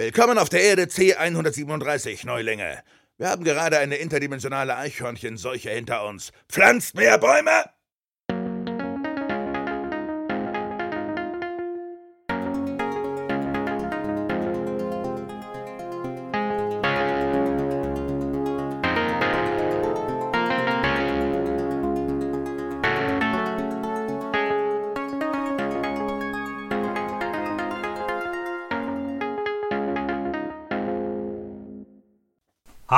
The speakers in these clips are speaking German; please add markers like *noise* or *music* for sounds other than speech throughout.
Willkommen auf der Erde C137, Neulinge. Wir haben gerade eine interdimensionale Eichhörnchenseuche hinter uns. Pflanzt mehr Bäume!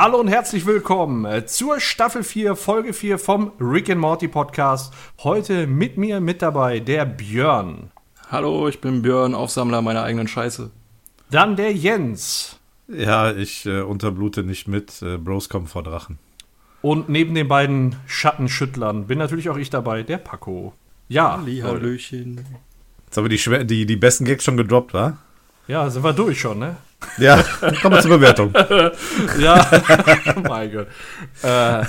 Hallo und herzlich willkommen äh, zur Staffel 4, Folge 4 vom Rick and Morty Podcast. Heute mit mir mit dabei der Björn. Hallo, ich bin Björn, Aufsammler meiner eigenen Scheiße. Dann der Jens. Ja, ich äh, unterblute nicht mit. Äh, Bros kommen vor Drachen. Und neben den beiden Schattenschüttlern bin natürlich auch ich dabei, der Paco. Ja, Hallöchen. Jetzt haben wir die, die, die besten Gags schon gedroppt, wa? ja, sind wir durch schon, ne? Ja, kommen wir zur Bewertung. *laughs* Ja, *laughs* mein Gott. Äh,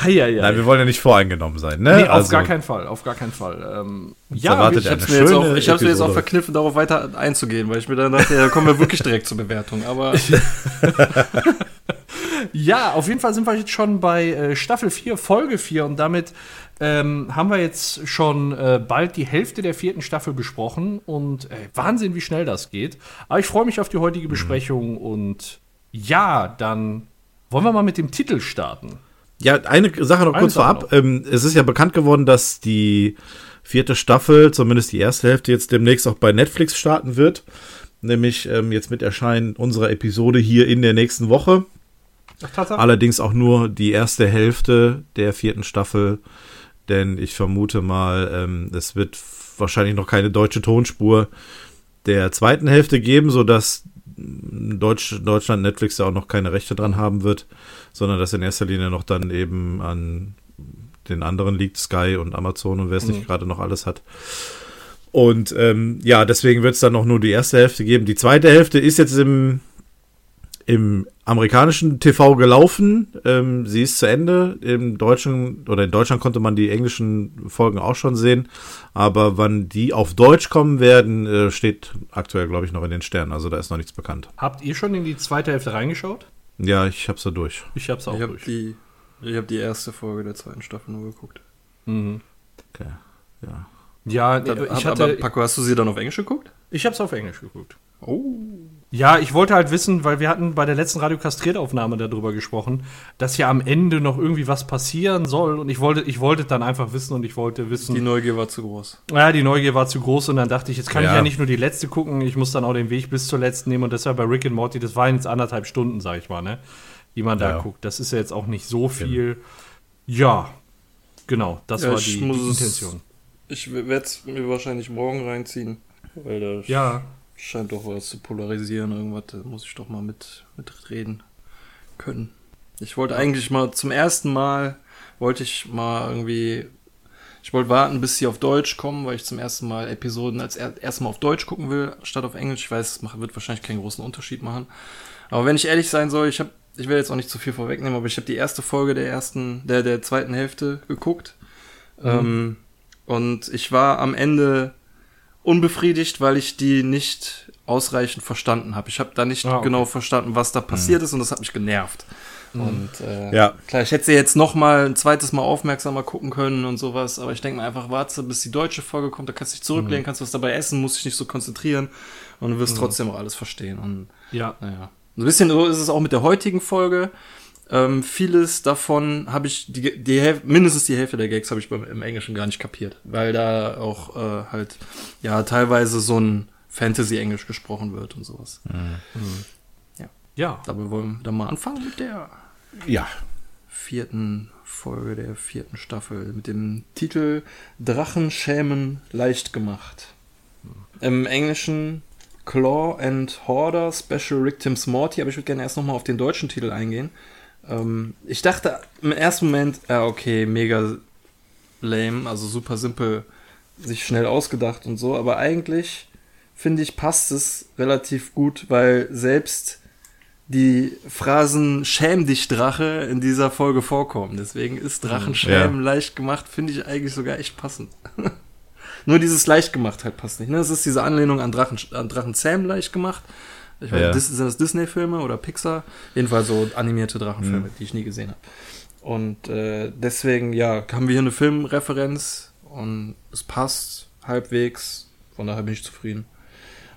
hei, Nein, wir wollen ja nicht voreingenommen sein, ne? Nee, auf Also, gar keinen Fall, auf gar keinen Fall. Ähm, ja, ich hab's mir jetzt auch, ich hab's mir jetzt auch verkniffen, darauf weiter einzugehen, weil ich mir dann dachte, ja, kommen wir wirklich direkt zur Bewertung. Aber *laughs* Ja, auf jeden Fall sind wir jetzt schon bei äh, Staffel 4, Folge 4 und damit ähm, haben wir jetzt schon äh, bald die Hälfte der vierten Staffel besprochen und äh, Wahnsinn, wie schnell das geht. Aber ich freue mich auf die heutige Besprechung und ja, dann wollen wir mal mit dem Titel starten. Ja, eine Sache noch Eine kurz Sache vorab. noch. Ähm, es ist ja bekannt geworden, dass die vierte Staffel, zumindest die erste Hälfte, jetzt demnächst auch bei Netflix starten wird. Nämlich ähm, jetzt mit Erscheinen unserer Episode hier in der nächsten Woche. Ach? Allerdings auch nur die erste Hälfte der vierten Staffel, denn ich vermute mal, ähm, es wird wahrscheinlich noch keine deutsche Tonspur der zweiten Hälfte geben, sodass Deutsch, Deutschland Netflix da auch noch keine Rechte dran haben wird, sondern dass in erster Linie noch dann eben an den anderen liegt, Sky und Amazon und wer es nicht gerade noch alles hat. Und ähm, ja, deswegen wird es dann noch nur die erste Hälfte geben. Die zweite Hälfte ist jetzt im im amerikanischen TV gelaufen. Ähm, sie ist zu Ende. Im deutschen oder in Deutschland konnte man die englischen Folgen auch schon sehen. Aber wann die auf Deutsch kommen werden, äh, steht aktuell, glaube ich, noch in den Sternen. Also da ist noch nichts bekannt. Habt ihr schon in die zweite Hälfte reingeschaut? Ja, ich hab's da durch. Ich hab's auch ich habe durch. die, ich hab die erste Folge der zweiten Staffel nur geguckt. Mhm. Okay. Ja. Ja, Da, ich aber, hatte, Paco, hast du sie dann auf Englisch geguckt? ich hab's auf Englisch geguckt. Oh. Ja, ich wollte halt wissen, weil wir hatten bei der letzten Radio Kastriert-Aufnahme darüber gesprochen, dass ja am Ende noch irgendwie was passieren soll. Und ich wollte, ich wollte dann einfach wissen und ich wollte wissen. Die Neugier war zu groß. ja, die Neugier war zu groß und dann dachte ich, jetzt kann ich Ja. ja nicht nur die letzte gucken, ich muss dann auch den Weg bis zur letzten nehmen. Und deshalb bei Rick and Morty, das waren jetzt anderthalb Stunden, sag ich mal, ne? Die man da Ja. guckt. Das ist ja jetzt auch nicht so viel. Ja, genau, das Ja, war die, die Intention. Ich werde es mir wahrscheinlich morgen reinziehen, weil da Ja, scheint doch was zu polarisieren. Irgendwas da muss ich doch mal mit mitreden können. Ich wollte eigentlich mal zum ersten Mal wollte ich mal irgendwie ich wollte warten, bis sie auf Deutsch kommen, weil ich zum ersten Mal Episoden als er, erstmal auf Deutsch gucken will, statt auf Englisch. Ich weiß, es wird wahrscheinlich keinen großen Unterschied machen. Aber wenn ich ehrlich sein soll, ich habe, ich will jetzt auch nicht zu viel vorwegnehmen, aber ich habe die erste Folge der ersten, der der zweiten Hälfte geguckt. Ähm, und ich war am Ende unbefriedigt, weil ich die nicht ausreichend verstanden habe. Ich habe da nicht Ah, okay. genau verstanden, was da passiert ist und das hat mich genervt. Und äh, Ja. klar, ich hätte sie jetzt noch mal ein zweites Mal aufmerksamer gucken können und sowas, aber ich denke mir einfach, warte, bis die deutsche Folge kommt, da kannst du dich zurücklehnen, kannst was dabei essen, musst dich nicht so konzentrieren und du wirst trotzdem auch alles verstehen. Und ja. naja. Ein bisschen so ist es auch mit der heutigen Folge. Ähm, vieles davon habe ich, die, die mindestens die Hälfte der Gags habe ich beim, im Englischen gar nicht kapiert, weil da auch äh, halt, ja, teilweise so ein Fantasy-Englisch gesprochen wird und sowas. Ja. Aber wollen wir dann mal anfangen mit der Ja. vierten Folge der vierten Staffel mit dem Titel Drachenschämen leicht gemacht. Im Englischen Claw and Hoarder Special Victims Morty, aber ich würde gerne erst nochmal auf den deutschen Titel eingehen. Ähm, ich dachte im ersten Moment, ja, okay, mega lame, also super simpel, sich schnell ausgedacht und so, aber eigentlich finde ich, passt es relativ gut, weil selbst die Phrasen Schäm dich Drache in dieser Folge vorkommen. Deswegen ist Drachenschämen leicht gemacht, finde ich eigentlich sogar echt passend. *laughs* Nur dieses leicht gemacht halt passt nicht. Ne? Es ist diese Anlehnung an Drachen, an Drachen Sam leicht gemacht. Ich weiß, Ja. Dis- sind das Disney-Filme oder Pixar? Jedenfalls so animierte Drachenfilme, die ich nie gesehen habe. Und äh, deswegen, ja, haben wir hier eine Filmreferenz und es passt halbwegs. Von daher bin ich zufrieden.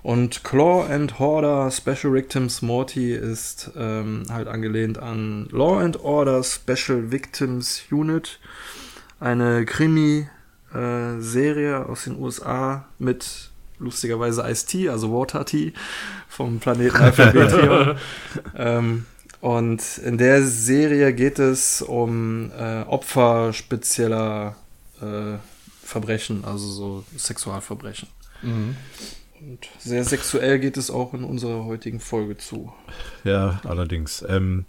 Und Claw and Order Special Victims Morty ist ähm, halt angelehnt an Law and Order Special Victims Unit, eine Krimi-Serie aus den USA mit lustigerweise Ice-T, also Water-T vom Planeten Alphabetium. *laughs* ähm, und in der Serie geht es um äh, Opfer spezieller äh, Verbrechen, also so Sexualverbrechen. Und sehr sexuell geht es auch in unserer heutigen Folge zu. Ja, allerdings. Ähm,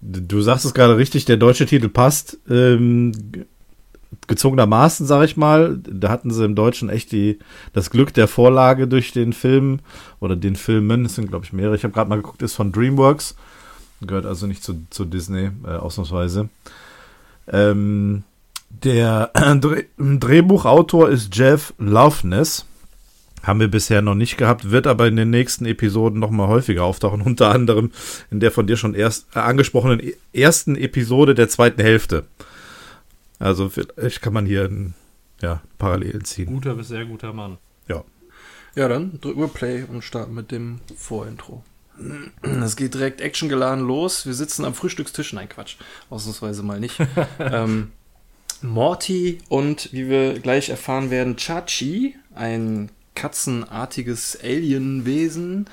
du sagst es gerade richtig, der deutsche Titel passt. Ähm, ge- gezogenermaßen, sag ich mal. Da hatten sie im Deutschen echt die, das Glück der Vorlage durch den Film oder den Filmen. Es sind, glaube ich, mehrere. Ich habe gerade mal geguckt, ist von DreamWorks. Gehört also nicht zu, zu Disney, äh, ausnahmsweise. Ähm, der *clears throat* Dreh Drehbuchautor ist Jeff Loveness. Haben wir bisher noch nicht gehabt, wird aber in den nächsten Episoden noch mal häufiger auftauchen, *laughs* unter anderem in der von dir schon erst äh, angesprochenen e- ersten Episode der zweiten Hälfte. Also vielleicht kann man hier ein, ja, Parallelen ziehen. Guter bis sehr guter Mann. Ja. Ja, dann drücken wir Play und starten mit dem Vorintro. Es geht direkt actiongeladen los. Wir sitzen am Frühstückstisch. Nein, Quatsch. Ausnahmsweise mal nicht. *laughs* ähm, Morty und, wie wir gleich erfahren werden, Chachi, ein katzenartiges Alienwesen,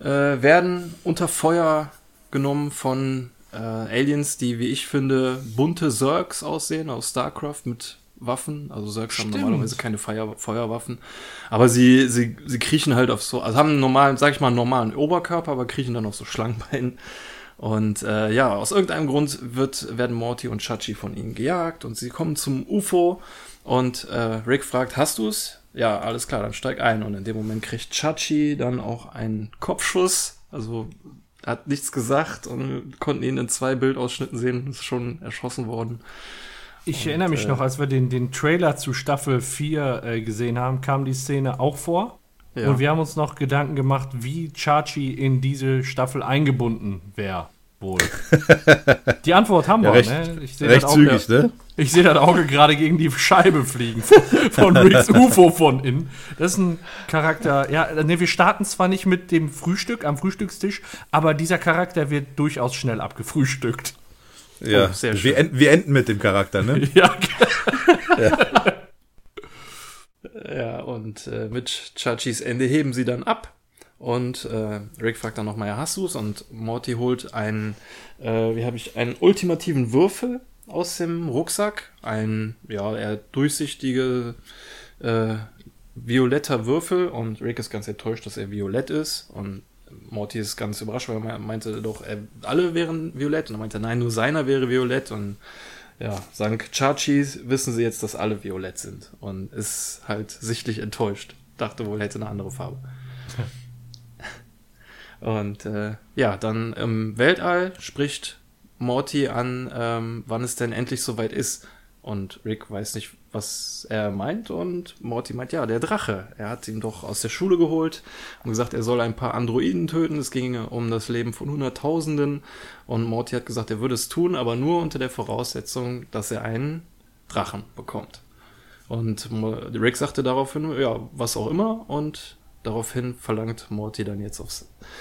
äh, werden unter Feuer genommen von äh, Aliens, die, wie ich finde, bunte Zergs aussehen aus StarCraft mit Waffen. Also Zergs haben normalerweise keine Feuer, Feuerwaffen. Aber sie, sie, sie kriechen halt auf so, also haben einen normalen, sag ich mal, einen normalen Oberkörper, aber kriechen dann auf so Schlangenbeinen. Und äh, ja, aus irgendeinem Grund wird, werden Morty und Chachi von ihnen gejagt und sie kommen zum UFO und äh, Rick fragt, hast du's? Ja, alles klar, dann steig ein. Und in dem Moment kriegt Chachi dann auch einen Kopfschuss. Also hat nichts gesagt und konnten ihn in zwei Bildausschnitten sehen, ist schon erschossen worden. Ich erinnere mich noch, als wir den, den Trailer zu Staffel 4 äh, gesehen haben, kam die Szene auch vor. Ja. Und wir haben uns noch Gedanken gemacht, wie Chachi in diese Staffel eingebunden wäre. Wohl. Die Antwort haben Ja, wir, recht- ne? Ich sehe das, Auge- zügig, ne? ich sehe das Auge gerade gegen die Scheibe fliegen von, Ricks *laughs* UFO von innen. Das ist ein Charakter, ja, ne, wir starten zwar nicht mit dem Frühstück am Frühstückstisch, aber dieser Charakter wird durchaus schnell abgefrühstückt. Ja, Oh, sehr schön. wir, enden, wir enden mit dem Charakter, ne? *laughs* Ja, *laughs* Ja, und äh, mit Chachis Ende heben sie dann ab. Und äh, Rick fragt dann nochmal, ja, hast du's? Und Morty holt einen, äh, wie habe ich, einen ultimativen Würfel aus dem Rucksack. Ein, ja, eher durchsichtige, äh, violetter Würfel. Und Rick ist ganz enttäuscht, dass er violett ist. Und Morty ist ganz überrascht, weil er meinte doch, er, alle wären violett. Und er meinte, nein, nur seiner wäre violett. Und ja, dank Chachis wissen sie jetzt, dass alle violett sind. Und ist halt sichtlich enttäuscht. Dachte wohl, er hätte eine andere Farbe. *laughs* Und äh, ja, dann im Weltall spricht Morty an, ähm, wann es denn endlich soweit ist. Und Rick weiß nicht, was er meint. Und Morty meint, ja, der Drache. Er hat ihn doch aus der Schule geholt und gesagt, er soll ein paar Androiden töten. Es ginge um das Leben von Hunderttausenden. Und Morty hat gesagt, er würde es tun, aber nur unter der Voraussetzung, dass er einen Drachen bekommt. Und Rick sagte daraufhin, ja, was auch immer. Und daraufhin verlangt Morty dann jetzt auf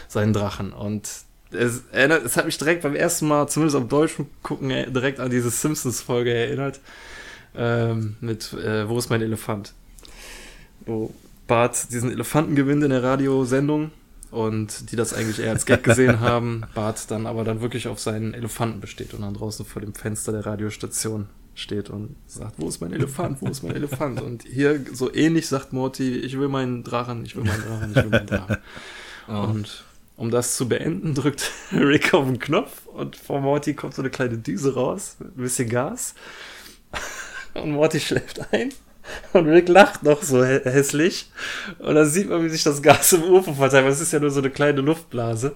seinen Drachen. Und es, erinnert, es hat mich direkt beim ersten Mal, zumindest am deutschen Gucken, äh, direkt an diese Simpsons-Folge erinnert. Ähm, mit äh, Wo ist mein Elefant? Wo Bart diesen Elefanten gewinnt in der Radiosendung und die das eigentlich eher als Gag gesehen haben. *laughs* Bart dann aber dann wirklich auf seinen Elefanten besteht und dann draußen vor dem Fenster der Radiostation steht und sagt, wo ist mein Elefant, wo ist mein Elefant? Und hier so ähnlich sagt Morty, ich will meinen Drachen, ich will meinen Drachen, ich will meinen Drachen. *laughs* Und um das zu beenden, drückt *laughs* Rick auf den Knopf und vor Morty kommt so eine kleine Düse raus mit ein bisschen Gas. *laughs* Und Morty schläft ein. Und Rick lacht noch so hä hässlich. Und dann sieht man, wie sich das Gas im UFO verteilt. Es ist ja nur so eine kleine Luftblase.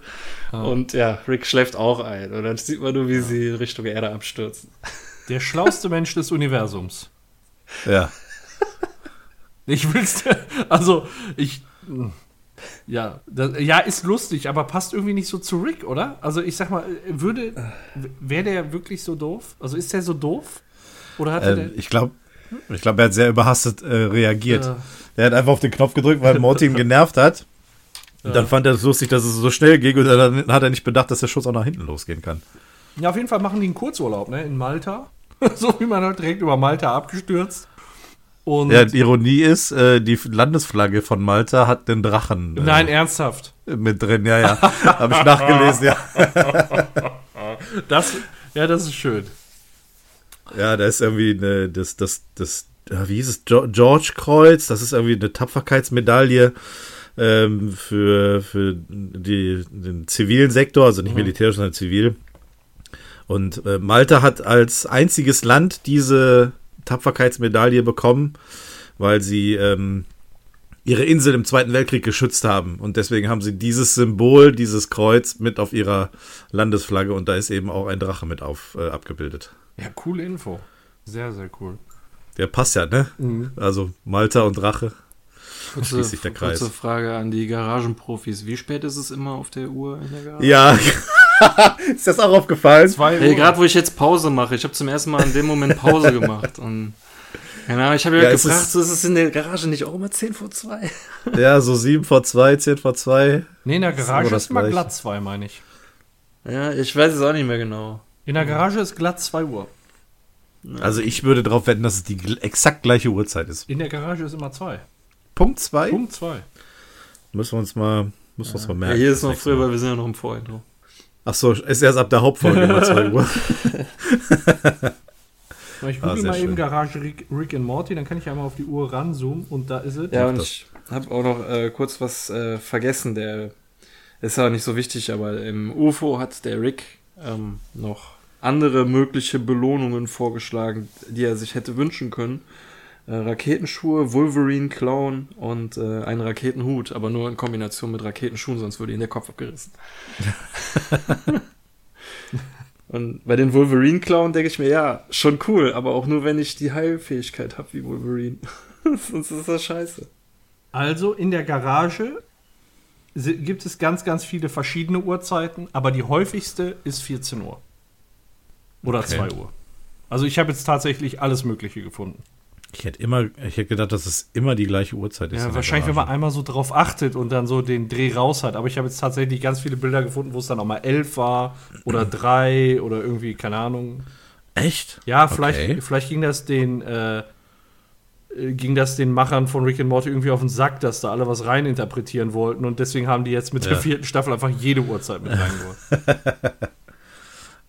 Und ja, Rick schläft auch ein. Und dann sieht man nur, wie sie Richtung Erde abstürzen. Der schlauste Mensch des Universums. Ja. Ich will's, also, ich, Ja, das, ja, ist lustig, aber passt irgendwie nicht so zu Rick, oder? Also ich sag mal, würde, wäre der wirklich so doof? Also ist der so doof? Oder hat er Ähm, ich glaube, ich glaub, er hat sehr überhastet äh, reagiert. Ja. Er hat einfach auf den Knopf gedrückt, weil Morty ihn genervt hat. Und dann fand er es lustig, dass es so schnell ging und dann hat er nicht bedacht, dass der Schuss auch nach hinten losgehen kann. Ja, auf jeden Fall machen die einen Kurzurlaub, ne? In Malta. *laughs* so wie man halt direkt über Malta abgestürzt. Und Ja, die Ironie ist, äh, die Landesflagge von Malta hat den Drachen äh, nein, ernsthaft. mit drin. Ja, ja. *laughs* Habe ich nachgelesen, ja. *laughs* Das, ja, das ist schön. Ja, da ist irgendwie eine, das, das, das, ja, wie hieß es, George Kreuz, das ist irgendwie eine Tapferkeitsmedaille ähm, für, für die, den zivilen Sektor, also nicht militärisch, sondern zivil. Und äh, Malta hat als einziges Land diese Tapferkeitsmedaille bekommen, weil sie ähm, ihre Insel im Zweiten Weltkrieg geschützt haben. Und deswegen haben sie dieses Symbol, dieses Kreuz mit auf ihrer Landesflagge und da ist eben auch ein Drache mit auf, äh, abgebildet. Ja, coole Info. Sehr, sehr cool. Der passt ja, ne? Also Malta und Drache. Kurze, Schließt sich der Kreis. kurze Frage an die Garagenprofis. Wie spät ist es immer auf der Uhr in der Garage? Ja. *laughs* ist das auch aufgefallen? Zwei Hey, Uhr. gerade wo ich jetzt Pause mache, ich habe zum ersten Mal in dem Moment Pause gemacht und keine Ahnung, ich habe ja, Ja, es gefragt, ist- so ist es in der Garage nicht auch immer 10 vor 2? *laughs* Ja, so 7 vor 2, 10 vor 2. Nee, in der Garage das ist immer glatt zwei, meine ich. Ja, ich weiß es auch nicht mehr genau. In der Garage ist glatt 2 Uhr. Also ich würde darauf wetten, dass es die exakt gleiche Uhrzeit ist. In der Garage ist immer 2. Punkt 2? Punkt 2. Müssen wir uns mal, müssen wir uns mal Ja, merken. hier ist noch Mal. weil wir sind ja noch im Vorintro. Ach so, ist erst ab der Hauptfolge immer 2 Uhr. *laughs* *laughs* Ich Ah, google sehr mal eben schön. Garage Rick, Rick and Morty, dann kann ich einmal auf die Uhr ranzoomen und da ist es. Ja, und ich habe auch noch äh, kurz was äh, vergessen. Der ist ja nicht so wichtig, aber im UFO hat der Rick ähm, noch andere mögliche Belohnungen vorgeschlagen, die er sich hätte wünschen können. Äh, Raketenschuhe, Wolverine Clown und äh, einen Raketenhut, aber nur in Kombination mit Raketenschuhen, sonst würde ihm der Kopf abgerissen. *laughs* und bei den Wolverine Clown denke ich mir, ja, schon cool, aber auch nur, wenn ich die Heilfähigkeit habe wie Wolverine. *laughs* sonst ist das scheiße. Also in der Garage gibt es ganz, ganz viele verschiedene Uhrzeiten, aber die häufigste ist 14 Uhr. Oder Okay. 2 Uhr. Also ich habe jetzt tatsächlich alles Mögliche gefunden. Ich hätte immer, ich hätte gedacht, dass es immer die gleiche Uhrzeit ist. Ja, der wahrscheinlich, wenn man einmal so drauf achtet und dann so den Dreh raus hat. Aber ich habe jetzt tatsächlich ganz viele Bilder gefunden, wo es dann auch mal 11 war oder *clears throat* 3 oder irgendwie, keine Ahnung. Echt? Ja, vielleicht, Okay. vielleicht ging das den äh, äh, ging das den Machern von Rick and Morty irgendwie auf den Sack, dass da alle was reininterpretieren wollten und deswegen haben die jetzt mit der Ja. vierten Staffel einfach jede Uhrzeit mit reingeholt. *laughs*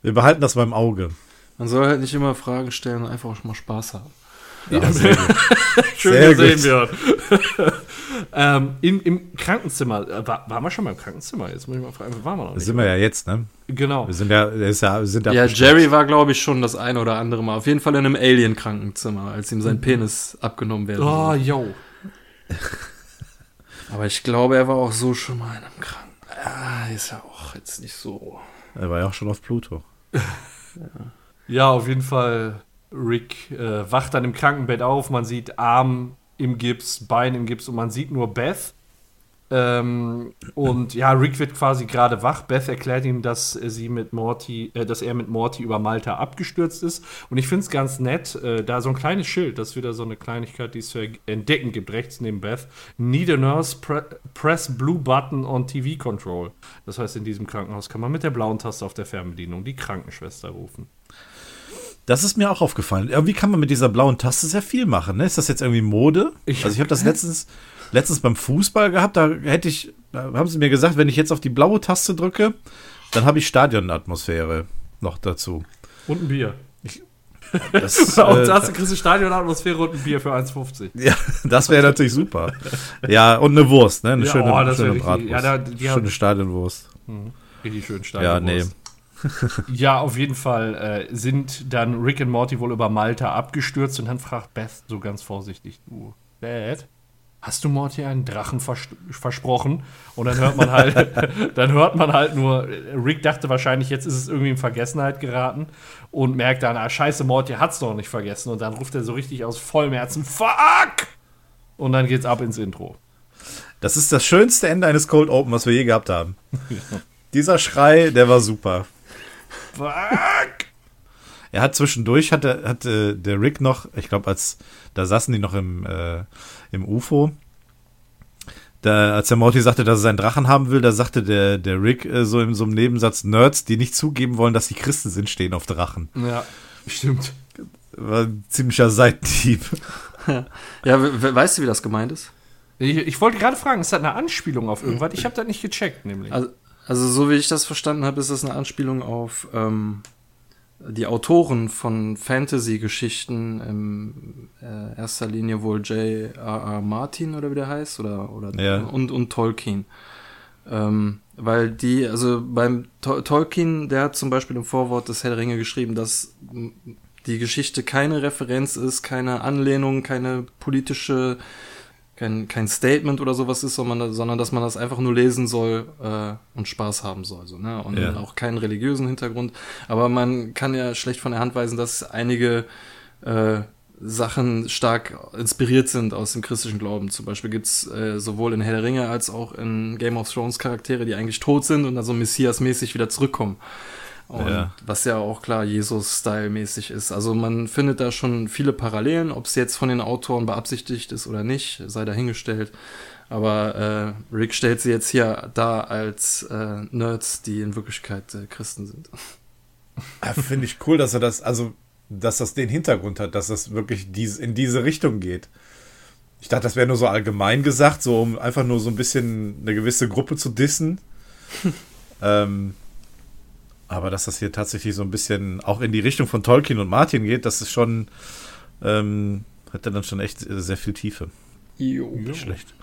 Wir behalten das beim Auge. Man soll halt nicht immer Fragen stellen und einfach auch mal Spaß haben. Ja, sehr gut. *laughs* Schön Sehr gesehen, gut. Björn. *laughs* ähm, in, Im Krankenzimmer, äh, war, waren wir schon beim Krankenzimmer? Jetzt muss ich mal fragen, waren wir noch Da nicht? sind wir ja jetzt, ne? Genau. Wir sind ja, ist ja, sind ja, Ja. Jerry war, glaube ich, schon das ein oder andere Mal. Auf jeden Fall in einem Alien-Krankenzimmer, als ihm sein Penis abgenommen werden Oh, yo. *laughs* Aber ich glaube, er war auch so schon mal in einem Kranken. Ah, ist ja auch jetzt nicht so. Er war ja auch schon auf Pluto. Ja, auf jeden Fall. Rick äh, wacht dann im Krankenbett auf. Man sieht Arm im Gips, Bein im Gips und man sieht nur Beth. Ähm, und ja, Rick wird quasi gerade wach. Beth erklärt ihm, dass sie mit Morty, äh, dass er mit Morty über Malta abgestürzt ist. Und ich finde es ganz nett, äh, da so ein kleines Schild, das ist wieder so eine Kleinigkeit, die es zu entdecken gibt, rechts neben Beth. Need a nurse, pre press blue button on TV control. Das heißt, in diesem Krankenhaus kann man mit der blauen Taste auf der Fernbedienung die Krankenschwester rufen. Das ist mir auch aufgefallen. Irgendwie kann man mit dieser blauen Taste sehr viel machen. Ne? Ist das jetzt irgendwie Mode? Ich- also ich habe das letztens, letztens beim Fußball gehabt. Da hätte ich, da haben sie mir gesagt, wenn ich jetzt auf die blaue Taste drücke, dann habe ich Stadionatmosphäre noch dazu. Und ein Bier. *laughs* Das, und äh, kriegst du Stadionatmosphäre und ein Bier für 1,50. ja, das wäre natürlich super. Ja, und eine Wurst, ne? Eine Ja, schöne, oh, schöne richtig- Bratwurst. ja, da- die haben- schöne Stadionwurst. Richtig schön Ja, nee. *laughs* Ja, auf jeden Fall äh, sind dann Rick und Morty wohl über Malta abgestürzt und dann fragt Beth so ganz vorsichtig, du, Beth, hast du Morty einen Drachen vers versprochen? Und dann hört man halt, *laughs* dann hört man halt nur, Rick dachte wahrscheinlich, jetzt ist es irgendwie in Vergessenheit geraten und merkt dann, ah, scheiße, Morty hat's doch nicht vergessen. Und dann ruft er so richtig aus vollem Herzen, fuck! Und dann geht's ab ins Intro. Das ist das schönste Ende eines Cold Open, was wir je gehabt haben. *laughs* Dieser Schrei, der war super. Fuck! Er hat zwischendurch, hatte, hatte der Rick noch, ich glaube, als da saßen die noch im, äh, im UFO. Da, als der Morty sagte, dass er seinen Drachen haben will, da sagte der, der Rick äh, so in so einem Nebensatz, Nerds, die nicht zugeben wollen, dass sie Christen sind, stehen auf Drachen. Ja, stimmt. War ein ziemlicher Seitenhieb. Ja, we- we- weißt du, wie das gemeint ist? Ich, ich wollte gerade fragen, ist das eine Anspielung auf irgendwas? Ich habe das nicht gecheckt, nämlich. Also, also so wie ich das verstanden habe, ist das eine Anspielung auf ähm, die Autoren von Fantasy-Geschichten, in äh, erster Linie wohl J.R.R. Martin oder wie der heißt, oder, oder Ja. und, und Tolkien. Ähm, weil die, also beim To Tolkien, der hat zum Beispiel im Vorwort des Herr Ringe geschrieben, dass die Geschichte keine Referenz ist, keine Anlehnung, keine politische, kein, kein Statement oder sowas ist, sondern, sondern dass man das einfach nur lesen soll äh, und Spaß haben soll. So, ne? Und Ja. auch keinen religiösen Hintergrund. Aber man kann ja schlecht von der Hand weisen, dass einige äh, Sachen stark inspiriert sind aus dem christlichen Glauben. Zum Beispiel gibt's äh, sowohl in Herr der Ringe als auch in Game of Thrones Charaktere, die eigentlich tot sind und dann so Messias-mäßig wieder zurückkommen. Und Ja. was ja auch klar Jesus-Style-mäßig ist. Also man findet da schon viele Parallelen, ob es jetzt von den Autoren beabsichtigt ist oder nicht, sei dahingestellt. Aber äh, Rick stellt sie jetzt hier da als äh, Nerds, die in Wirklichkeit äh, Christen sind. Ja, Finde ich cool, dass er das, also, dass das den Hintergrund hat, dass das wirklich dies, in diese Richtung geht. Ich dachte, das wäre nur so allgemein gesagt, so um einfach nur so ein bisschen eine gewisse Gruppe zu dissen. *laughs* ähm, aber dass das hier tatsächlich so ein bisschen auch in die Richtung von Tolkien und Martin geht, das ist schon, ähm, hat er dann schon echt sehr viel Tiefe. Jo. Nicht schlecht.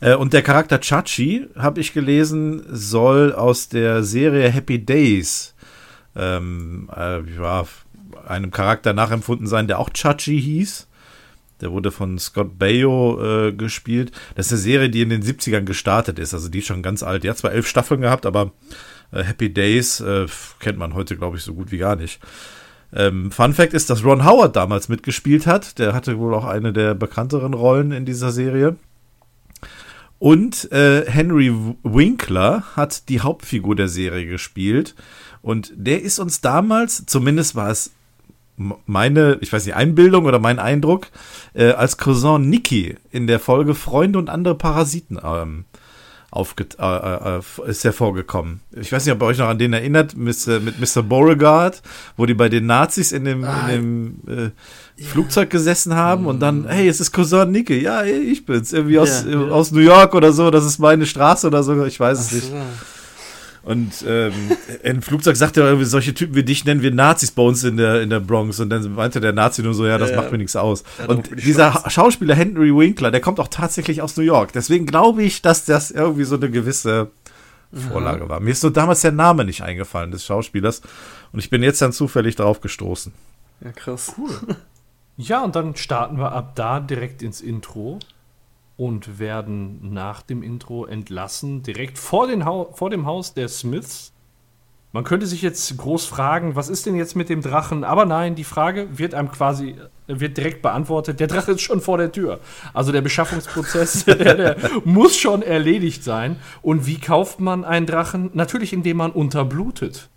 Äh, und der Charakter Chachi, habe ich gelesen, soll aus der Serie Happy Days ähm, äh, ja, einem Charakter nachempfunden sein, der auch Chachi hieß. Der wurde von Scott Baio äh, gespielt. Das ist eine Serie, die in den 70ern gestartet ist. Also die ist schon ganz alt. Die hat zwar elf Staffeln gehabt, aber äh, Happy Days äh, kennt man heute, glaube ich, so gut wie gar nicht. Ähm, Fun Fact ist, dass Ron Howard damals mitgespielt hat. Der hatte wohl auch eine der bekannteren Rollen in dieser Serie. Und äh, Henry Winkler hat die Hauptfigur der Serie gespielt. Und der ist uns damals, zumindest war es meine, ich weiß nicht, Einbildung oder mein Eindruck, äh, als Cousin Nicky in der Folge Freunde und andere Parasiten ähm, aufget äh, äh, äh, ist hervorgekommen. Ich weiß nicht, ob ihr euch noch an den erinnert, mit, äh, mit Mr. Beauregard, wo die bei den Nazis in dem, in dem äh, Flugzeug gesessen haben und dann, hey, es ist Cousin Nicky, ja, ich bin's, irgendwie aus, Ja, äh, ja. aus New York oder so, das ist meine Straße oder so, ich weiß es nicht. Und ähm, im Flugzeug sagt er irgendwie, solche Typen wie dich nennen wir Nazis bei uns in der, in der Bronx. Und dann meinte der Nazi nur so, ja, das Ja, macht ja. mir nichts aus. Ja, und dieser. Ha- Schauspieler Henry Winkler, der kommt auch tatsächlich aus New York. Deswegen glaube ich, dass das irgendwie so eine gewisse Vorlage war. Mir ist nur damals der Name nicht eingefallen des Schauspielers. Und ich bin jetzt dann zufällig darauf gestoßen. Ja, krass. *laughs* Ja, und dann starten wir ab da direkt ins Intro und werden nach dem Intro entlassen, direkt vor, den Hau vor dem Haus der Smiths. Man könnte sich jetzt groß fragen, was ist denn jetzt mit dem Drachen? Aber nein, die Frage wird einem quasi wird direkt beantwortet. Der Drache ist schon vor der Tür. Also der Beschaffungsprozess, *laughs* der, der muss schon erledigt sein. Und wie kauft man einen Drachen? Natürlich, indem man unterblutet.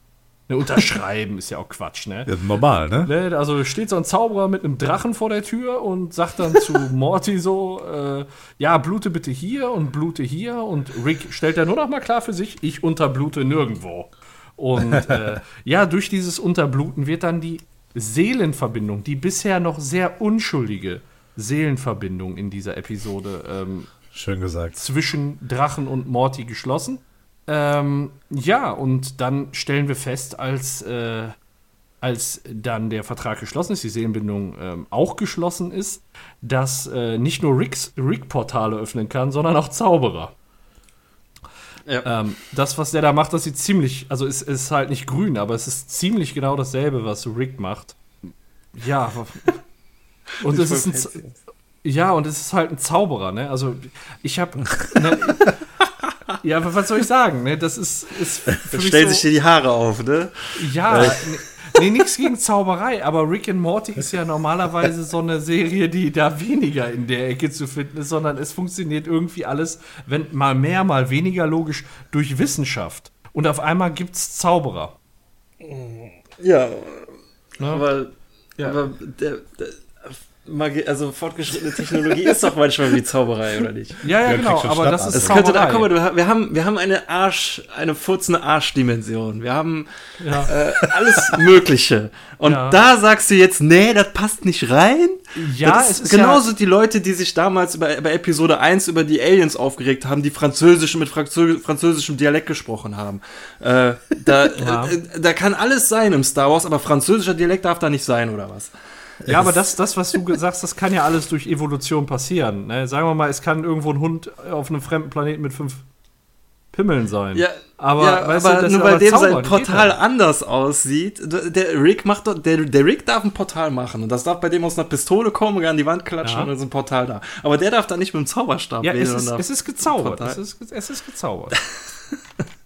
Ne, unterschreiben ist ja auch Quatsch, ne? Ja, normal, ne? Ne, also steht so ein Zauberer mit einem Drachen vor der Tür und sagt dann zu *laughs* Morty so, äh, ja, blute bitte hier und blute hier. Und Rick stellt dann nur noch mal klar für sich, ich unterblute nirgendwo. Und *laughs* äh, ja, durch dieses Unterbluten wird dann die Seelenverbindung, die bisher noch sehr unschuldige Seelenverbindung in dieser Episode ähm, Schön gesagt. zwischen Drachen und Morty geschlossen. Ähm, ja, und dann stellen wir fest, als, äh, als dann der Vertrag geschlossen ist, die Seelenbindung ähm, auch geschlossen ist, dass äh, nicht nur Ricks, Rick Portale öffnen kann, sondern auch Zauberer. Ja. Ähm, das, was der da macht, das sieht ziemlich, also es ist halt nicht grün, aber es ist ziemlich genau dasselbe, was Rick macht. Ja. *laughs* Und es ist ein, ja, und es ist halt ein Zauberer, ne? Also ich habe, ne, *laughs* ja, aber was soll ich sagen, ne? Das ist, ist für Stellt so, sich dir die Haare auf, ne? ja, ne, nee, nichts gegen Zauberei, aber Rick and Morty ist ja normalerweise so eine Serie, die da weniger in der Ecke zu finden ist, sondern es funktioniert irgendwie alles, wenn mal mehr, mal weniger logisch, durch Wissenschaft. Und auf einmal gibt's Zauberer. Ja, Ne? aber, Ja. aber der, der, Magie, also fortgeschrittene Technologie ist doch manchmal wie Zauberei, oder nicht? Ja, ja, Ja, genau, aber das ist Es könnte, da, Zauberei. guck mal, wir haben, wir haben eine Arsch, eine furzende Arschdimension. Wir haben ja. äh, alles Mögliche. Und Ja. da sagst du jetzt, nee, das passt nicht rein. Ja, das es ist genauso ja- die Leute, die sich damals bei, bei Episode 1 über die Aliens aufgeregt haben, die Französisch mit Franzö französischem Dialekt gesprochen haben. Äh, da, Ja. äh, da kann alles sein im Star Wars, aber französischer Dialekt darf da nicht sein, oder was? Ja, aber das, das, was du sagst, das kann ja alles durch Evolution passieren. Ne? Sagen wir mal, es kann irgendwo ein Hund auf einem fremden Planeten mit fünf Pimmeln sein. Ja, aber, ja, weißt aber du, nur ist weil dem sein Portal anders aussieht. Der Rick macht doch, der, der Rick darf ein Portal machen und das darf bei dem aus einer Pistole kommen und an die Wand klatschen Ja. und dann ist ein Portal da. Aber der darf da nicht mit dem Zauberstab Ja, es wählen ist, und es ist gezaubert. Es ist, es ist gezaubert. *laughs*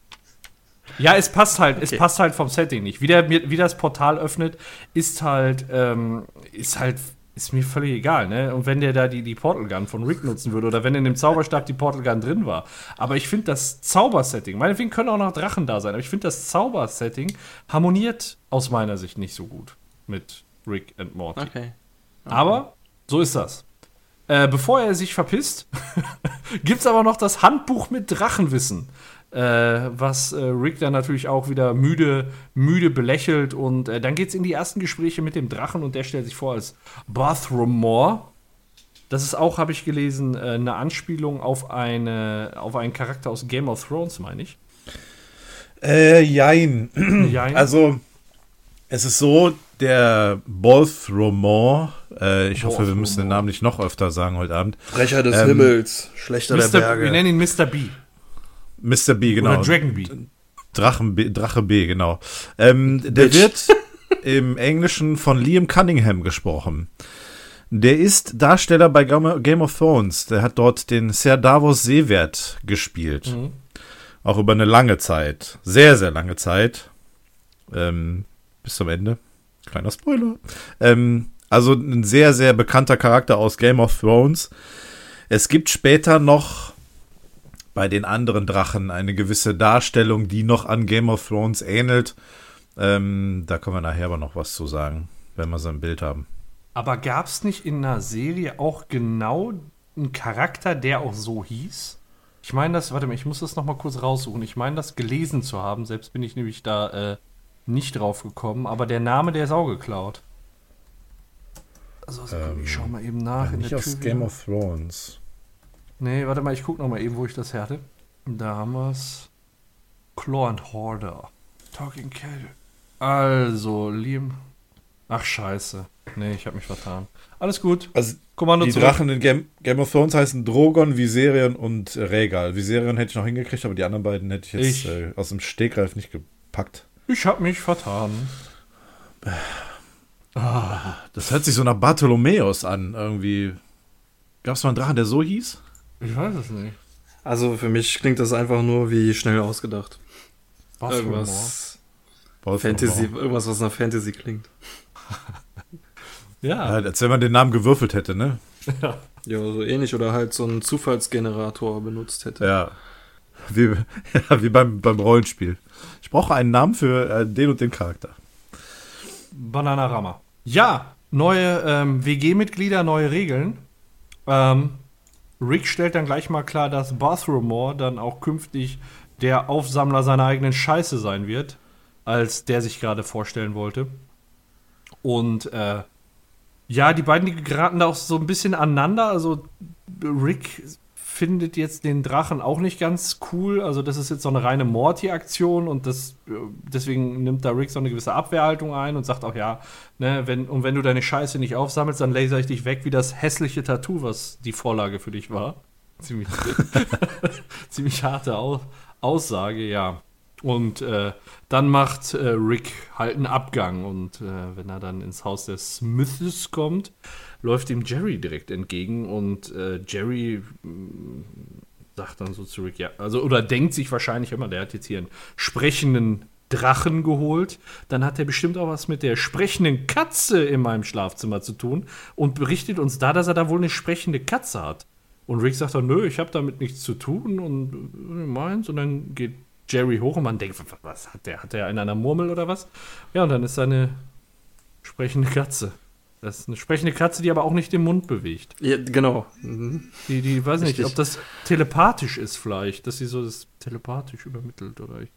ja, es passt halt, es Okay. passt halt vom Setting nicht. Wie, der, wie das Portal öffnet, ist halt, ähm, ist halt, ist mir völlig egal, ne? Und wenn der da die, die Portal Gun von Rick nutzen würde oder wenn in dem Zauberstab die Portal Gun drin war. Aber ich finde das Zaubersetting, meinetwegen können auch noch Drachen da sein, aber ich finde das Zaubersetting harmoniert aus meiner Sicht nicht so gut mit Rick and Morty. Okay. Aber so ist das. Äh, bevor er sich verpisst, *laughs* gibt es aber noch das Handbuch mit Drachenwissen. Äh, was äh, Rick dann natürlich auch wieder müde, müde belächelt. Und äh, dann geht es in die ersten Gespräche mit dem Drachen und der stellt sich vor als Bathroom Moore. Das ist auch, habe ich gelesen, äh, eine Anspielung auf, eine, auf einen Charakter aus Game of Thrones, meine ich. Äh, jein. Jein. *clears throat* Also, es ist so, der Balthromore, äh, ich hoffe, wir müssen den Namen nicht noch öfter sagen heute Abend. Brecher des Ähm, Himmels, Schlechter der Mr. Wir Berge. nennen ihn Mr. B. Mr. B, genau. Oder Dragon B. Drachen B, Drache B, genau. Ähm, der Bitch. wird im Englischen von Liam Cunningham gesprochen. Der ist Darsteller bei Game of Thrones. Der hat dort den Ser Davos Seewert gespielt. Auch über eine lange Zeit. Sehr, sehr lange Zeit. Ähm, bis zum Ende. Kleiner Spoiler. Ähm, also ein sehr, sehr bekannter Charakter aus Game of Thrones. Es gibt später noch bei den anderen Drachen eine gewisse Darstellung, die noch an Game of Thrones ähnelt. Ähm, da können wir nachher aber noch was zu sagen, wenn wir so ein Bild haben. Aber gab es nicht in einer Serie auch genau einen Charakter, der auch so hieß? Ich meine das, warte mal, ich muss das noch mal kurz raussuchen. Ich meine das gelesen zu haben, selbst bin ich nämlich da äh, nicht drauf gekommen, aber der Name, der ist auch geklaut. Also, also ich schau mal eben nach. in Nicht der aus. Game of Thrones. Nee, warte mal, ich guck noch mal eben, wo ich das her hatte. Da haben wir's. Claw and Hoarder. Talking Cat. Also, Liam. Ach, scheiße. Nee, ich habe mich vertan. Alles gut. Also Kommando die zurück. Drachen in Game, Game of Thrones heißen Drogon, Viserion und Rhaegal. Viserion hätte ich noch hingekriegt, aber die anderen beiden hätte ich jetzt Ich- Äh, aus dem Stegreif nicht gepackt. Ich habe mich vertan. Das hört sich so nach Bartholomäus an, irgendwie. Gab es mal einen Drachen, der so hieß? Ich weiß es nicht. Also für mich klingt das einfach nur wie schnell ausgedacht. Was Irgendwas Bartholomäus. Fantasy, irgendwas, was nach Fantasy klingt. Ja. Ja, als wenn man den Namen gewürfelt hätte, ne? Ja, so ähnlich oder halt so einen Zufallsgenerator benutzt hätte. Ja. Wie, ja, wie beim, beim Rollenspiel. Ich brauche einen Namen für äh, den und den Charakter. Bananarama. Ja, neue ähm, WG-Mitglieder, neue Regeln. Ähm, Rick stellt dann gleich mal klar, dass Bathroom dann auch künftig der Aufsammler seiner eigenen Scheiße sein wird, als der sich gerade vorstellen wollte. Und äh, ja, die beiden, die geraten da auch so ein bisschen aneinander. Also Rick findet jetzt den Drachen auch nicht ganz cool. Also das ist jetzt so eine reine Morty-Aktion und das, äh, deswegen nimmt da Rick so eine gewisse Abwehrhaltung ein und sagt auch, ja, ne, wenn, und wenn du deine Scheiße nicht aufsammelst, dann laser ich dich weg wie das hässliche Tattoo, was die Vorlage für dich war. *laughs* Ziemlich, *laughs* ziemlich harte Au Aussage, ja. Und äh, dann macht äh, Rick halt einen Abgang und äh, wenn er dann ins Haus der Smiths kommt, läuft ihm Jerry direkt entgegen und äh, Jerry mh, sagt dann so zu Rick, ja, also oder denkt sich wahrscheinlich immer, der hat jetzt hier einen sprechenden Drachen geholt, dann hat er bestimmt auch was mit der sprechenden Katze in meinem Schlafzimmer zu tun und berichtet uns da, dass er da wohl eine sprechende Katze hat. Und Rick sagt dann, nö, ich habe damit nichts zu tun und äh, meins. Und dann geht Jerry hoch und man denkt, was hat der? Hat der einen an der Murmel oder was? Ja, und dann ist da eine sprechende Katze. Das ist eine sprechende Katze, die aber auch nicht den Mund bewegt. Ja, genau. Mhm. Die, die weiß nicht, Richtig. ob das telepathisch ist vielleicht, dass sie so das telepathisch übermittelt oder ich.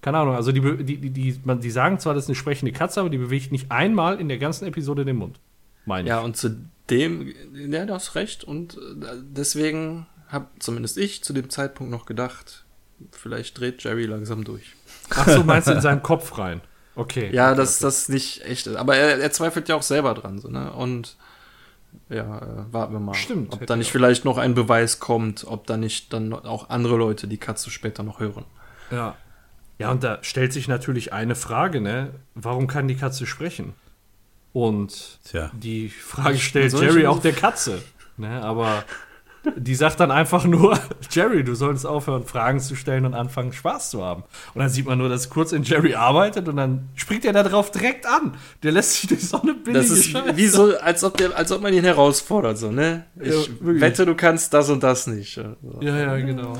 Keine Ahnung, also die, die, die, die, man, die sagen zwar, das ist eine sprechende Katze, aber die bewegt nicht einmal in der ganzen Episode den Mund. Meine Ja, ich. und zu dem, ja, du hast recht. Und äh, deswegen habe zumindest ich zu dem Zeitpunkt noch gedacht, vielleicht dreht Jerry langsam durch. Ach so, meinst du in *laughs* seinen Kopf rein? Okay. Ja, dass das nicht echt ist. Aber er, er zweifelt ja auch selber dran, so, ne? Und ja, äh, warten wir mal. Stimmt, Ob da nicht vielleicht noch ein Beweis kommt, ob da nicht dann auch andere Leute die Katze später noch hören. Ja. Ja, und da stellt sich natürlich eine Frage, ne? Warum kann die Katze sprechen? Und Tja. die Frage stellt Jerry auch der Katze. Ne? Aber die sagt dann einfach nur, *laughs* Jerry, du solltest aufhören, Fragen zu stellen und anfangen, Spaß zu haben. Und dann sieht man nur, dass kurz in Jerry arbeitet und dann springt er da drauf direkt an. Der lässt sich durch so eine billige Das ist Scheiße- wie so, als ob, der, als ob man ihn herausfordert, so, ne? Ich Ja, wette, du kannst das und das nicht. So. Ja, ja, genau.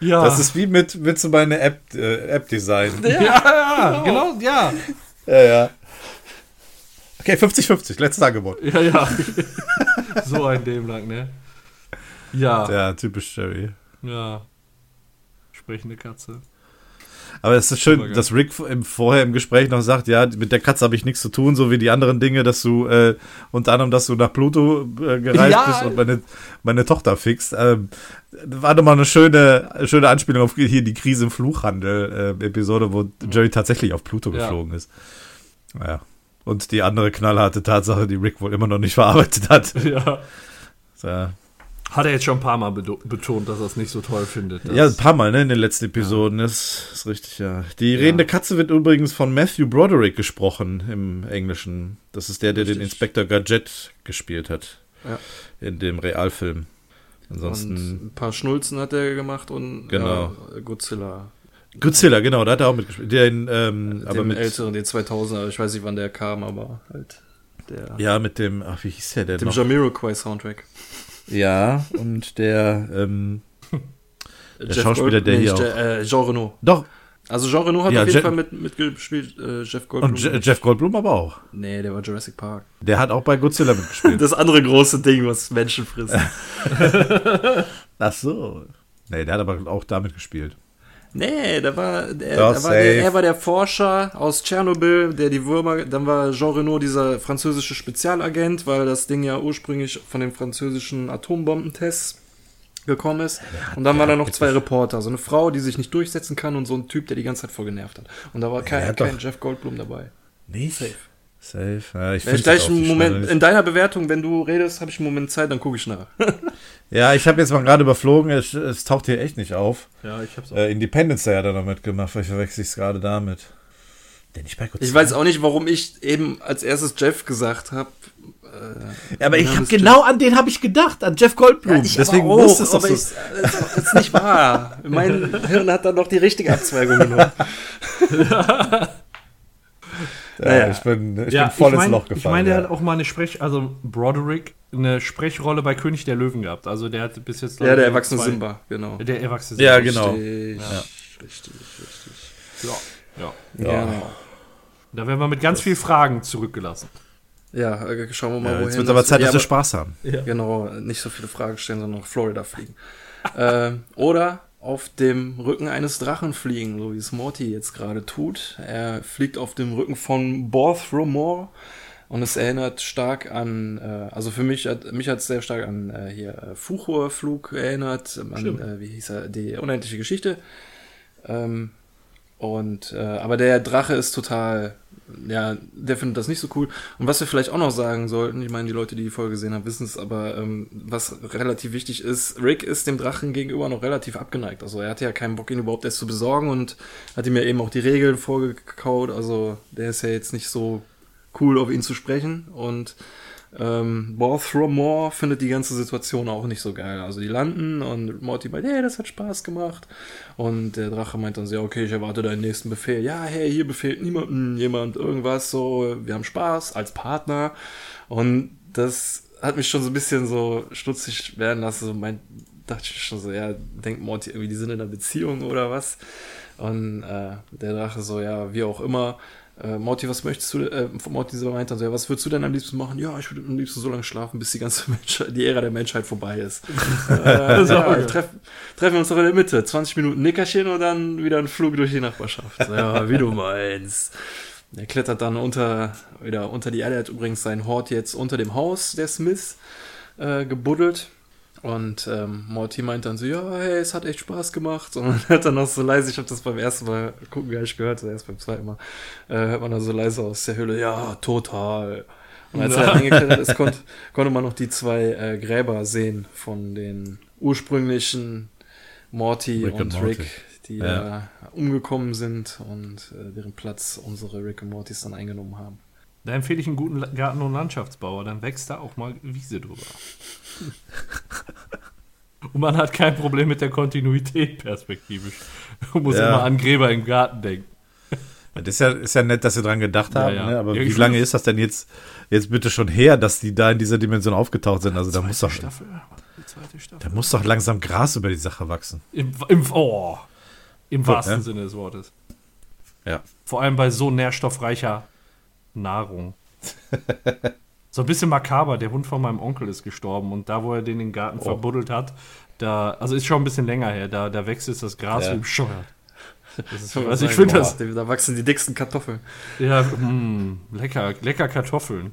Ja, Das ist wie mit, mit so meiner App, äh, App-Design. ja, ja, genau, ja. Ja, ja. Okay, 50-50, letztes Angebot. Ja, ja. *laughs* so ein Dämlang, ne? Ja, Ja, typisch Jerry. ja. Sprechende Katze. Aber es ist schön, dass Rick im, vorher im Gespräch noch sagt, ja, mit der Katze habe ich nichts zu tun, so wie die anderen Dinge, dass du, äh, unter anderem, dass du nach Pluto äh, gereist Ja. bist und meine, meine Tochter fixt. Ähm, war doch mal eine schöne, schöne Anspielung auf hier die Krise im Fluchhandel-Episode, wo Jerry tatsächlich auf Pluto Ja. geflogen ist. Naja. Und die andere knallharte Tatsache, die Rick wohl immer noch nicht verarbeitet hat. *laughs* Ja. Ja, Hat er jetzt schon ein paar Mal betont, dass er es nicht so toll findet. Ja, ein paar Mal, ne, in den letzten Episoden. Das ist richtig, ja. Die redende Katze wird übrigens von Matthew Broderick gesprochen im Englischen. Das ist der, der den Richtig. Inspektor Gadget gespielt hat. Ja. In dem Realfilm. Und Ansonsten. ein paar Schnulzen hat er gemacht und Genau. ja, Godzilla. Godzilla, genau, da hat er auch mitgespielt. Den, ähm, aber dem mit. älteren, den 2000er, ich weiß nicht, wann der kam, aber halt der. Ja, mit dem, ach, wie hieß der denn dem noch? Jamiroquai-Soundtrack. Ja, und der, ähm, *laughs* Der Schauspieler, der hier nicht, äh, Jean Reno. doch, Also Jean Reno hat Ja, auf jeden Je- Fall mit, mitgespielt, äh, Jeff Goldblum. und Je Jeff Goldblum aber auch. nee, der war Jurassic Park. Der hat auch bei Godzilla mitgespielt. *laughs* Das andere große Ding, was Menschen frisst. *laughs* ach so. Nee, der hat aber auch damit gespielt. Nee, da war, der, Doch, da war der, er war der Forscher aus Tschernobyl, der die Würmer, dann war Jean Reno dieser französische Spezialagent, weil das Ding ja ursprünglich von den französischen Atombombentests gekommen ist. Und dann waren da noch zwei Reporter, so eine Frau, die sich nicht durchsetzen kann und so ein Typ, der die ganze Zeit voll genervt hat. Und da war kein, kein Jeff Goldblum dabei. Nicht? Safe. Safe. Ja, ich ich gleich einen Moment, in deiner Bewertung, wenn du redest, habe ich einen Moment Zeit, dann gucke ich nach. *laughs* Ja, ich habe jetzt mal gerade überflogen, es, es taucht hier echt nicht auf. Ja, ich hab's auch. Äh, Independence Day hat er noch mitgemacht, vielleicht verwechsel ich es gerade damit. Denn ich. Ich weiß auch nicht, warum ich eben als erstes Jeff gesagt habe. Ja, aber ich habe genau an den habe ich gedacht, an Jeff Goldblum. Deswegen aber auch, muss es doch so. ich, das ist nicht wahr. Mein *laughs* Hirn hat dann noch die richtige Abzweigung genommen. *laughs* Ja, naja. ich bin, ich ja, bin voll ich mein, ins Loch Ich gefallen. meine, der ja. hat auch mal eine Sprech, also Broderick, eine Sprechrolle bei König der Löwen gehabt. Also der hat bis jetzt. Ja, der ich, erwachsene zwei- Simba, genau. Der erwachsene Ja, Simba. genau. Richtig, richtig, richtig. Ja. Ja. Da werden wir mit ganz vielen Fragen zurückgelassen. Ja, äh, schauen wir mal, Ja, wohin. jetzt wird aber Zeit, ja, dass wir Spaß haben. Genau, nicht so viele Fragen stellen, sondern nach Florida fliegen. *laughs* ähm, oder auf dem Rücken eines Drachen fliegen, so wie es Morty jetzt gerade tut. Er fliegt auf dem Rücken von Borthromore und es erinnert stark an, äh, also für mich hat mich hat es sehr stark an äh, hier äh, Fuchur-Flug erinnert, an, äh, wie hieß er, die unendliche Geschichte. Ähm, und äh, aber der Drache ist total, ja, der findet das nicht so cool. Und was wir vielleicht auch noch sagen sollten, ich meine, die Leute, die die Folge gesehen haben, wissen es, aber ähm, was relativ wichtig ist, Rick ist dem Drachen gegenüber noch relativ abgeneigt. Also er hatte ja keinen Bock, ihn überhaupt erst zu besorgen und hat ihm ja eben auch die Regeln vorgekaut. Also der ist ja jetzt nicht so cool, auf ihn zu sprechen. Und Ähm, Balthromore findet die ganze Situation auch nicht so geil. Also die landen und Morty meint, hey, das hat Spaß gemacht. Und der Drache meint dann so, ja, okay, ich erwarte deinen nächsten Befehl. Ja, hey, hier befehlt niemandem jemand irgendwas, so, wir haben Spaß als Partner. Und das hat mich schon so ein bisschen so stutzig werden lassen. So mein, dachte ich schon so, ja, denkt Morty irgendwie, die sind in einer Beziehung oder was? Und äh, der Drache so, ja, wie auch immer. Äh, Morty, was möchtest du? Äh, Morty so meint dann so, ja, was würdest du denn am liebsten machen? Ja, ich würde am liebsten so lange schlafen, bis die ganze *laughs* Menschheit, die Ära der Menschheit vorbei ist. *laughs* äh, ja, treff, treffen wir uns doch in der Mitte. 20 Minuten Nickerchen und dann wieder ein Flug durch die Nachbarschaft. So, ja, wie du meinst. Er klettert dann unter, wieder unter die Erde, hat übrigens sein Hort jetzt unter dem Haus der Smiths äh, gebuddelt. Und ähm, Morty meint dann so, ja, hey, es hat echt Spaß gemacht. Und man hört dann noch so leise, ich habe das beim ersten Mal gucken gar nicht gehört, erst beim zweiten Mal, äh, hört man dann so leise aus der Höhle, ja, total. Und als er eingeklettert ist, *laughs* konnt, konnte man noch die zwei äh, Gräber sehen von den ursprünglichen Morty Rick und und Morty. Rick, die Ja. äh, umgekommen sind und äh, deren Platz unsere Rick und Mortys dann eingenommen haben. Da empfehle ich einen guten Garten- und Landschaftsbauer, dann wächst da auch mal Wiese drüber. *laughs* und man hat kein Problem mit der Kontinuität perspektivisch. Man muss Ja. immer an Gräber im Garten denken. Das ist ja, ist ja nett, dass sie dran gedacht Ja, haben, ja. Ne? aber Ja, wie lange ist das denn jetzt, jetzt bitte schon her, dass die da in dieser Dimension aufgetaucht sind? Also da muss doch, Staffel. Die zweite Staffel. da muss doch langsam Gras über die Sache wachsen. Im, im, oh, Im wahrsten ne? Sinne des Wortes. Ja. Vor allem bei so nährstoffreicher Nahrung. *laughs* so ein bisschen makaber. Der Hund von meinem Onkel ist gestorben und da, wo er den im Garten Oh. verbuddelt hat, da, also ist schon ein bisschen länger her, da, da wächst jetzt das Gras Ja. wie bescheuert. Ist, *laughs* also ich finde das, Da wachsen die dicksten Kartoffeln. ja, mm, lecker, lecker Kartoffeln.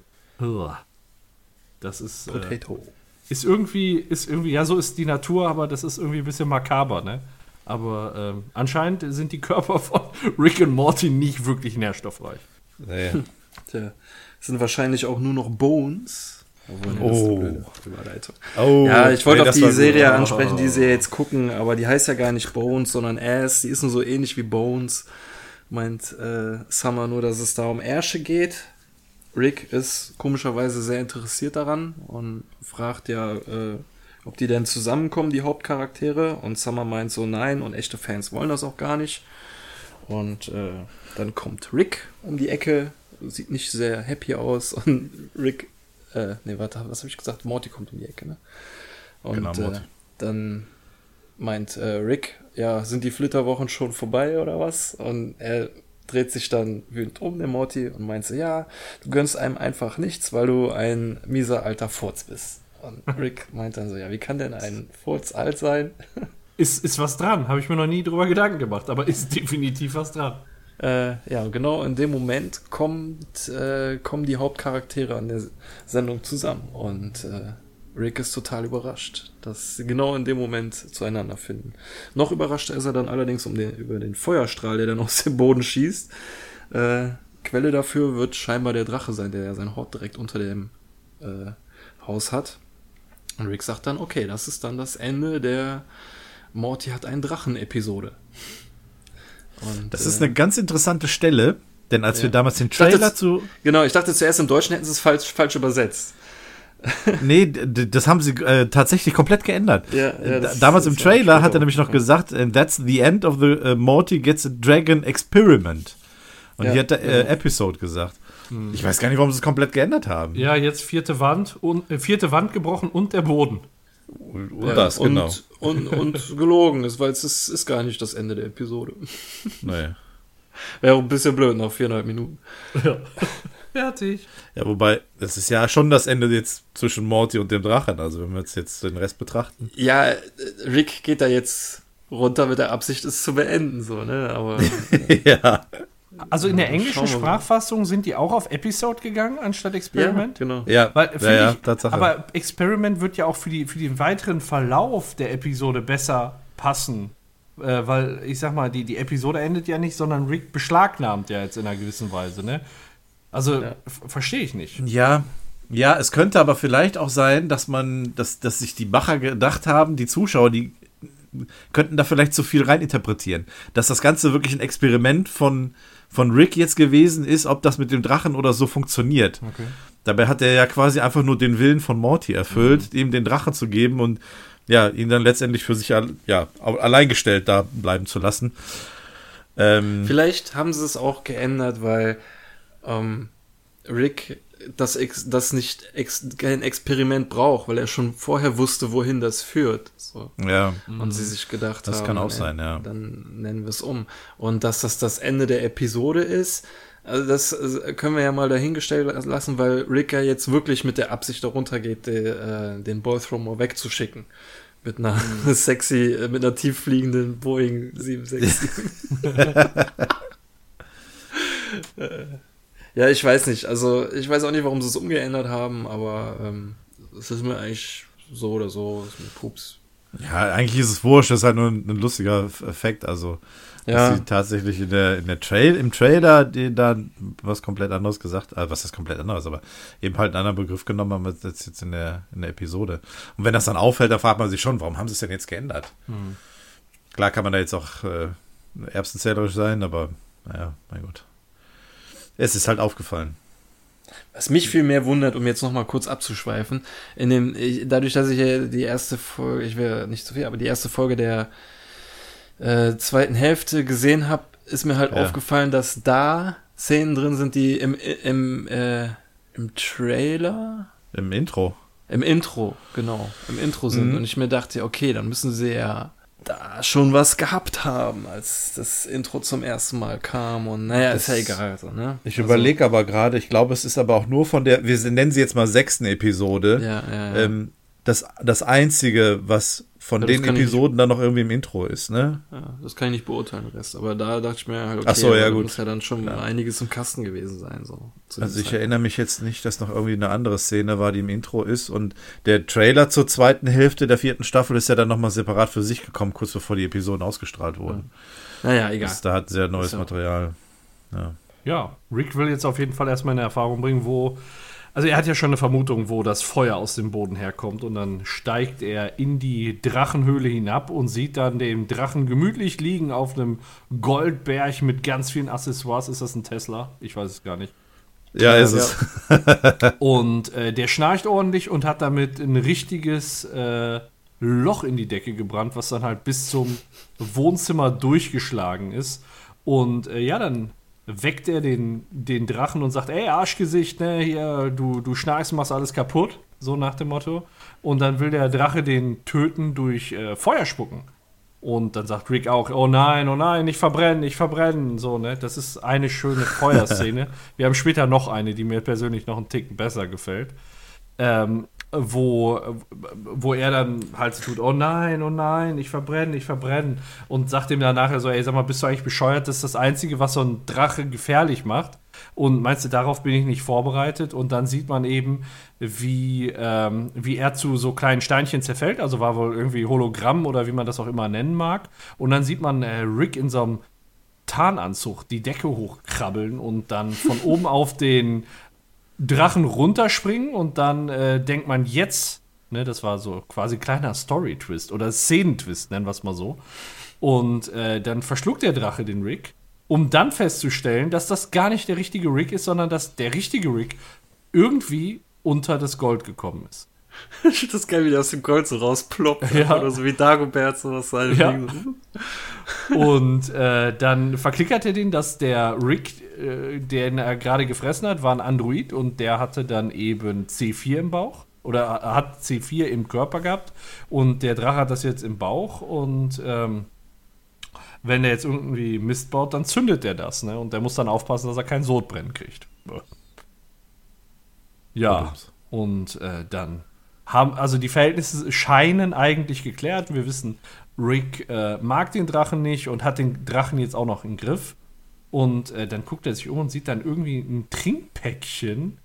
Das ist, äh, Potato. ist irgendwie, ist irgendwie, ja, so ist die Natur, aber das ist irgendwie ein bisschen makaber, ne? Aber ähm, anscheinend sind die Körper von *laughs* Rick und Morty nicht wirklich nährstoffreich. Nee. Tja, es sind wahrscheinlich auch nur noch Bones. Oh. Oh, Ja, ich wollte nee, auf die war gut. Serie Oh. ansprechen, die sie jetzt gucken, aber die heißt ja gar nicht Bones, sondern Ass. Die ist nur so ähnlich wie Bones. Meint äh, Summer nur, dass es da um Ärsche geht. Rick ist komischerweise sehr interessiert daran und fragt ja, äh, ob die denn zusammenkommen, die Hauptcharaktere. Und Summer meint so, nein, und echte Fans wollen das auch gar nicht. Und äh, dann kommt Rick um die Ecke, sieht nicht sehr happy aus. *laughs* Und Rick, äh, nee, warte, was habe ich gesagt? Morty kommt um die Ecke, ne? Und Genau, Morty. äh, dann meint äh, Rick, ja, sind die Flitterwochen schon vorbei oder was? Und er dreht sich dann wütend um, der Morty, und meint so, ja, du gönnst einem einfach nichts, weil du ein mieser alter Furz bist. Und *laughs* Rick meint dann so, ja, wie kann denn ein Furz alt sein? *laughs* Ist, ist was dran, habe ich mir noch nie drüber Gedanken gemacht, aber ist definitiv was dran. Äh, ja, genau in dem Moment kommt, äh, kommen die Hauptcharaktere an der Sendung zusammen und äh, Rick ist total überrascht, dass sie genau in dem Moment zueinander finden. Noch überraschter ist er dann allerdings um den, über den Feuerstrahl, der dann *laughs* aus dem Boden schießt. Äh, Quelle dafür wird scheinbar der Drache sein, der ja sein Hort direkt unter dem äh, Haus hat. Und Rick sagt dann, okay, das ist dann das Ende der Morty hat einen Drachen-Episode. Und, Das äh, ist eine ganz interessante Stelle, denn als wir damals den dachte, Trailer es- zu. Genau, ich dachte zuerst im Deutschen hätten sie es falsch, falsch übersetzt. *laughs* Nee, das haben sie äh, tatsächlich komplett geändert. Ja, ja, Äh, das- damals das im Trailer hat er nämlich noch ja. gesagt, and that's the end of the uh, Morty gets a dragon experiment. Und Ja, hier hat er äh. Episode gesagt. Ich weiß gar nicht, warum sie es komplett geändert haben. Ja, jetzt vierte Wand und äh, vierte Wand gebrochen und der Boden. Und, Ja, das, und, genau. Und, und *laughs* gelogen ist, weil es ist, ist gar nicht das Ende der Episode. Nee. Wäre auch ein bisschen blöd nach viereinhalb Minuten. Ja. *laughs* Fertig. Ja, wobei, das ist ja schon das Ende jetzt zwischen Morty und dem Drachen. Also, wenn wir jetzt, jetzt den Rest betrachten. Ja, äh, Rick geht da jetzt runter mit der Absicht, es zu beenden, so, ne? Aber *laughs* ja. Also in der englischen. Sprachfassung sind die auch auf Episode gegangen anstatt ja, Experiment? genau. Ja, Weil, ja, ja, ich, Tatsache. aber Experiment wird ja auch für, die, für den weiteren Verlauf der Episode besser passen. Äh, weil, ich sag mal, die, die Episode endet ja nicht, sondern Rick beschlagnahmt ja jetzt in einer gewissen Weise, ne? Also, Ja. verstehe ich nicht. Ja, ja, es könnte aber vielleicht auch sein, dass man, dass, dass sich die Macher gedacht haben, die Zuschauer, die könnten da vielleicht zu viel reininterpretieren. Dass das Ganze wirklich ein Experiment von, von Rick jetzt gewesen ist, ob das mit dem Drachen oder so funktioniert. Okay. Dabei hat er ja quasi einfach nur den Willen von Morty erfüllt, mhm. ihm den Drachen zu geben und ja, ihn dann letztendlich für sich ja, alleingestellt da bleiben zu lassen. Ähm, Vielleicht haben sie es auch geändert, weil ähm, Rick das, das nicht ex, kein Experiment braucht, weil er schon vorher wusste, wohin das führt. So. Ja. Und sie sich gedacht das haben, kann auch sein, ja. Dann nennen wir es um. Und dass das das Ende der Episode ist, also das äh, können wir ja mal dahingestellt lassen, weil Rick ja jetzt wirklich mit der Absicht darunter geht, de, äh, den Boythrower wegzuschicken. Mit einer mhm. *laughs* sexy, äh, mit einer tieffliegenden Boeing 767. *laughs* *laughs* ja, ich weiß nicht. Also, ich weiß auch nicht, warum sie es umgeändert haben, aber ähm, es ist mir eigentlich so oder so, ist mir Pups. Ja, eigentlich ist es wurscht, das ist halt nur ein, ein lustiger Effekt. Also, ja. dass sie tatsächlich in der, in der Trail, im Trailer die da was komplett anderes gesagt, also was ist komplett anderes, aber eben halt einen anderen Begriff genommen haben als jetzt in der, in der Episode. Und wenn das dann auffällt, da fragt man sich schon, warum haben sie es denn jetzt geändert? Hm. Klar kann man da jetzt auch äh, erbsenzählerisch sein, aber naja, mein Gott. Es ist halt aufgefallen. Was mich viel mehr wundert, um jetzt nochmal kurz abzuschweifen, in dem, ich, dadurch, dass ich ja die erste Folge, ich will nicht zu viel, aber die erste Folge der äh, zweiten Hälfte gesehen habe, ist mir halt ja. aufgefallen, dass da Szenen drin sind, die im, im, äh, im Trailer. Im Intro. Im Intro, genau. Im Intro sind. Mhm. Und ich mir dachte, okay, dann müssen sie ja da schon was gehabt haben, als das Intro zum ersten Mal kam. Und naja, das ist ja egal. So, ne? Ich also, überlege aber gerade, ich glaube, es ist aber auch nur von der, wir nennen sie jetzt mal sechsten Episode. Ja, ja, ja. Ähm, das, das Einzige, was von ja, den Episoden dann noch irgendwie im Intro ist, ne? Ja, das kann ich nicht beurteilen, Rest. Aber da dachte ich mir halt, okay, Ach so, ja, gut. muss ja dann schon ja. einiges im Kasten gewesen sein. So, also ich Zeit. erinnere mich jetzt nicht, dass noch irgendwie eine andere Szene war, die im Intro ist. Und der Trailer zur zweiten Hälfte der vierten Staffel ist ja dann nochmal separat für sich gekommen, kurz bevor die Episoden ausgestrahlt wurden. Naja, egal. Das, da hat sehr neues Material. Ja. ja, Rick will jetzt auf jeden Fall erstmal eine Erfahrung bringen, wo also er hat ja schon eine Vermutung, wo das Feuer aus dem Boden herkommt und dann steigt er in die Drachenhöhle hinab und sieht dann den Drachen gemütlich liegen auf einem Goldberg mit ganz vielen Accessoires. Ist das ein Tesla? Ich weiß es gar nicht. Ja, ist es. *laughs* *laughs* und äh, der schnarcht ordentlich und hat damit ein richtiges äh, Loch in die Decke gebrannt, was dann halt bis zum Wohnzimmer durchgeschlagen ist. Und äh, ja, dann weckt er den, den Drachen und sagt, ey, Arschgesicht, ne, hier, du, du schnarchst, machst alles kaputt, so nach dem Motto. Und dann will der Drache den töten durch äh, Feuer spucken. Und dann sagt Rick auch, oh nein, oh nein, nicht verbrennen, nicht verbrennen. So, ne? Das ist eine schöne Feuerszene. *laughs* Wir haben später noch eine, die mir persönlich noch einen Ticken besser gefällt. Ähm, wo, wo er dann halt so tut, oh nein, oh nein, ich verbrenne, ich verbrenne. Und sagt ihm dann nachher so, ey, sag mal, bist du eigentlich bescheuert? Das ist das Einzige, was so ein Drache gefährlich macht. Und meinst du, darauf bin ich nicht vorbereitet? Und dann sieht man eben, wie, ähm, wie er zu so kleinen Steinchen zerfällt. Also war wohl irgendwie Hologramm oder wie man das auch immer nennen mag. Und dann sieht man äh, Rick in so einem Tarnanzug die Decke hochkrabbeln und dann von oben auf den Drachen runterspringen und dann äh, denkt man jetzt, ne, das war so quasi kleiner Story-Twist oder Szenentwist, nennen wir es mal so. Und äh, dann verschluckt der Drache den Rick, um dann festzustellen, dass das gar nicht der richtige Rick ist, sondern dass der richtige Rick irgendwie unter das Gold gekommen ist. *laughs* Das geil, wie der aus dem Gold so rausploppt. Ja. Oder so wie Dagobert so was seine ja. Und äh, dann verklickert er den, dass der Rick, den er gerade gefressen hat, war ein Android und der hatte dann eben C4 im Bauch. Oder hat C4 im Körper gehabt und der Drache hat das jetzt im Bauch und ähm, wenn er jetzt irgendwie Mist baut, dann zündet er das, ne? Und der muss dann aufpassen, dass er kein Sodbrennen kriegt. Ja, und äh, dann haben, also die Verhältnisse scheinen eigentlich geklärt. Wir wissen, Rick äh, mag den Drachen nicht und hat den Drachen jetzt auch noch im Griff. Und äh, dann guckt er sich um und sieht dann irgendwie ein Trinkpäckchen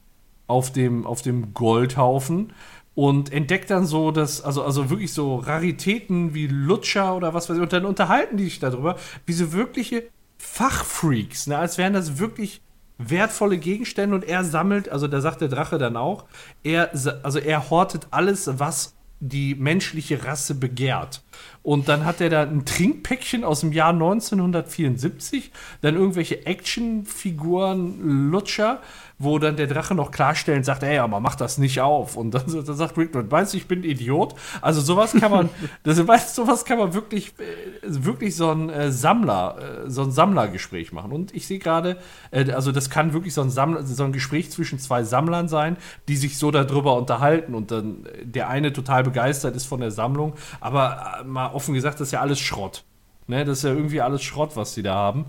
auf dem, auf dem Goldhaufen und entdeckt dann so das, also, also wirklich so Raritäten wie Lutscher oder was weiß ich. Und dann unterhalten die sich darüber, wie so wirkliche Fachfreaks, ne? als wären das wirklich wertvolle Gegenstände und er sammelt, also da sagt der Drache dann auch, er, also er hortet alles, was die menschliche Rasse begehrt. Und dann hat er da ein Trinkpäckchen aus dem Jahr 1974, dann irgendwelche Actionfiguren, Lutscher, wo dann der Drache noch klarstellen sagt, ey, aber mach das nicht auf. Und dann, dann sagt Rick, meinst du, ich bin Idiot? Also sowas kann man, *laughs* das, weißt, sowas kann man wirklich, äh, wirklich so ein äh, Sammler, äh, so ein Sammlergespräch machen. Und ich sehe gerade, also das kann wirklich so ein, Sammler, so ein Gespräch zwischen zwei Sammlern sein, die sich so darüber unterhalten und dann der eine total begeistert ist von der Sammlung, aber mal offen gesagt, das ist ja alles Schrott. Ne, das ist ja irgendwie alles Schrott, was sie da haben.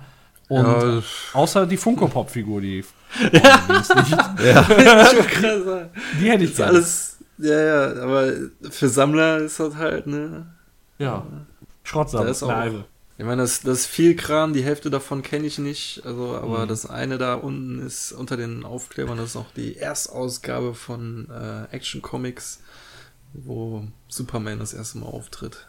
Und Ja. außer die Funko-Pop-Figur, die. Ja. Die *laughs* hätte ich ist gerne. alles, ja, ja, aber für Sammler ist das halt, ne? Ja. Schrottsammler. Ist auch-. Ich meine, das, das ist viel Kram, die Hälfte davon kenne ich nicht, also, aber Mhm. das eine da unten ist unter den Aufklebern, das ist auch die Erstausgabe von äh, Action Comics, wo Superman das erste Mal auftritt.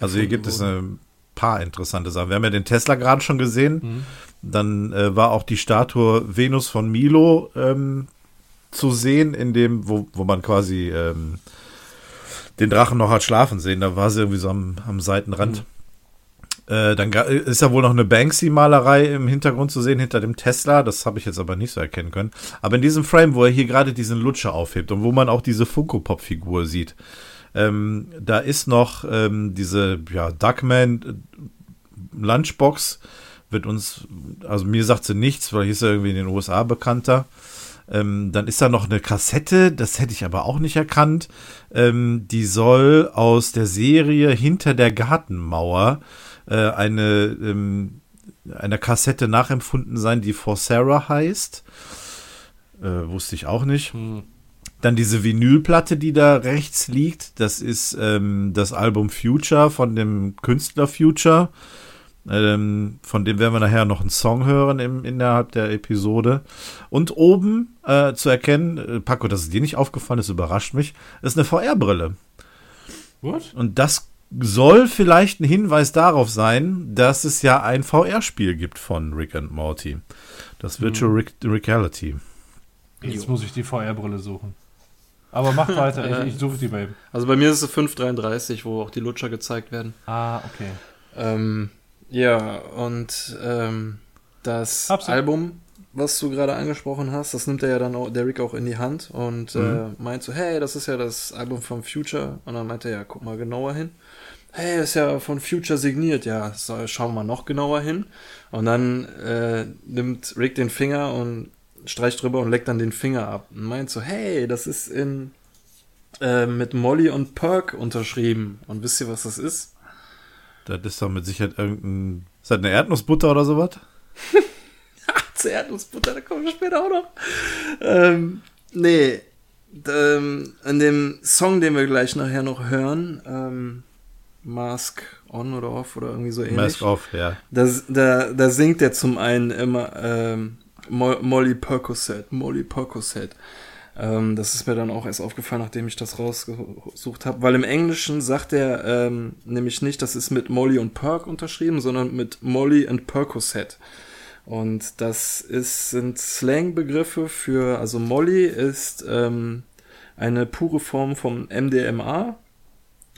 Also hier gibt es ein paar interessante Sachen. Wir haben ja den Tesla gerade schon gesehen. Dann äh, war auch die Statue Venus von Milo ähm, zu sehen, in dem, wo, wo man quasi ähm, den Drachen noch hat schlafen sehen. Da war sie irgendwie so am, am Seitenrand. Äh, dann ist ja wohl noch eine Banksy-Malerei im Hintergrund zu sehen, hinter dem Tesla. Das habe ich jetzt aber nicht so erkennen können. Aber in diesem Frame, wo er hier gerade diesen Lutscher aufhebt und wo man auch diese Funko-Pop-Figur sieht, ähm, da ist noch ähm, diese ja, Duckman äh, Lunchbox. Wird uns, also mir sagt sie nichts, weil hier ist er irgendwie in den USA bekannter. Ähm, dann ist da noch eine Kassette, das hätte ich aber auch nicht erkannt. Ähm, die soll aus der Serie Hinter der Gartenmauer äh, eine, ähm, eine Kassette nachempfunden sein, die For Sarah heißt. Äh, wusste ich auch nicht. Dann diese Vinylplatte, die da rechts liegt, das ist ähm, das Album Future von dem Künstler Future. Ähm, von dem werden wir nachher noch einen Song hören im, innerhalb der Episode. Und oben äh, zu erkennen, äh, Paco, dass es dir nicht aufgefallen ist, überrascht mich, ist eine VR-Brille. What? Und das soll vielleicht ein Hinweis darauf sein, dass es ja ein VR-Spiel gibt von Rick and Morty. Das Virtual Rick Reality. Jetzt muss ich die VR-Brille suchen. Aber mach *laughs* weiter, ich, ich suche die bei ihm. Also bei mir ist es 533, wo auch die Lutscher gezeigt werden. Ah, okay. Ähm, ja, und ähm, das Hab's. Album, was du gerade angesprochen hast, das nimmt er ja dann auch, der Rick auch in die Hand und äh, meint so, hey, das ist ja das Album von Future. Und dann meint er, ja, guck mal genauer hin. Hey, ist ja von Future signiert. Ja, so, schauen wir mal noch genauer hin. Und dann äh, nimmt Rick den Finger und streicht drüber und leckt dann den Finger ab. Und meint so, hey, das ist in äh, mit Molly und Perk unterschrieben. Und wisst ihr, was das ist? Das ist doch mit Sicherheit irgendein. Ist das eine Erdnussbutter oder sowas? *laughs* zur Erdnussbutter, da kommen wir später auch noch. Ähm, nee, ähm, in dem Song, den wir gleich nachher noch hören, ähm, Mask on oder off oder irgendwie so ähnlich. Mask off, ja. Da, da, da singt er zum einen immer ähm, Mo Molly Percocet, Molly Percocet. Ähm, das ist mir dann auch erst aufgefallen, nachdem ich das rausgesucht habe, weil im Englischen sagt er ähm, nämlich nicht, das ist mit Molly und Perk unterschrieben, sondern mit Molly and Percocet. Und das ist, sind Slang-Begriffe für, also Molly ist ähm, eine pure Form von MDMA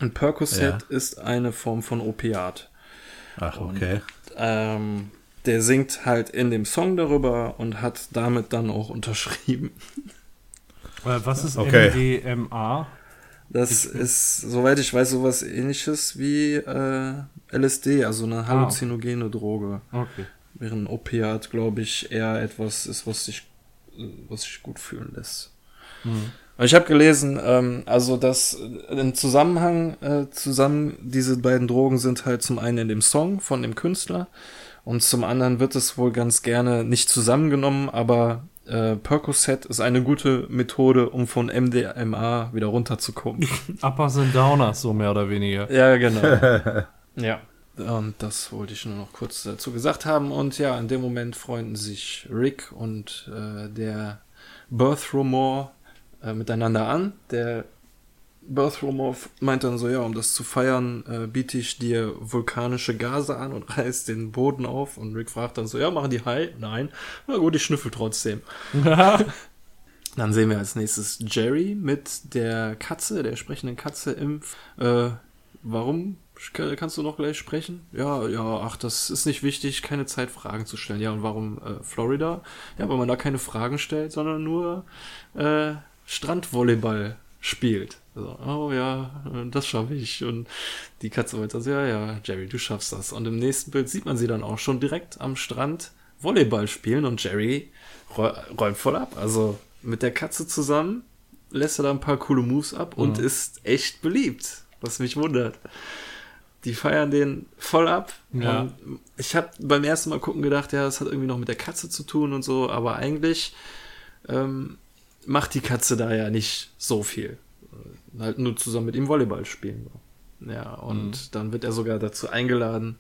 und Percocet Ja. ist eine Form von Opiat. Ach, okay. Ähm, der singt halt in dem Song darüber und hat damit dann auch unterschrieben. Äh, Was ist Okay. MDMA? Das ist, soweit ich weiß, sowas ähnliches wie äh, LSD, also eine halluzinogene Droge. Okay. Während Opiat, glaube ich, eher etwas ist, was sich, was sich gut fühlen lässt. Aber Ich habe gelesen, ähm, also dass im Zusammenhang äh, zusammen diese beiden Drogen sind halt zum einen in dem Song von dem Künstler und zum anderen wird es wohl ganz gerne nicht zusammengenommen, aber äh, Percocet ist eine gute Methode, um von MDMA wieder runterzukommen. *laughs* Uppers and Downers, so mehr oder weniger. ja, genau. *laughs* ja. Und das wollte ich nur noch kurz dazu gesagt haben. Und ja, in dem Moment freunden sich Rick und äh, der Birth Rumor äh, miteinander an. Der F- meint dann so, ja, um das zu feiern, äh, biete ich dir vulkanische Gase an und *laughs* reiß den Boden auf. Und Rick fragt dann so, ja, machen die High? Nein. Na gut, ich schnüffel trotzdem. *laughs* Dann sehen wir als nächstes Jerry mit der Katze, der sprechenden Katze im. Äh, warum kannst du noch gleich sprechen? Ja, ja, ach, das ist nicht wichtig, keine Zeit, Fragen zu stellen. Ja, und warum äh, Florida? Ja, weil man da keine Fragen stellt, sondern nur äh, Strandvolleyball spielt. So, oh ja, das schaffe ich. Und die Katze wollte so, ja, ja, Jerry, du schaffst das. Und im nächsten Bild sieht man sie dann auch schon direkt am Strand Volleyball spielen und Jerry räumt voll ab. Also mit der Katze zusammen lässt er da ein paar coole Moves ab und mhm. ist echt beliebt, was mich wundert. Die feiern den voll ab. Ja. ich habe beim ersten Mal gucken gedacht, ja, das hat irgendwie noch mit der Katze zu tun und so, aber eigentlich ähm, macht die Katze da ja nicht so viel. Halt nur zusammen mit ihm Volleyball spielen. Ja, und mhm. dann wird er sogar dazu eingeladen,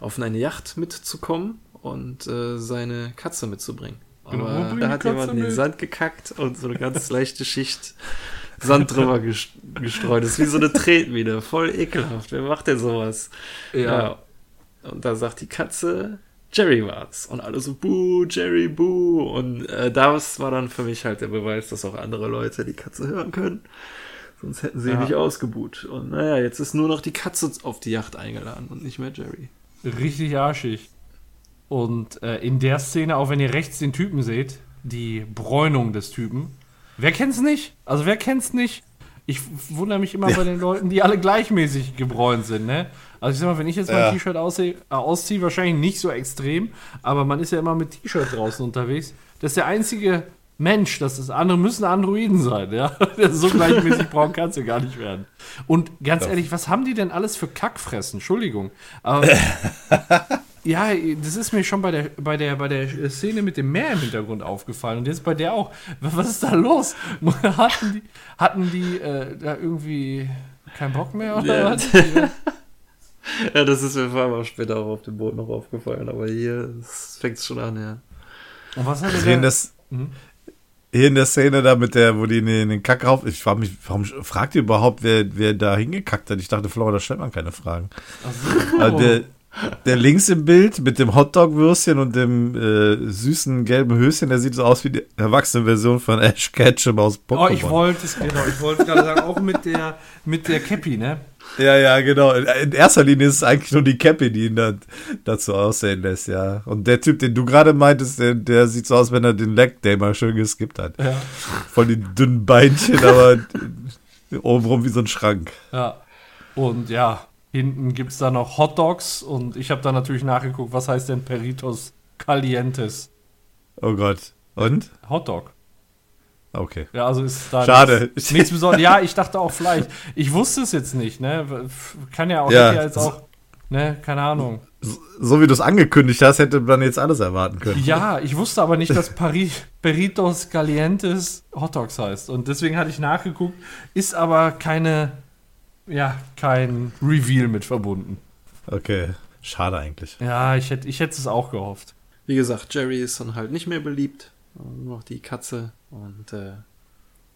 auf eine Yacht mitzukommen und äh, seine Katze mitzubringen. Genau, Aber da hat jemand in den Sand gekackt und so eine ganz *laughs* leichte Schicht Sand drüber gestreut. Das ist wie so eine Tretmine. Voll ekelhaft. Wer macht denn sowas? Ja. ja. Und da sagt die Katze, Jerry war's. Und alle so, buh, Jerry, buh. Und äh, das war dann für mich halt der Beweis, dass auch andere Leute die Katze hören können. Sonst hätten sie ja. nicht ausgebuht. Und naja, jetzt ist nur noch die Katze auf die Yacht eingeladen und nicht mehr Jerry. Richtig arschig. Und äh, in der Szene, auch wenn ihr rechts den Typen seht, die Bräunung des Typen. Wer kennt's nicht? Also wer kennt's nicht? Ich wundere mich immer ja. *laughs* bei den Leuten, die alle gleichmäßig gebräunt sind, ne? Also ich sag mal, wenn ich jetzt mein T-Shirt ausziehe, äh, ausziehe, wahrscheinlich nicht so extrem, aber man ist ja immer mit T-Shirt draußen unterwegs. Das ist der einzige Mensch, das ist andere müssen Androiden sein, ja. *laughs* so gleichmäßig braun kannst du gar nicht werden. Und ganz ja. ehrlich, was haben die denn alles für Kackfressen? Entschuldigung. Aber *laughs* Ja, das ist mir schon bei der, bei, der, bei der Szene mit dem Meer im Hintergrund aufgefallen. Und jetzt bei der auch. Was ist da los? *laughs* hatten die, hatten die äh, da irgendwie keinen Bock mehr? Oder ja. was? ja, das ist mir vor allem auch später auch auf dem Boot noch aufgefallen. Aber hier fängt es schon an, ja. Und was hat er das? Hm? Hier in der Szene da mit der, wo die in den Kack rauf. Ich frage mich, warum fragt ihr überhaupt, wer, wer da hingekackt hat? Ich dachte, Flora, da stellt man keine Fragen. Ach so. Der, der links im Bild mit dem Hotdog-Würstchen und dem äh, süßen gelben Höschen, der sieht so aus wie die erwachsene Version von Ash Ketchum aus Pokémon. Oh, ich wollte es, genau, ich wollte gerade sagen, auch mit der, mit der Cappy, ne? Ja, ja, genau. In erster Linie ist es eigentlich nur die Cappy, die ihn da, dazu aussehen lässt, ja. Und der Typ, den du gerade meintest, der, der sieht so aus, wenn er den Leg Day mal schön geskippt hat. Ja. Von den dünnen Beinchen, aber obenrum wie so ein Schrank. Ja. Und ja, Hinten gibt es da noch Hot Dogs und ich habe da natürlich nachgeguckt, was heißt denn Peritos Calientes? Oh Gott. Und? Hot Dog. Okay. Ja, also ist da Schade. Nichts, nichts Besonderes. Ja, ich dachte auch vielleicht. Ich wusste es jetzt nicht, ne? Kann ja auch, ja, ja jetzt auch, ne? Keine Ahnung. So wie du es angekündigt hast, hätte man jetzt alles erwarten können. Ja, ich wusste aber nicht, dass Pari Peritos Calientes Hot Dogs heißt. Und deswegen hatte ich nachgeguckt. Ist aber keine ja, kein Reveal mit verbunden. Okay, schade eigentlich. Ja, ich hätte ich hätte es auch gehofft. Wie gesagt, Jerry ist dann halt nicht mehr beliebt. Nur noch die Katze und äh,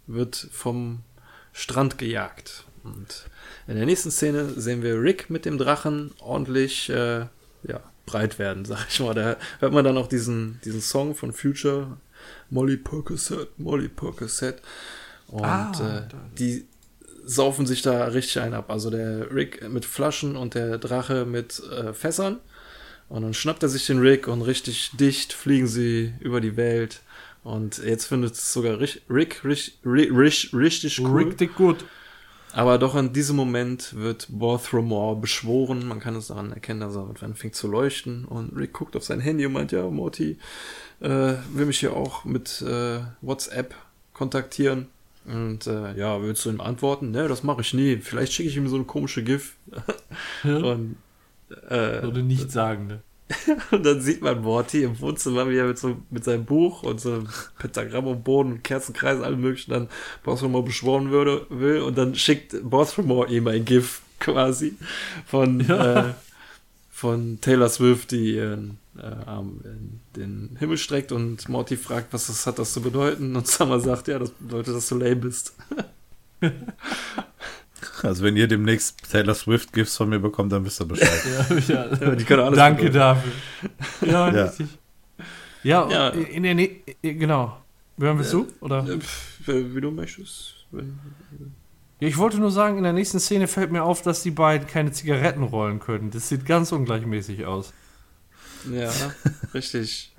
wird vom Strand gejagt. Und in der nächsten Szene sehen wir Rick mit dem Drachen ordentlich äh, ja, breit werden, *laughs* sag ich mal. Da hört man dann auch diesen, diesen Song von Future, Molly Percocet, Molly Percocet. Und ah, äh, die saufen sich da richtig ein ab. Also der Rick mit Flaschen und der Drache mit äh, Fässern. Und dann schnappt er sich den Rick und richtig dicht fliegen sie über die Welt. Und jetzt findet es sogar Rick, Rick, Rick, Rick richtig cool. Richtig gut. Aber doch in diesem Moment wird Borthromore beschworen. Man kann es daran erkennen, dass er anfängt zu leuchten. Und Rick guckt auf sein Handy und meint, ja, Morty äh, will mich hier auch mit äh, WhatsApp kontaktieren. Und äh, ja, willst du ihm antworten? Ne, das mache ich nie. Vielleicht schicke ich ihm so eine komische GIF. *laughs* und äh, Würde nicht sagen, ne? *laughs* und dann sieht man Morty im Wohnzimmer, wie er mit, so, mit seinem Buch und so einem Pentagramm am Boden und Kerzenkreis, allem möglichen dann Bosremore beschworen würde, will und dann schickt Bosremore ihm ein GIF quasi von, *laughs* ja. äh, von Taylor Swift, die ihren äh, Arm in den Himmel streckt und Morty fragt, was das hat das zu bedeuten und Summer sagt, ja, das bedeutet, dass du lame bist. *laughs* Also wenn ihr demnächst Taylor Swift Gifts von mir bekommt, dann wisst ihr Bescheid. *laughs* ja, *laughs* ja. die können alles Danke dafür. Ja, ja. richtig. Ja, ja. in der ne genau. Hören wir zu? Oder? Wie du möchtest. Ja, ich wollte nur sagen, in der nächsten Szene fällt mir auf, dass die beiden keine Zigaretten rollen können. Das sieht ganz ungleichmäßig aus. Ja, richtig.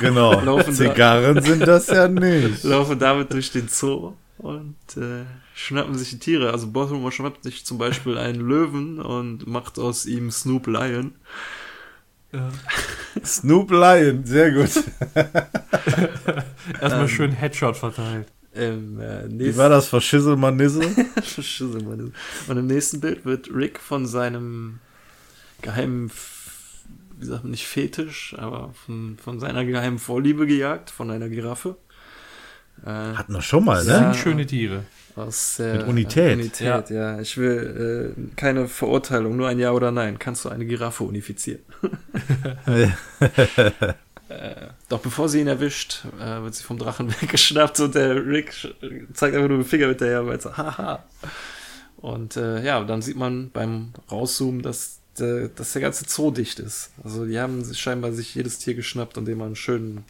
Genau. Zigarren sind das ja nicht. Laufen damit durch den Zoo und äh, schnappen sich die Tiere. Also Baltimore schnappt sich zum Beispiel einen Löwen und macht aus ihm Snoop Lion. *laughs* Snoop Lion, sehr gut. *laughs* Erstmal schön Headshot verteilt. Im, äh, Wie war das? Verschisselmanisse? *laughs* Schüssel, Mann. Und im nächsten Bild wird Rick von seinem geheimen, wie sagt man, nicht Fetisch, aber von, von seiner geheimen Vorliebe gejagt, von einer Giraffe. Äh, Hatten wir schon mal, Das ne? sind schöne Tiere. aus der Mit Unität. Unität, ja. Ich will äh, keine Verurteilung, nur ein Ja oder Nein. Kannst du eine Giraffe unifizieren? *laughs* äh, doch bevor sie ihn erwischt, äh, wird sie vom Drachen *laughs* weggeschnappt und der Rick zeigt einfach nur den Finger hinterher, weil er so, haha. Und äh, ja, dann sieht man beim Rauszoomen, dass der, dass der ganze Zoo dicht ist. Also die haben sich scheinbar sich jedes Tier geschnappt und dem einen schönen,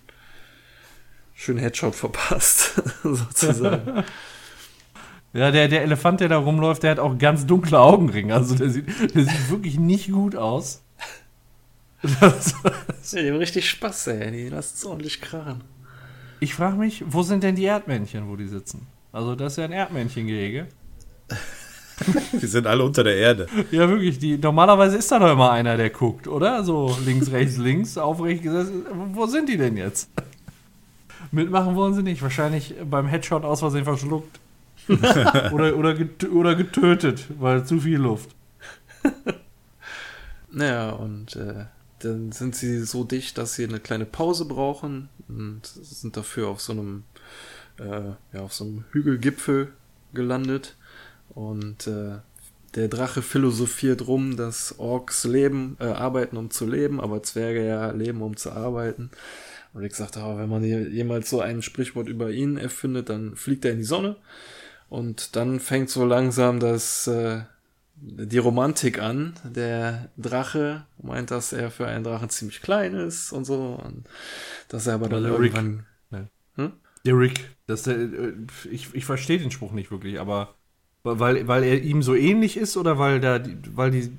schönen Headshot verpasst, *laughs* sozusagen. *laughs* Ja, der, der Elefant, der da rumläuft, der hat auch ganz dunkle Augenringe. Also der sieht, der sieht wirklich nicht gut aus. Das, *laughs* Ja, die haben richtig Spaß, ey. Die lassen es ordentlich krachen. ich frage mich, wo sind denn die Erdmännchen, wo die sitzen? Also das ist ja ein Erdmännchengehege. Die sind alle unter der Erde. Ja, wirklich. Die, normalerweise ist da doch immer einer, der guckt, oder? So links, rechts, links, aufrecht gesessen. Wo sind die denn jetzt? Mitmachen wollen sie nicht. Wahrscheinlich beim Headshot aus Versehen verschluckt. *laughs* oder, oder, oder getötet, weil zu viel Luft. *laughs* Naja, und äh, dann sind sie so dicht, dass sie eine kleine Pause brauchen und sind dafür auf so einem, äh, ja, auf so einem Hügelgipfel gelandet. Und äh, der Drache philosophiert rum, dass Orks leben, äh, arbeiten, um zu leben, aber Zwerge ja leben, um zu arbeiten. Und ich sagte, oh, wenn man je- jemals so ein Sprichwort über ihn erfindet, dann fliegt er in die Sonne. Und dann fängt so langsam das, äh, die Romantik an. Der Drache meint, dass er für einen Drachen ziemlich klein ist und so. Und dass er aber dann Also Rick. irgendwann. Der Rick. Das, der, äh, ich ich verstehe den Spruch nicht wirklich, aber weil, weil er ihm so ähnlich ist oder weil, da, die- weil die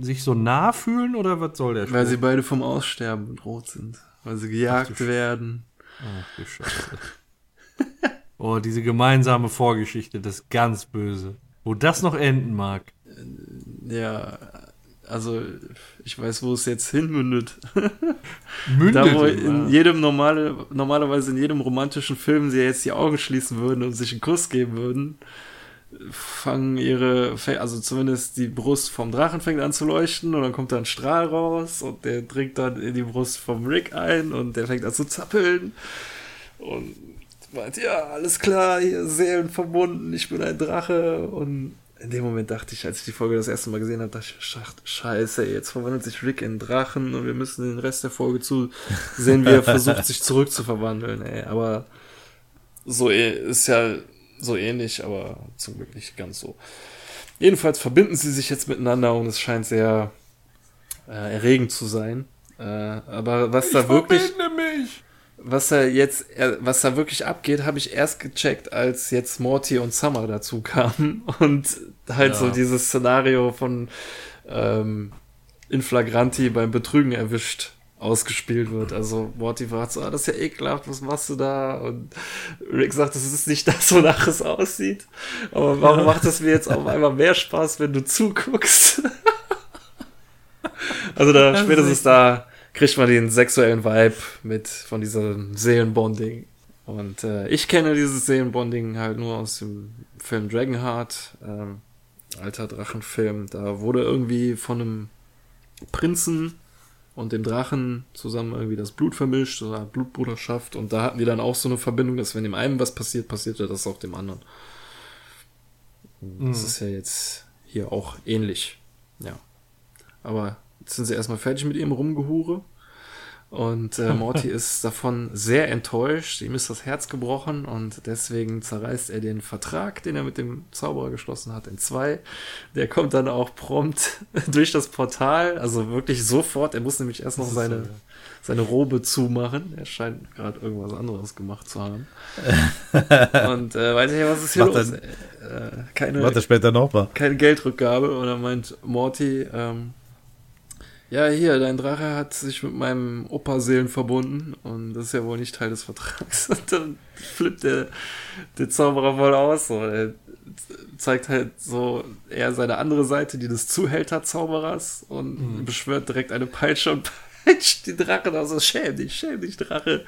sich so nah fühlen oder was soll der Spruch? Weil sie beide vom Aussterben bedroht sind. Weil sie gejagt Ach werden. Ach du Scheiße. *laughs* oh, diese gemeinsame Vorgeschichte, das ist ganz böse. Wo das noch enden mag. Ja, also ich weiß, wo es jetzt hinmündet. *laughs* Mündet. Da, wo in jedem normale, normalerweise in jedem romantischen Film sie jetzt die Augen schließen würden und sich einen Kuss geben würden, fangen ihre, also zumindest die Brust vom Drachen fängt an zu leuchten und dann kommt da ein Strahl raus und der dringt dann in die Brust vom Rick ein und der fängt an zu zappeln und meint, ja, alles klar, hier Seelen verbunden, ich bin ein Drache und in dem Moment dachte ich, als ich die Folge das erste Mal gesehen habe, dachte ich, schacht, scheiße, jetzt verwandelt sich Rick in Drachen und wir müssen den Rest der Folge zusehen, wie er *laughs* versucht, sich zurückzuverwandeln, ey. Aber so ist ja so ähnlich, aber zum Glück nicht ganz so. Jedenfalls verbinden sie sich jetzt miteinander und es scheint sehr äh, erregend zu sein. Äh, aber was da wirklich mich. was da jetzt, äh, was da wirklich abgeht, habe ich erst gecheckt, als jetzt Morty und Summer dazu kamen *laughs* und halt Ja. so dieses Szenario von ähm, Inflagranti beim Betrügen erwischt ausgespielt wird. Also Morty fragt so, ah, das ist ja ekelhaft, was machst du da? Und Rick sagt, das ist nicht das, wonach es aussieht. Aber warum macht es mir jetzt auf einmal mehr Spaß, wenn du zuguckst? *laughs* also da, Das ist spätestens da kriegt man den sexuellen Vibe mit von diesem Seelenbonding. Und äh, ich kenne dieses Seelenbonding halt nur aus dem Film Dragonheart, ähm, alter Drachenfilm. Da wurde irgendwie von einem Prinzen und dem Drachen zusammen irgendwie das Blut vermischt, eine Blutbruderschaft. Und da hatten die dann auch so eine Verbindung, dass wenn dem einen was passiert, passierte das auch dem anderen. Das ist ja jetzt hier auch ähnlich. Ja. Aber jetzt sind sie erstmal fertig mit ihrem Rumgehure. Und äh, *laughs* Morty ist davon sehr enttäuscht. Ihm ist das Herz gebrochen und deswegen zerreißt er den Vertrag, den er mit dem Zauberer geschlossen hat, in zwei. Der kommt dann auch prompt *laughs* durch das Portal, also wirklich sofort. Er muss nämlich erst noch seine, seine Robe zumachen. Er scheint gerade irgendwas anderes gemacht zu haben. *laughs* und äh, weiß nicht, was ist hier Macht los? er- Äh, keine, Macht er später noch mal. keine Geldrückgabe. Und dann meint Morty, ähm, ja, hier, dein Drache hat sich mit meinem Opa-Seelen verbunden und das ist ja wohl nicht Teil des Vertrags. *laughs* Und dann flippt der, der Zauberer voll aus. So. Er zeigt halt so eher seine andere Seite, die des Zuhälter-Zauberers und beschwört direkt eine Peitsche und *laughs* peitscht die Drache da so, schäm dich, schäm dich, Drache.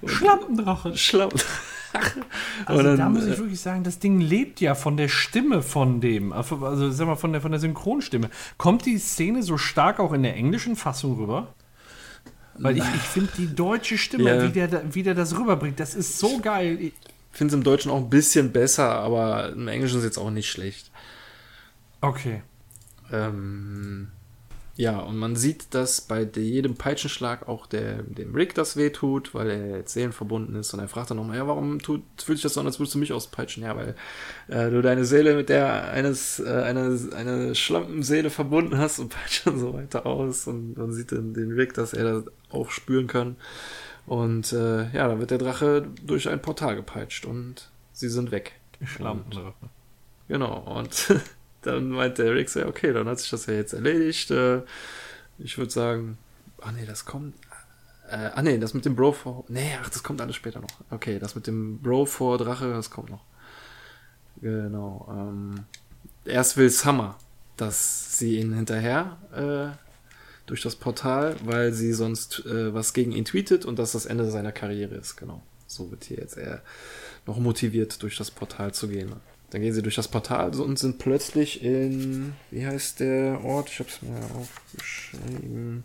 Und Schlampendrache. *laughs* *laughs* Also dann, da muss ich äh, wirklich sagen, das Ding lebt ja von der Stimme von dem, also sag mal von der, von der Synchronstimme. Kommt die Szene so stark auch in der englischen Fassung rüber? Weil ich, ich finde die deutsche Stimme, Ja. wie, der, wie der das rüberbringt, das ist so geil. Ich, finde es im Deutschen auch ein bisschen besser, aber im Englischen ist jetzt auch nicht schlecht. okay. Ähm, ja, und man sieht, dass bei de- jedem Peitschenschlag auch der, dem Rick das wehtut, weil er jetzt seelenverbunden ist. Und er fragt dann nochmal, ja, warum tut, fühlt sich das so an, als würdest du mich auspeitschen? Ja, weil äh, du deine Seele mit der eines, äh, eine, eine Schlampenseele verbunden hast und peitscht dann so weiter aus. Und man sieht dann den Rick, dass er das auch spüren kann. Und äh, ja, dann wird der Drache durch ein Portal gepeitscht und sie sind weg. Schlampendrache. Genau, und *laughs* dann meint der Rick so, okay, dann hat sich das ja jetzt erledigt. Äh, ich würde sagen, ah nee, das kommt. Äh, ah nee, das mit dem Bro vor. Nee, ach, das kommt alles später noch. Okay, das mit dem Bro vor Drache, das kommt noch. Genau. Ähm, erst will Summer, dass sie ihn hinterher äh, durch das Portal, weil sie sonst äh, was gegen ihn tweetet und das das Ende seiner Karriere ist. Genau. So wird hier jetzt er noch motiviert, durch das Portal zu gehen. Dann gehen sie durch das Portal und sind plötzlich in, wie heißt der Ort? Ich hab's mir aufgeschrieben.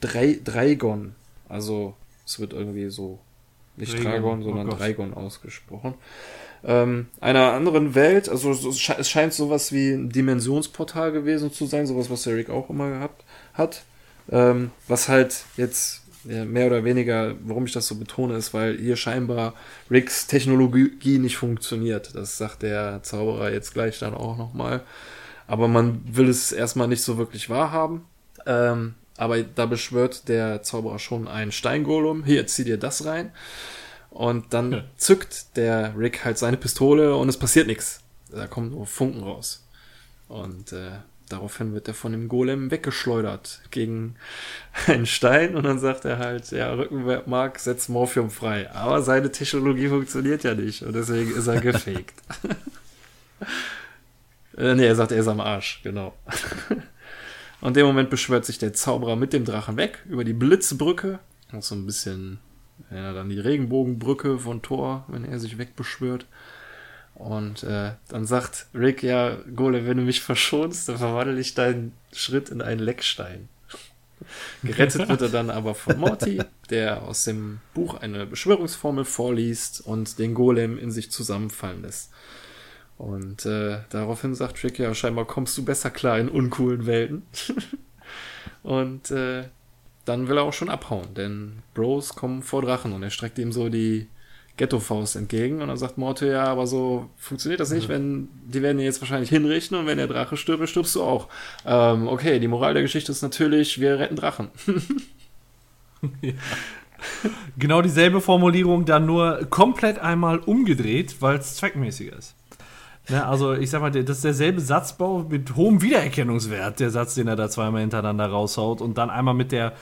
Drei, Dreigon. Also, es wird irgendwie so, nicht Dreigon, Dragon, oh sondern Gott. Dreigon ausgesprochen. Ähm, einer anderen Welt, also so- es sche- es scheint sowas wie ein Dimensionsportal gewesen zu sein, sowas, was der Rick auch immer gehabt hat. Ähm, was halt jetzt mehr oder weniger, warum ich das so betone, ist, weil hier scheinbar Ricks Technologie nicht funktioniert. Das sagt der Zauberer jetzt gleich dann auch nochmal. Aber man will es erstmal nicht so wirklich wahrhaben. Ähm, aber da beschwört der Zauberer schon einen Steingolem. Hier, zieh dir das rein. Und dann Ja. zückt der Rick halt seine Pistole und es passiert nichts. Da kommen nur Funken raus. Und äh, daraufhin wird er von dem Golem weggeschleudert gegen *laughs* einen Stein und dann sagt er halt, ja, Rückenmark setzt Morphium frei. Aber seine Technologie funktioniert ja nicht und deswegen ist er gefaked. *laughs* äh, nee, er sagt, er ist am Arsch, genau. *laughs* und in dem Moment beschwört sich der Zauberer mit dem Drachen weg über die Blitzbrücke. Auch so ein bisschen, ja, dann die Regenbogenbrücke von Thor, wenn er sich wegbeschwört. Und äh, dann sagt Rick, ja, Golem, wenn du mich verschonst, dann verwandle ich deinen Schritt in einen Leckstein. Gerettet wird er dann aber von Morty, der aus dem Buch eine Beschwörungsformel vorliest und den Golem in sich zusammenfallen lässt. Und äh, daraufhin sagt Rick, ja, scheinbar kommst du besser klar in uncoolen Welten. *laughs* und äh, dann will er auch schon abhauen, denn Bros kommen vor Drachen und er streckt ihm so die Ghetto-Faust entgegen und dann sagt Morty, ja, aber so funktioniert das nicht, wenn die werden ihn jetzt wahrscheinlich hinrichten und wenn der Drache stirbt, stirbst du auch. Ähm, okay, die Moral der Geschichte ist natürlich, wir retten Drachen. *laughs* Genau dieselbe Formulierung, dann nur komplett einmal umgedreht, weil es zweckmäßiger ist. Ne, also ich sag mal, das ist derselbe Satzbau mit hohem Wiedererkennungswert, der Satz, den er da zweimal hintereinander raushaut und dann einmal mit der,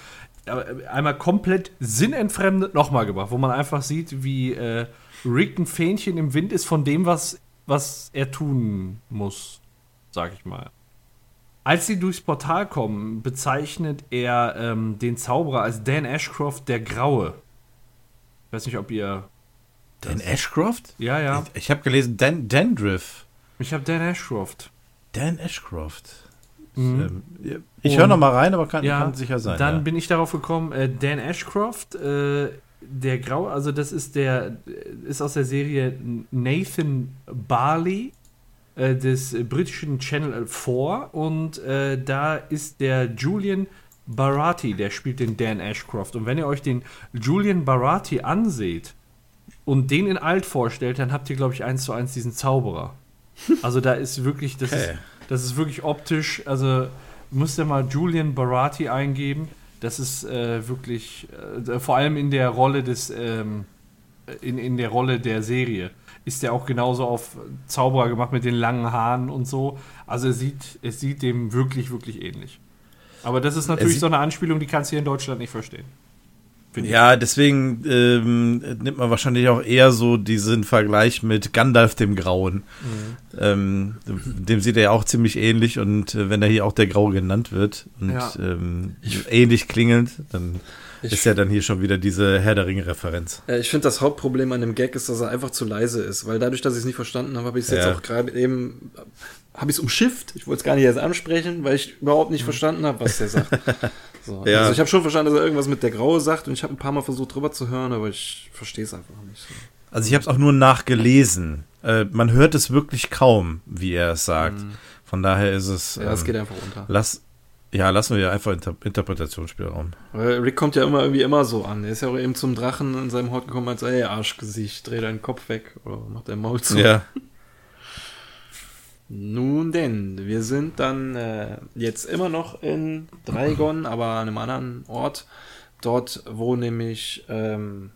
einmal komplett sinnentfremdet nochmal gemacht, wo man einfach sieht, wie äh, Rick ein Fähnchen im Wind ist von dem, was, was er tun muss, sag ich mal. Als sie durchs Portal kommen, bezeichnet er ähm, den Zauberer als Dan Ashcroft der Graue. Ich weiß nicht, ob ihr. Dan Ashcroft? Ja, ja. Ich, ich habe gelesen Dan Dandriff. Ich habe Dan Ashcroft. Dan Ashcroft. Mhm. Ähm, ich höre noch mal rein, aber kann, Ja, kann sicher sein. Dann ja. bin ich darauf gekommen, äh, Dan Ashcroft, äh, der Graue, also das ist der, ist aus der Serie Nathan Barley äh, des britischen Channel 4 und äh, da ist der Julian Barati, der spielt den Dan Ashcroft. Und wenn ihr euch den Julian Barati anseht und den in alt vorstellt, dann habt ihr, glaube ich, eins zu eins diesen Zauberer. Also da ist wirklich, das, ist, Okay. Das ist wirklich optisch, also müsst ihr mal Julian Barati eingeben. Das ist äh, wirklich, äh, vor allem in der Rolle des, ähm, in, in der Rolle der Serie, ist der auch genauso auf Zauberer gemacht mit den langen Haaren und so. Also es sieht, es sieht dem wirklich, wirklich ähnlich. Aber das ist natürlich so eine Anspielung, die kannst du hier in Deutschland nicht verstehen. Ja, deswegen ähm, nimmt man wahrscheinlich auch eher so diesen Vergleich mit Gandalf dem Grauen. Ähm, dem sieht er ja auch ziemlich ähnlich und äh, wenn er hier auch der Graue genannt wird und Ja. ähm, ähnlich klingend, dann Ich- ist ja dann hier schon wieder diese Herr der Ringe-Referenz. Äh, Ich finde, das Hauptproblem an dem Gag ist, dass er einfach zu leise ist, weil dadurch, dass ich es nicht verstanden habe, habe ich es jetzt Ja. auch gerade eben, habe ich es umschifft. Ich wollte es gar nicht erst ansprechen, weil ich überhaupt nicht verstanden habe, was der sagt. *laughs* So. Ja. Also ich habe schon verstanden, dass er irgendwas mit der Graue sagt und ich habe ein paar Mal versucht drüber zu hören, aber ich verstehe es einfach nicht so. Also ich habe es auch nur nachgelesen. Äh, man hört es wirklich kaum, wie er es sagt. Von daher ist es. Ja, es ähm, geht einfach unter. lass, ja, lassen wir ja einfach Inter Interpretationsspielraum. Weil Rick kommt ja immer irgendwie immer so an. Er ist ja auch eben zum Drachen in seinem Hort gekommen und sagt, ey, Arschgesicht, dreh deinen Kopf weg oder mach dein Maul zu. Ja. *laughs* Nun denn, wir sind dann äh, jetzt immer noch in Dreigon, *laughs* aber an einem anderen Ort. Dort, wo nämlich ähm,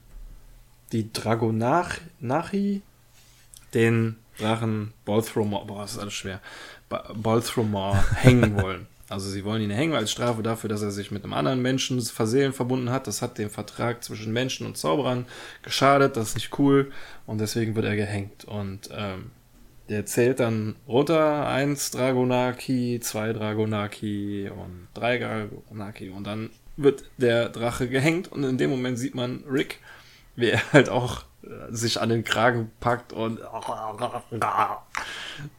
die Dragonachi den Drachen Balthromor, boah, ist alles schwer, Balthromor *laughs* hängen wollen. Also sie wollen ihn hängen als Strafe dafür, dass er sich mit einem anderen Menschen versehen verbunden hat. Das hat dem Vertrag zwischen Menschen und Zauberern geschadet. Das ist nicht cool. Und deswegen wird er gehängt. Und ähm, der zählt dann runter, eins Dragonaki, zwei Dragonaki und drei Dragonaki. Und dann wird der Drache gehängt. Und in dem Moment sieht man Rick, wie er halt auch äh, sich an den Kragen packt und *laughs*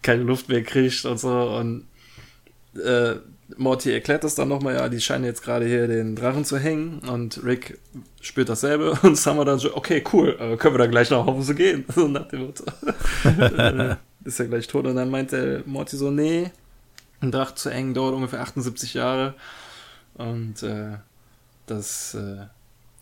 keine Luft mehr kriegt und so. Und äh, Morty erklärt das dann nochmal, ja, die scheinen jetzt gerade hier den Drachen zu hängen und Rick spürt dasselbe *laughs* und Summer dann so, okay, cool, äh, können wir dann gleich nach Hause gehen? *laughs* So nach dem Motto. *laughs* Ist ja gleich tot und dann meint der Morty so, nee, ein Drache zu hängen dauert ungefähr 78 Jahre und äh, das äh,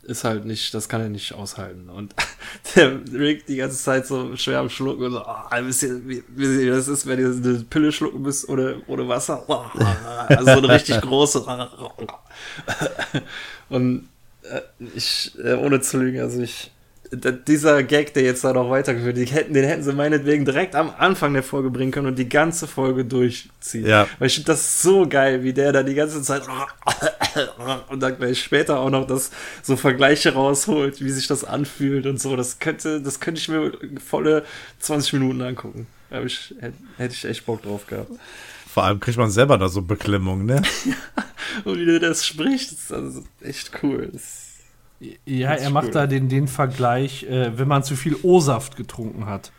ist halt nicht, das kann er nicht aushalten. Und *laughs* der Rick die ganze Zeit so schwer am Schlucken und so, ah, wisst ihr, wie, ihr das ist, wenn ihr eine Pille schlucken müsst ohne, ohne Wasser? *laughs* Also so eine richtig große. *laughs* Und äh, ich, äh, ohne zu lügen, also ich, dieser Gag, der jetzt da noch weitergeführt, wird, hätten, den hätten sie meinetwegen direkt am Anfang der Folge bringen können und die ganze Folge durchziehen. Ja. Weil ich finde das so geil, wie der da die ganze Zeit *coughs* und dann gleich später auch noch das so Vergleiche rausholt, wie sich das anfühlt und so. Das könnte, das könnte ich mir volle 20 Minuten angucken. Da ich, hätte, ich echt Bock drauf gehabt. Vor allem kriegt man selber da so Beklemmung, ne? *laughs* Und wie der das spricht, ist also echt cool. Das, Ja, er macht gut da den, den Vergleich, äh, wenn man zu viel O-Saft getrunken hat.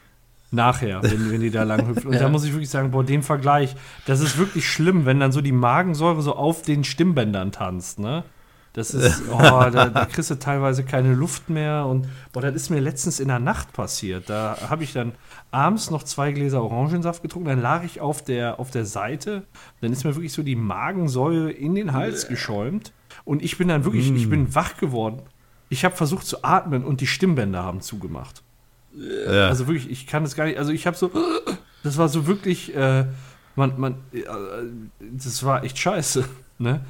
Nachher, wenn, wenn die da lang hüpft. Und *laughs* da muss ich wirklich sagen, boah, den Vergleich, das ist wirklich schlimm, wenn dann so die Magensäure so auf den Stimmbändern tanzt, ne? Das ist, *laughs* oh, da, da kriegst du teilweise keine Luft mehr. Und boah, das ist mir letztens in der Nacht passiert. Da habe ich dann abends noch zwei Gläser Orangensaft getrunken, dann lag ich auf der, auf der Seite, dann ist mir wirklich so die Magensäure in den Hals geschäumt. Und ich bin dann wirklich, ich bin wach geworden. Ich habe versucht zu atmen und die Stimmbänder haben zugemacht. Ja. Also wirklich, ich kann das gar nicht. Also ich habe so, das war so wirklich, äh, man, man, äh, das war echt scheiße, *laughs* ne?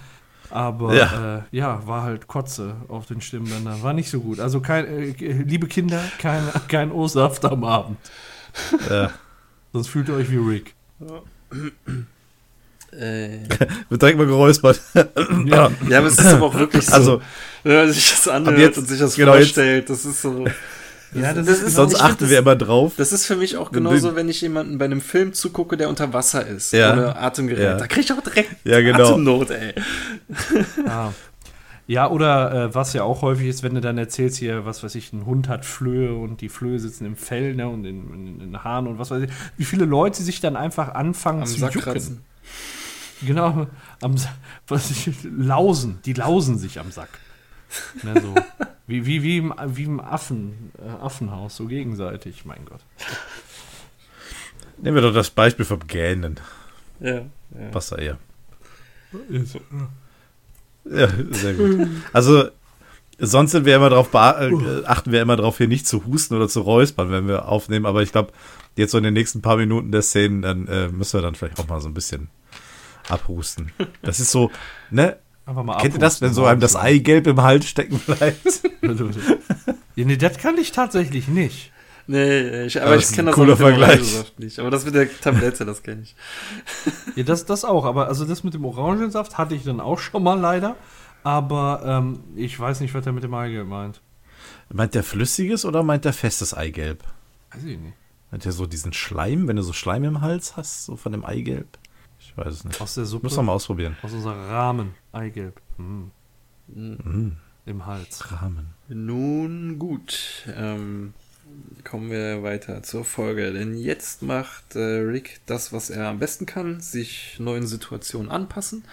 Aber ja. Ja. Äh, ja, war halt Kotze auf den Stimmbändern. War nicht so gut. Also kein, äh, liebe Kinder, kein, *laughs* kein O-Saft am Abend. ja. Sonst fühlt ihr euch wie Rick. Äh, *laughs* Wird direkt mal geräuspert. *laughs* Ja, ja, aber es ist aber auch wirklich so. Also, wenn man sich das anhört jetzt- und sich das genau, jetzt- vorstellt, das ist so. ja das, das ist, ist- sonst find achten das- wir immer drauf. Das ist für mich auch genauso, wenn ich jemanden bei einem Film zugucke, der unter Wasser ist, Ja. ohne Atemgerät. Ja. Da krieg ich auch direkt Ja, genau. Atemnot, ey. Ja. Ja, oder äh, was ja auch häufig ist, wenn du dann erzählst hier, was weiß ich, ein Hund hat Flöhe und die Flöhe sitzen im Fell ne, und in, in, in den Haaren und was weiß ich, wie viele Leute sich dann einfach anfangen Am zu Sack jucken. kratzen. Genau, am was ich, lausen, die lausen sich am Sack. Ne, so. wie, wie, wie, im, wie im Affen, äh, Affenhaus, so gegenseitig, mein Gott. Nehmen wir doch das Beispiel vom Gähnen. Ja, ja. Eher. Ja, sehr gut. Also, sonst sind wir immer darauf, äh, achten wir immer darauf, hier nicht zu husten oder zu räuspern, wenn wir aufnehmen. Aber ich glaube, jetzt so in den nächsten paar Minuten der Szenen, dann äh, müssen wir dann vielleicht auch mal so ein bisschen abhusten. Das ist so, ne? Einfach mal Kennt ihr das, wenn so einem das. Eigelb im Hals stecken bleibt? ja, nee, das kann ich tatsächlich nicht. Nee, ich, aber das ich kenne das cooler auch mit dem Vergleich. Orangensaft nicht. Aber das mit der Tablette, das kenne ich. *laughs* Ja, das, das auch. Aber also das mit dem Orangensaft hatte ich dann auch schon mal leider. Aber ähm, ich weiß nicht, was er mit dem Eigelb meint. meint der flüssiges oder meint der festes Eigelb? Weiß ich nicht. Meint der so diesen Schleim, wenn du so Schleim im Hals hast, so von dem Eigelb? Ich weiß es nicht. Aus der Suppe. Muss noch mal ausprobieren. Aus unserem Rahmen. Eigelb. Hm. Mhm. Im Hals. Rahmen. Nun gut, ähm, kommen wir weiter zur Folge. Denn jetzt macht äh, Rick das, was er am besten kann, sich neuen Situationen anpassen.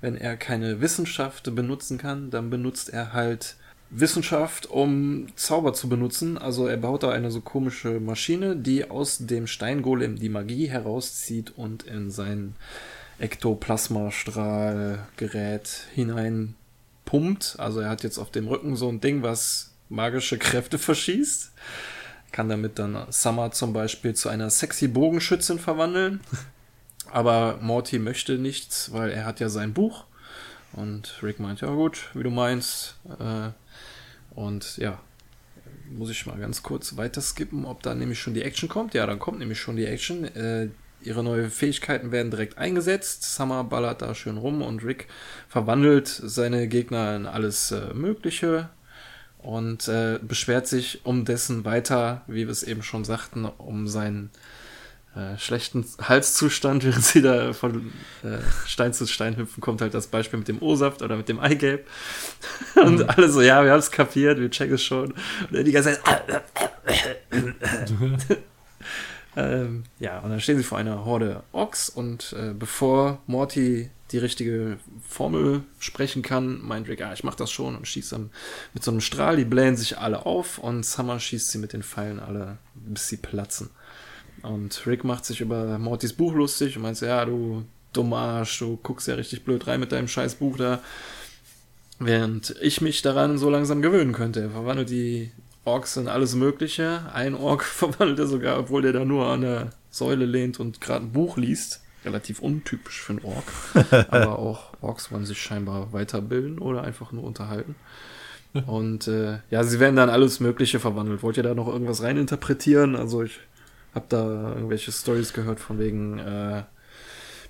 Wenn er keine Wissenschaft benutzen kann, dann benutzt er halt Wissenschaft, um Zauber zu benutzen. Also er baut da eine so komische Maschine, die aus dem Steingolem die Magie herauszieht und in sein Ektoplasmastrahlgerät hinein pumpt. Also er hat jetzt auf dem Rücken so ein Ding, was magische Kräfte *laughs* verschießt. Kann damit dann Summer zum Beispiel zu einer sexy Bogenschützin verwandeln. *laughs* Aber Morty möchte nichts, weil er hat ja sein Buch. Und Rick meint, ja gut, wie du meinst. Äh, und ja, muss ich mal ganz kurz weiter skippen, ob da nämlich schon die Action kommt. Ja, dann kommt nämlich schon die Action. Äh, ihre neuen Fähigkeiten werden direkt eingesetzt. Summer ballert da schön rum und Rick verwandelt seine Gegner in alles äh, Mögliche und äh, beschwert sich um dessen weiter, wie wir es eben schon sagten, um seinen äh, schlechten Halszustand, *laughs* während sie da von äh, Stein zu Stein hüpfen, kommt halt das Beispiel mit dem O-Saft oder mit dem Eigelb. *laughs* Und alle so, ja, wir haben es kapiert, wir checken es schon. Und er die ganze Zeit. *laughs* ähm, ja, und dann stehen sie vor einer Horde Ochs und äh, bevor Morty die richtige Formel sprechen kann, meint Rick, ah, ich mach das schon und schießt dann mit so einem Strahl, die blähen sich alle auf und Summer schießt sie mit den Pfeilen alle, bis sie platzen. Und Rick macht sich über Mortys Buch lustig und meint, ja, du dummer Arsch, du guckst ja richtig blöd rein mit deinem scheiß Buch da. Während ich mich daran so langsam gewöhnen könnte. Er verwandelt die Orks in alles Mögliche. Ein Ork *laughs* verwandelt er sogar, obwohl der da nur an der Säule lehnt und gerade ein Buch liest. Relativ untypisch für einen Ork. *laughs* Aber auch Orks wollen sich scheinbar weiterbilden oder einfach nur unterhalten. *laughs* Und äh, ja, sie werden dann alles Mögliche verwandelt. Wollt ihr da noch irgendwas reininterpretieren? Also ich habe da irgendwelche Stories gehört von wegen äh,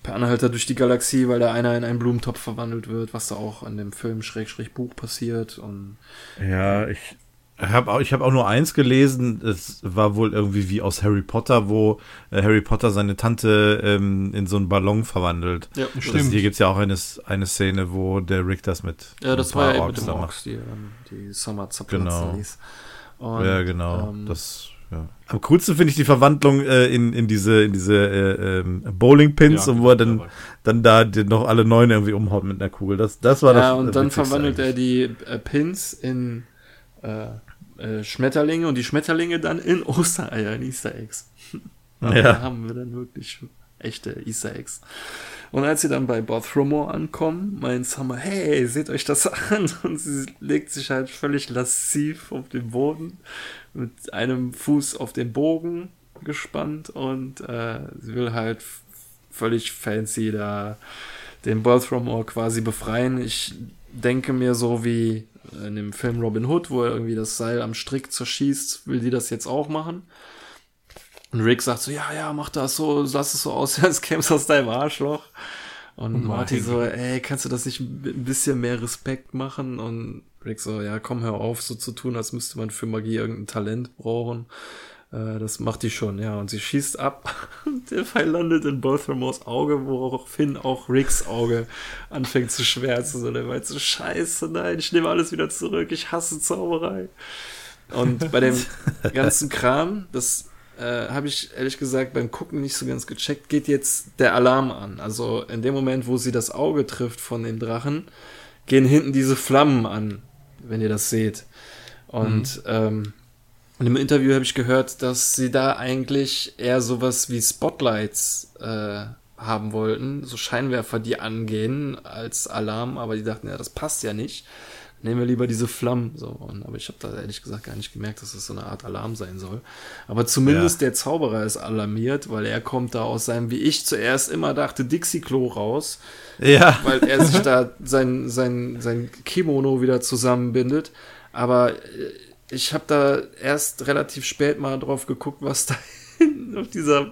per Anhalter durch die Galaxie, weil da einer in einen Blumentopf verwandelt wird, was da auch in dem Film Schrägstrich Buch passiert. Und Ja, ich habe auch, ich hab auch nur eins gelesen. Es war wohl irgendwie wie aus Harry Potter, wo äh, Harry Potter seine Tante ähm, in so einen Ballon verwandelt. ja, Das, hier gibt's ja auch eine, eine Szene, wo der Rick das mit Ja, das ein war paar ja mit Orks dem Orks, die, ähm, die Summer zerplatzen Genau. ließ. Und, ja, genau. ähm, das, ja. Am coolsten finde ich die Verwandlung äh, in, in diese, in diese äh, ähm, Bowling-Pins, Ja, und wo er dann, dann da die noch alle neun irgendwie umhaut mit einer Kugel. Das, das war das. ja, und das dann verwandelt er eigentlich. die äh, Pins in äh, äh, Schmetterlinge und die Schmetterlinge dann in Ostereier, in Easter Eggs. Ja. Da haben wir dann wirklich echte Easter Eggs. Und als sie dann bei Bothromore ankommen, meint Summer, hey, seht euch das an. *laughs* Und sie legt sich halt völlig lasziv auf den Boden, mit einem Fuß auf den Bogen gespannt und äh, sie will halt völlig fancy da den Bothromore quasi befreien. Ich denke mir so wie in dem Film Robin Hood, wo er irgendwie das Seil am Strick zerschießt, will die das jetzt auch machen. Und Rick sagt so, ja, ja, mach das so, lass es so aus, *laughs* als käme es aus deinem Arschloch. Und mein Marty so, ey, kannst du das nicht ein bisschen mehr Respekt machen? Und Rick so, ja, komm, hör auf, so zu tun, als müsste man für Magie irgendein Talent brauchen. Äh, das macht die schon, ja. Und sie schießt ab. *laughs* Und der Pfeil landet in Bothromores Auge, woraufhin auch Ricks Auge anfängt zu schwärzen. Und er meint so, scheiße, nein, ich nehme alles wieder zurück, ich hasse Zauberei. Und bei dem *laughs* ganzen Kram, das äh, habe ich ehrlich gesagt beim Gucken nicht so ganz gecheckt, geht jetzt der Alarm an. Also in dem Moment, wo sie das Auge trifft von dem Drachen, gehen hinten diese Flammen an, wenn ihr das seht. Und ähm, in dem Interview habe ich gehört, dass sie da eigentlich eher sowas wie Spotlights äh, haben wollten, so Scheinwerfer, die angehen als Alarm, aber die dachten, ja, das passt ja nicht. Nehmen wir lieber diese Flammen. So, und, aber ich habe da ehrlich gesagt gar nicht gemerkt, dass das so eine Art Alarm sein soll. Aber zumindest Ja. der Zauberer ist alarmiert, weil er kommt da aus seinem, wie ich zuerst immer dachte, Dixie-Klo raus Ja. weil er sich da *laughs* sein, sein, sein Kimono wieder zusammenbindet. Aber äh, ich habe da erst relativ spät mal drauf geguckt, was *laughs* da hinten auf dieser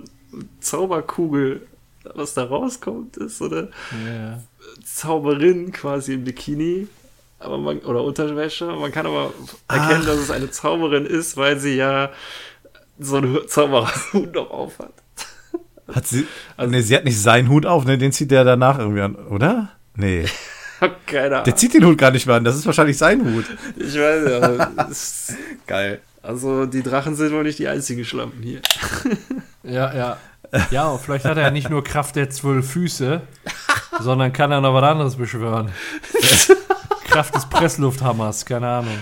Zauberkugel, was da rauskommt, ist so eine Ja. Zauberin quasi im Bikini. Aber man, oder Unterwäsche. Man kann aber erkennen, dass es eine Zauberin ist, weil sie ja so einen Zaubererhut noch auf hat. Hat sie, nee, sie hat nicht seinen Hut auf, ne? Den zieht der danach irgendwie an, oder? Nee. *laughs* Hab keine Der Ahnung. zieht den Hut gar nicht mehr an, das ist wahrscheinlich sein Hut. Ich weiß ja. aber *laughs* es- Geil. Also die Drachen sind wohl nicht die einzigen Schlampen hier. *laughs* Ja, ja. Ja, und vielleicht hat er ja nicht nur Kraft der zwölf Füße, sondern kann er noch was anderes beschwören. Kraft des Presslufthammers, keine Ahnung.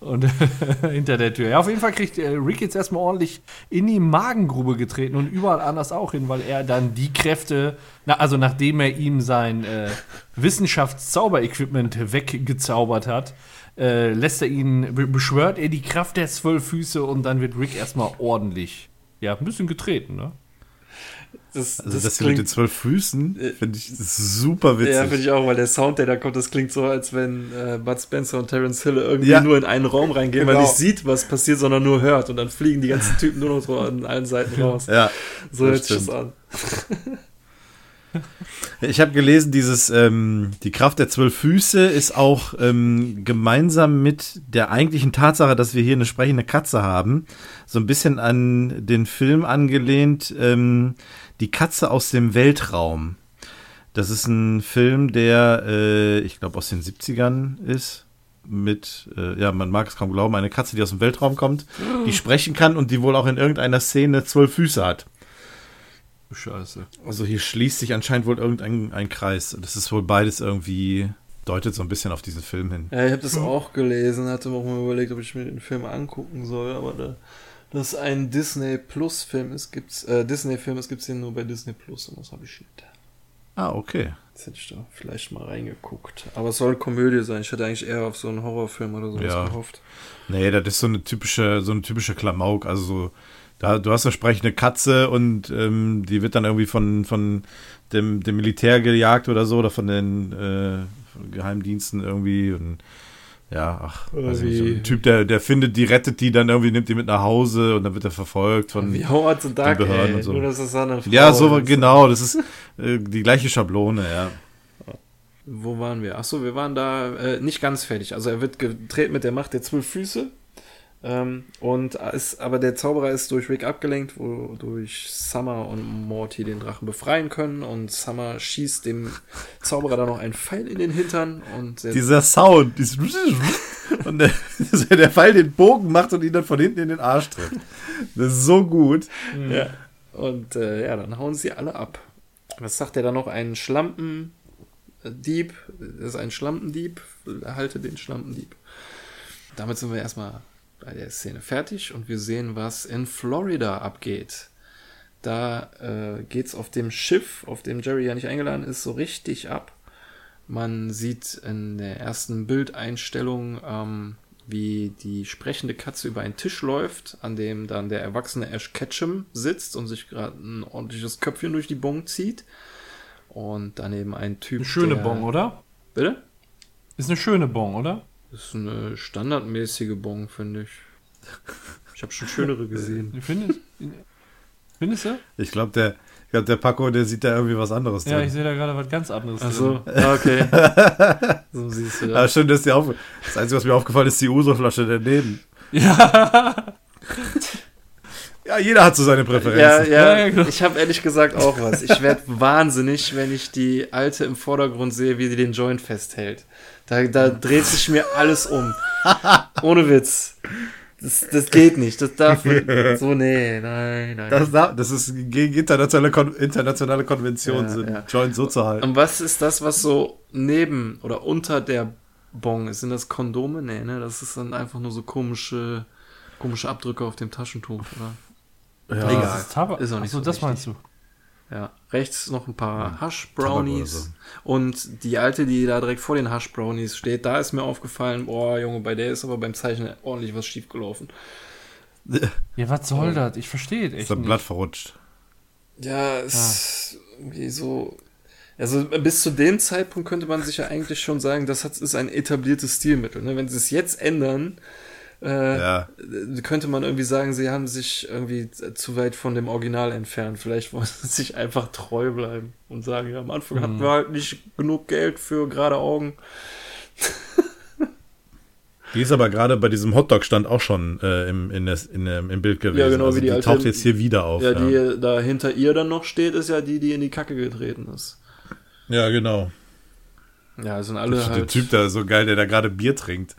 Und *laughs* hinter der Tür. Ja, auf jeden Fall kriegt äh, Rick jetzt erstmal ordentlich in die Magengrube getreten und überall anders auch hin, weil er dann die Kräfte, na, also nachdem er ihm sein äh, Wissenschaftszauberequipment weggezaubert hat, äh, lässt er ihn, be beschwört er die Kraft der zwölf Füße und dann wird Rick erstmal ordentlich, ja, ein bisschen getreten, ne? Das, Also das, hier mit den zwölf Füßen finde ich super witzig. Ja, finde ich auch, weil der Sound, der da kommt, das klingt so, als wenn äh, Bud Spencer und Terence Hill irgendwie Ja. nur in einen Raum reingehen, weil Genau. nicht sieht, was passiert, sondern nur hört. Und dann fliegen die ganzen *laughs* Typen nur noch so an allen Seiten raus. ja. so das hört sich das an. Ich habe gelesen, dieses ähm, die Kraft der zwölf Füße ist auch ähm, gemeinsam mit der eigentlichen Tatsache, dass wir hier eine sprechende Katze haben, so ein bisschen an den Film angelehnt, ähm, die Katze aus dem Weltraum. Das ist ein Film, der, äh, ich glaube, aus den 70ern ist. Mit, äh, ja, man mag es kaum glauben, eine Katze, die aus dem Weltraum kommt, die *gasps* sprechen kann und die wohl auch in irgendeiner Szene zwölf Füße hat. Scheiße. Also hier schließt sich anscheinend wohl irgendein ein Kreis. Das ist wohl beides irgendwie, deutet so ein bisschen auf diesen Film hin. Ja, ich habe das auch gelesen, hatte mir auch mal überlegt, ob ich mir den Film angucken soll, aber da das ein Disney Plus Film ist, gibt's, äh, Disney Film ist, gibt's den nur bei Disney Plus und das habe ich nicht. Ah, okay. Jetzt hätte ich da vielleicht mal reingeguckt. Aber es soll Komödie sein. Ich hätte eigentlich eher auf so einen Horrorfilm oder sowas Ja. gehofft. Nee, das ist so eine typische, so eine typische Klamauk. Also so, da, du hast eine sprechende Katze und ähm, die wird dann irgendwie von, von dem, dem Militär gejagt oder so, oder von den äh, Geheimdiensten irgendwie und ja, ach, nicht, so ein Typ, der, der findet die, rettet die dann irgendwie, nimmt die mit nach Hause und dann wird er verfolgt von. Wie Howard the Duck, Behörden ey. und so. Nur, dass das eine Frau Ja, so ist. genau, das ist äh, die gleiche Schablone, ja. Wo waren wir? Achso, wir waren da äh, nicht ganz fertig. Also er wird gedreht mit der Macht der zwölf Füße. Ähm, und ist, aber der Zauberer ist durch Rick abgelenkt, wodurch Summer und Morty den Drachen befreien können. Und Summer schießt dem Zauberer dann noch einen Pfeil in den Hintern. Und Dieser Sound, dieses *laughs* und der, *laughs* der Pfeil den Bogen macht und ihn dann von hinten in den Arsch trifft. Das ist so gut. ja. Und äh, ja, dann hauen sie alle ab. Was sagt er dann noch? Ein Schlampendieb. Das ist ein Schlampendieb. Erhalte den Schlampendieb. Damit sind wir erstmal bei der Szene fertig und wir sehen, was in Florida abgeht. Da äh, geht's auf dem Schiff, auf dem Jerry ja nicht eingeladen ist, so richtig ab. Man sieht in der ersten Bildeinstellung, ähm, wie die sprechende Katze über einen Tisch läuft, an dem dann der erwachsene Ash Ketchum sitzt und sich gerade ein ordentliches Köpfchen durch die Bon zieht. Und daneben ein Typ. Eine schöne der- Bon, oder? Bitte? Ist eine schöne Bon, oder? Das ist eine standardmäßige Bon, finde ich. Ich habe schon schönere gesehen. Findest, findest du? Ich glaube, der, ich glaub, der Paco, der sieht da irgendwie was anderes Ja, drin. ich sehe da gerade was ganz anderes. Also, drin. ja, *laughs* okay. so siehst du Ah, das. schön, dass dir auf. Das Einzige, was mir aufgefallen ist, die Uso-Flasche daneben. Ja, *laughs* Ja, jeder hat so seine Ja, Präferenzen. ja, Ja, ja, genau. ich habe ehrlich gesagt auch was. Ich werde wahnsinnig, wenn ich die Alte im Vordergrund sehe, wie die den Joint festhält. Da, da dreht sich mir alles um. Ohne Witz. Das, das geht nicht. Das darf *laughs* so, nee, nein, nein. Das, das ist gegen internationale, Kon internationale Konventionen, Ja, sind ja. Joint so zu halten. Und was ist das, was so neben oder unter der Bon ist? Sind das Kondome? Nee, ne? Das ist dann einfach nur so komische, komische Abdrücke auf dem Taschentuch, oder? Ja. Egal. das ist. Ist auch nicht Achso, so das wichtig. meinst du. Ja, rechts noch ein paar Hush Tabak oder Brownies. so. Und die alte, die da direkt vor den Hush Brownies steht, da ist mir aufgefallen, boah, Junge, bei der ist aber beim Zeichnen ordentlich was schiefgelaufen. *laughs* Ja, was soll das? Ich verstehe echt Ist ein. Blatt verrutscht. Ja, es irgendwie so. Also bis zu dem Zeitpunkt könnte man sich ja eigentlich schon sagen, das hat, ist ein etabliertes Stilmittel. Ne? Wenn sie es jetzt ändern, äh, Ja. könnte man irgendwie sagen, sie haben sich irgendwie zu weit von dem Original entfernt. Vielleicht wollen sie sich einfach treu bleiben und sagen, ja, am Anfang hatten wir halt nicht genug Geld für gerade Augen. *laughs* Die ist aber gerade bei diesem Hotdog-Stand auch schon äh, im, in des, in, im Bild gewesen. Ja, genau, also wie die die alte- taucht jetzt hier wieder auf. Ja, die da hinter ihr dann noch steht, ist ja die, die in die Kacke getreten ist. ja genau. Ja, sind alle Der halt. Typ da so geil, der da gerade Bier trinkt.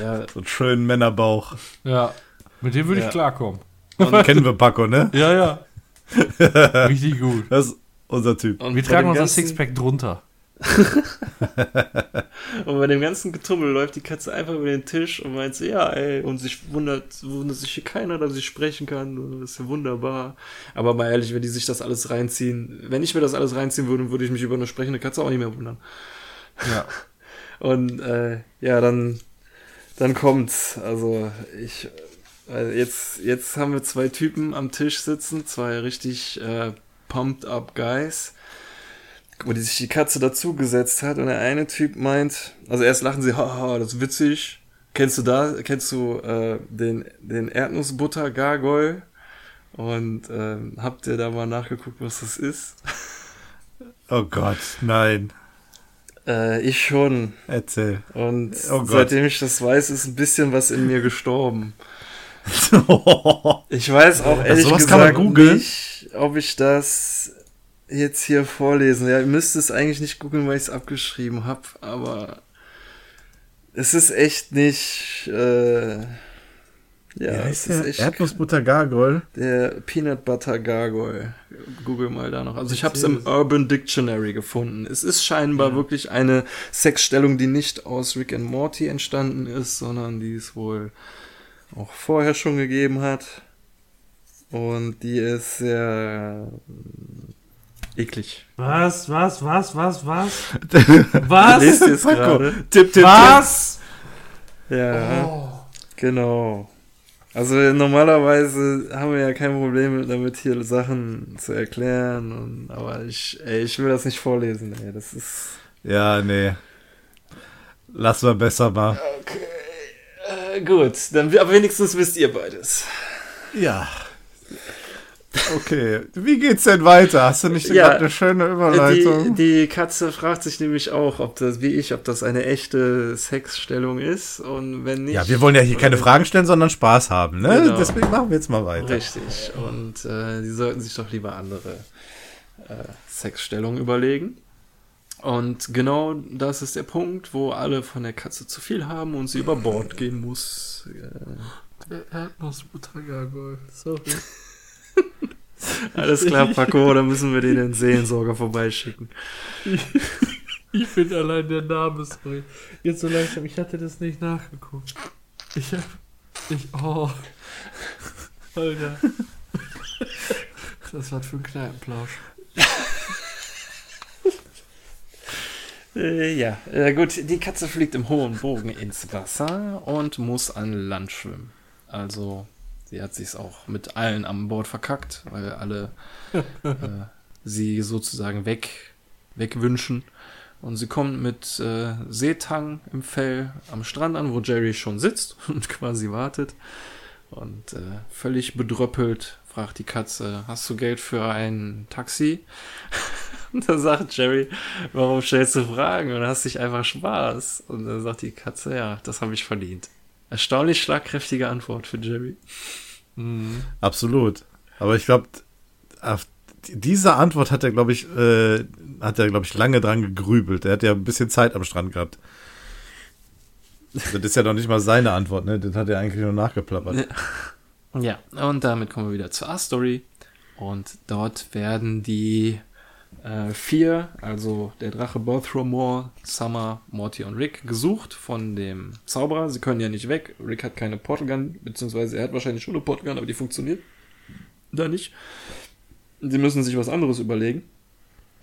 Ja, So einen schönen Männerbauch. Ja, mit dem würde Ja. ich klarkommen. *laughs* Kennen wir Paco, ne? Ja, ja. Richtig gut. Das ist unser Typ. und Wir tragen unser Sixpack drunter. *laughs* Und bei dem ganzen Getummel läuft die Katze einfach über den Tisch und meint so, ja, ey, und sich wundert, wundert sich hier keiner, dass ich sprechen kann. Das ist ja wunderbar. Aber mal ehrlich, wenn die sich das alles reinziehen, wenn ich mir das alles reinziehen würde, würde ich mich über eine sprechende Katze auch nicht mehr wundern. Ja. *laughs* Und äh, ja, dann, dann kommt's. Also ich, äh, jetzt, jetzt haben wir zwei Typen am Tisch sitzen, zwei richtig äh, pumped up Guys, wo die sich die Katze dazugesetzt hat. Und der eine Typ meint, also erst lachen sie, haha, das ist witzig. Kennst du da, kennst du äh, den, den Erdnussbutter Gargoyle? Und ähm, habt ihr da mal nachgeguckt, was das ist? Oh Gott, nein. Äh, ich schon. Erzähl. Und Oh seitdem ich das weiß, ist ein bisschen was in mir gestorben. *laughs* Ich weiß auch ehrlich sowas kann man gesagt nicht, ob ich das jetzt hier vorlesen. Ja, ihr müsst es eigentlich nicht googeln, weil ich es abgeschrieben habe, aber es ist echt nicht. Äh, ja, Ja, es ist echt Erdnussbutter Gargoyle. der Peanut Butter Gargoyle. Google mal da noch. Also ich habe es im Urban Dictionary gefunden. Es ist scheinbar wirklich eine Sexstellung, die nicht aus Rick and Morty entstanden ist, sondern die es wohl auch vorher schon gegeben hat. Und die ist sehr äh, eklig. Was, was, was, was, was? *laughs* Lest Was? es gerade? Tipp, tipp, Was? Ja, Oh. genau. Also normalerweise haben wir ja kein Problem damit, hier Sachen zu erklären. Und, aber ich, ey, ich will das nicht vorlesen, ey. Das ist. Ja, nee. Lass mal besser mal. Äh, gut, dann aber wenigstens wisst ihr beides. Ja. Okay. Wie geht's denn weiter? Hast du nicht Ja, gerade eine schöne Äh, Die, Überleitung? die Katze fragt sich nämlich auch, ob das, wie ich, ob das eine echte Sexstellung ist. Und wenn nicht. ja, wir wollen ja hier keine äh, Fragen stellen, sondern Spaß haben, ne? Genau. Deswegen machen wir jetzt mal weiter. Richtig. Und äh, die sollten sich doch lieber andere äh, Sexstellungen überlegen. Und genau das ist der Punkt, wo alle von der Katze zu viel haben und sie über Bord gehen muss. Äh, Erdnussbutter-Gargoyle. Sorry. *laughs* alles klar, Paco, dann müssen wir den Seelensorger vorbeischicken. Ich finde allein der Name, sorry. Jetzt so langsam, ich hatte das nicht nachgeguckt. Ich hab. Ich. Oh. Alter. Das war für ein Kneipenplausch. Äh, ja, äh, gut, die Katze fliegt im hohen Bogen ins Wasser und muss an Land schwimmen. Also, sie hat sich's auch mit allen an Bord verkackt, weil alle äh, sie sozusagen weg, wegwünschen. Und sie kommt mit äh, Seetang im Fell am Strand an, wo Jerry schon sitzt *laughs* und quasi wartet. Und äh, völlig bedröppelt fragt die Katze, hast du Geld für ein Taxi? *laughs* Und dann sagt Jerry, warum stellst du Fragen und hast dich einfach Spaß? Und dann sagt die Katze, ja, das habe ich verdient. Erstaunlich schlagkräftige Antwort für Jerry. Absolut. Aber ich glaube, auf diese Antwort hat er, glaube ich, äh, hat er, glaube ich, lange dran gegrübelt. Er hat ja ein bisschen Zeit am Strand gehabt. Das ist ja doch nicht mal seine Antwort, ne? Das hat er eigentlich nur nachgeplappert. Ja, und damit kommen wir wieder zur A-Story. Und dort werden die äh, vier, also der Drache Bothramore, Summer, Morty und Rick, gesucht von dem Zauberer. Sie können ja nicht weg. Rick hat keine Portalgun, beziehungsweise er hat wahrscheinlich schon eine Portalgun, aber die funktioniert da nicht. sie müssen sich was anderes überlegen.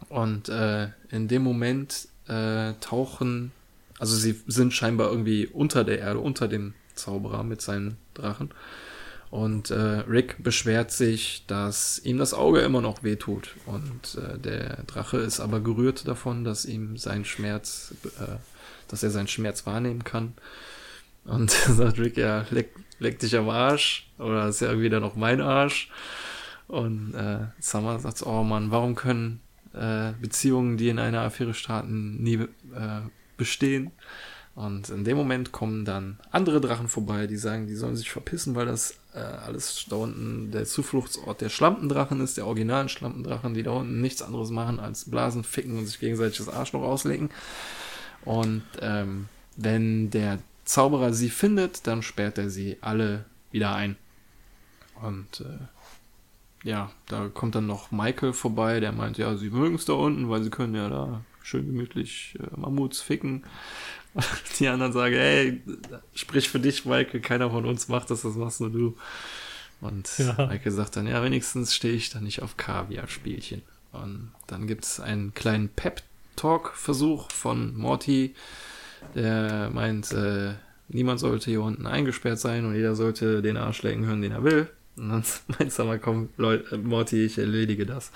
Und äh, in dem Moment äh, tauchen, also sie sind scheinbar irgendwie unter der Erde, unter dem Zauberer mit seinen Drachen. Und äh, Rick beschwert sich, dass ihm das Auge immer noch wehtut. Und äh, der Drache ist aber gerührt davon, dass ihm sein Schmerz, äh, dass er seinen Schmerz wahrnehmen kann. Und *laughs* sagt Rick, ja, leck, leck dich am Arsch. Oder ist ja irgendwie dann auch mein Arsch. Und äh, Summer sagt, oh Mann, warum können äh, Beziehungen, die in einer Affäre starten, nie äh, bestehen? Und in dem Moment kommen dann andere Drachen vorbei, die sagen, die sollen sich verpissen, weil das äh, alles da unten der Zufluchtsort der Schlampendrachen ist, der originalen Schlampendrachen, die da unten nichts anderes machen als Blasen, ficken und sich gegenseitig das Arschloch auslegen. Und ähm, wenn der Zauberer sie findet, dann sperrt er sie alle wieder ein. Und äh, ja, da kommt dann noch Michael vorbei, der meint, ja, sie mögen es da unten, weil sie können ja da schön gemütlich äh, Mammuts ficken. *laughs* Die anderen sagen, ey, sprich für dich, Michael, keiner von uns macht das, das machst nur du. Und ja. Michael sagt dann, ja, wenigstens stehe ich da nicht auf Kaviar-Spielchen. Und dann gibt es einen kleinen Pep-Talk-Versuch von Morty, der meint, äh, niemand sollte hier unten eingesperrt sein und jeder sollte den Arsch lecken hören, den er will. Und dann *laughs* meinst du mal, komm, Leute, Morty, ich erledige das.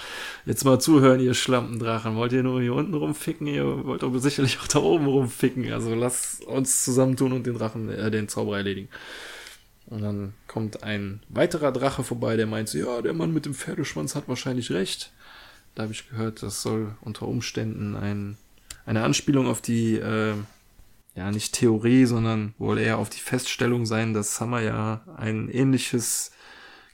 Jetzt mal zuhören, ihr Schlampendrachen. Wollt ihr nur hier unten rumficken? Ihr wollt aber sicherlich auch da oben rumficken. Also lass uns zusammentun und den Drachen, äh, den Zauberer erledigen. Und dann kommt ein weiterer Drache vorbei, der meint ja, der Mann mit dem Pferdeschwanz hat wahrscheinlich recht. Da habe ich gehört, das soll unter Umständen ein, eine Anspielung auf die, äh, ja, nicht Theorie, sondern wohl eher auf die Feststellung sein, dass Summer ja ein ähnliches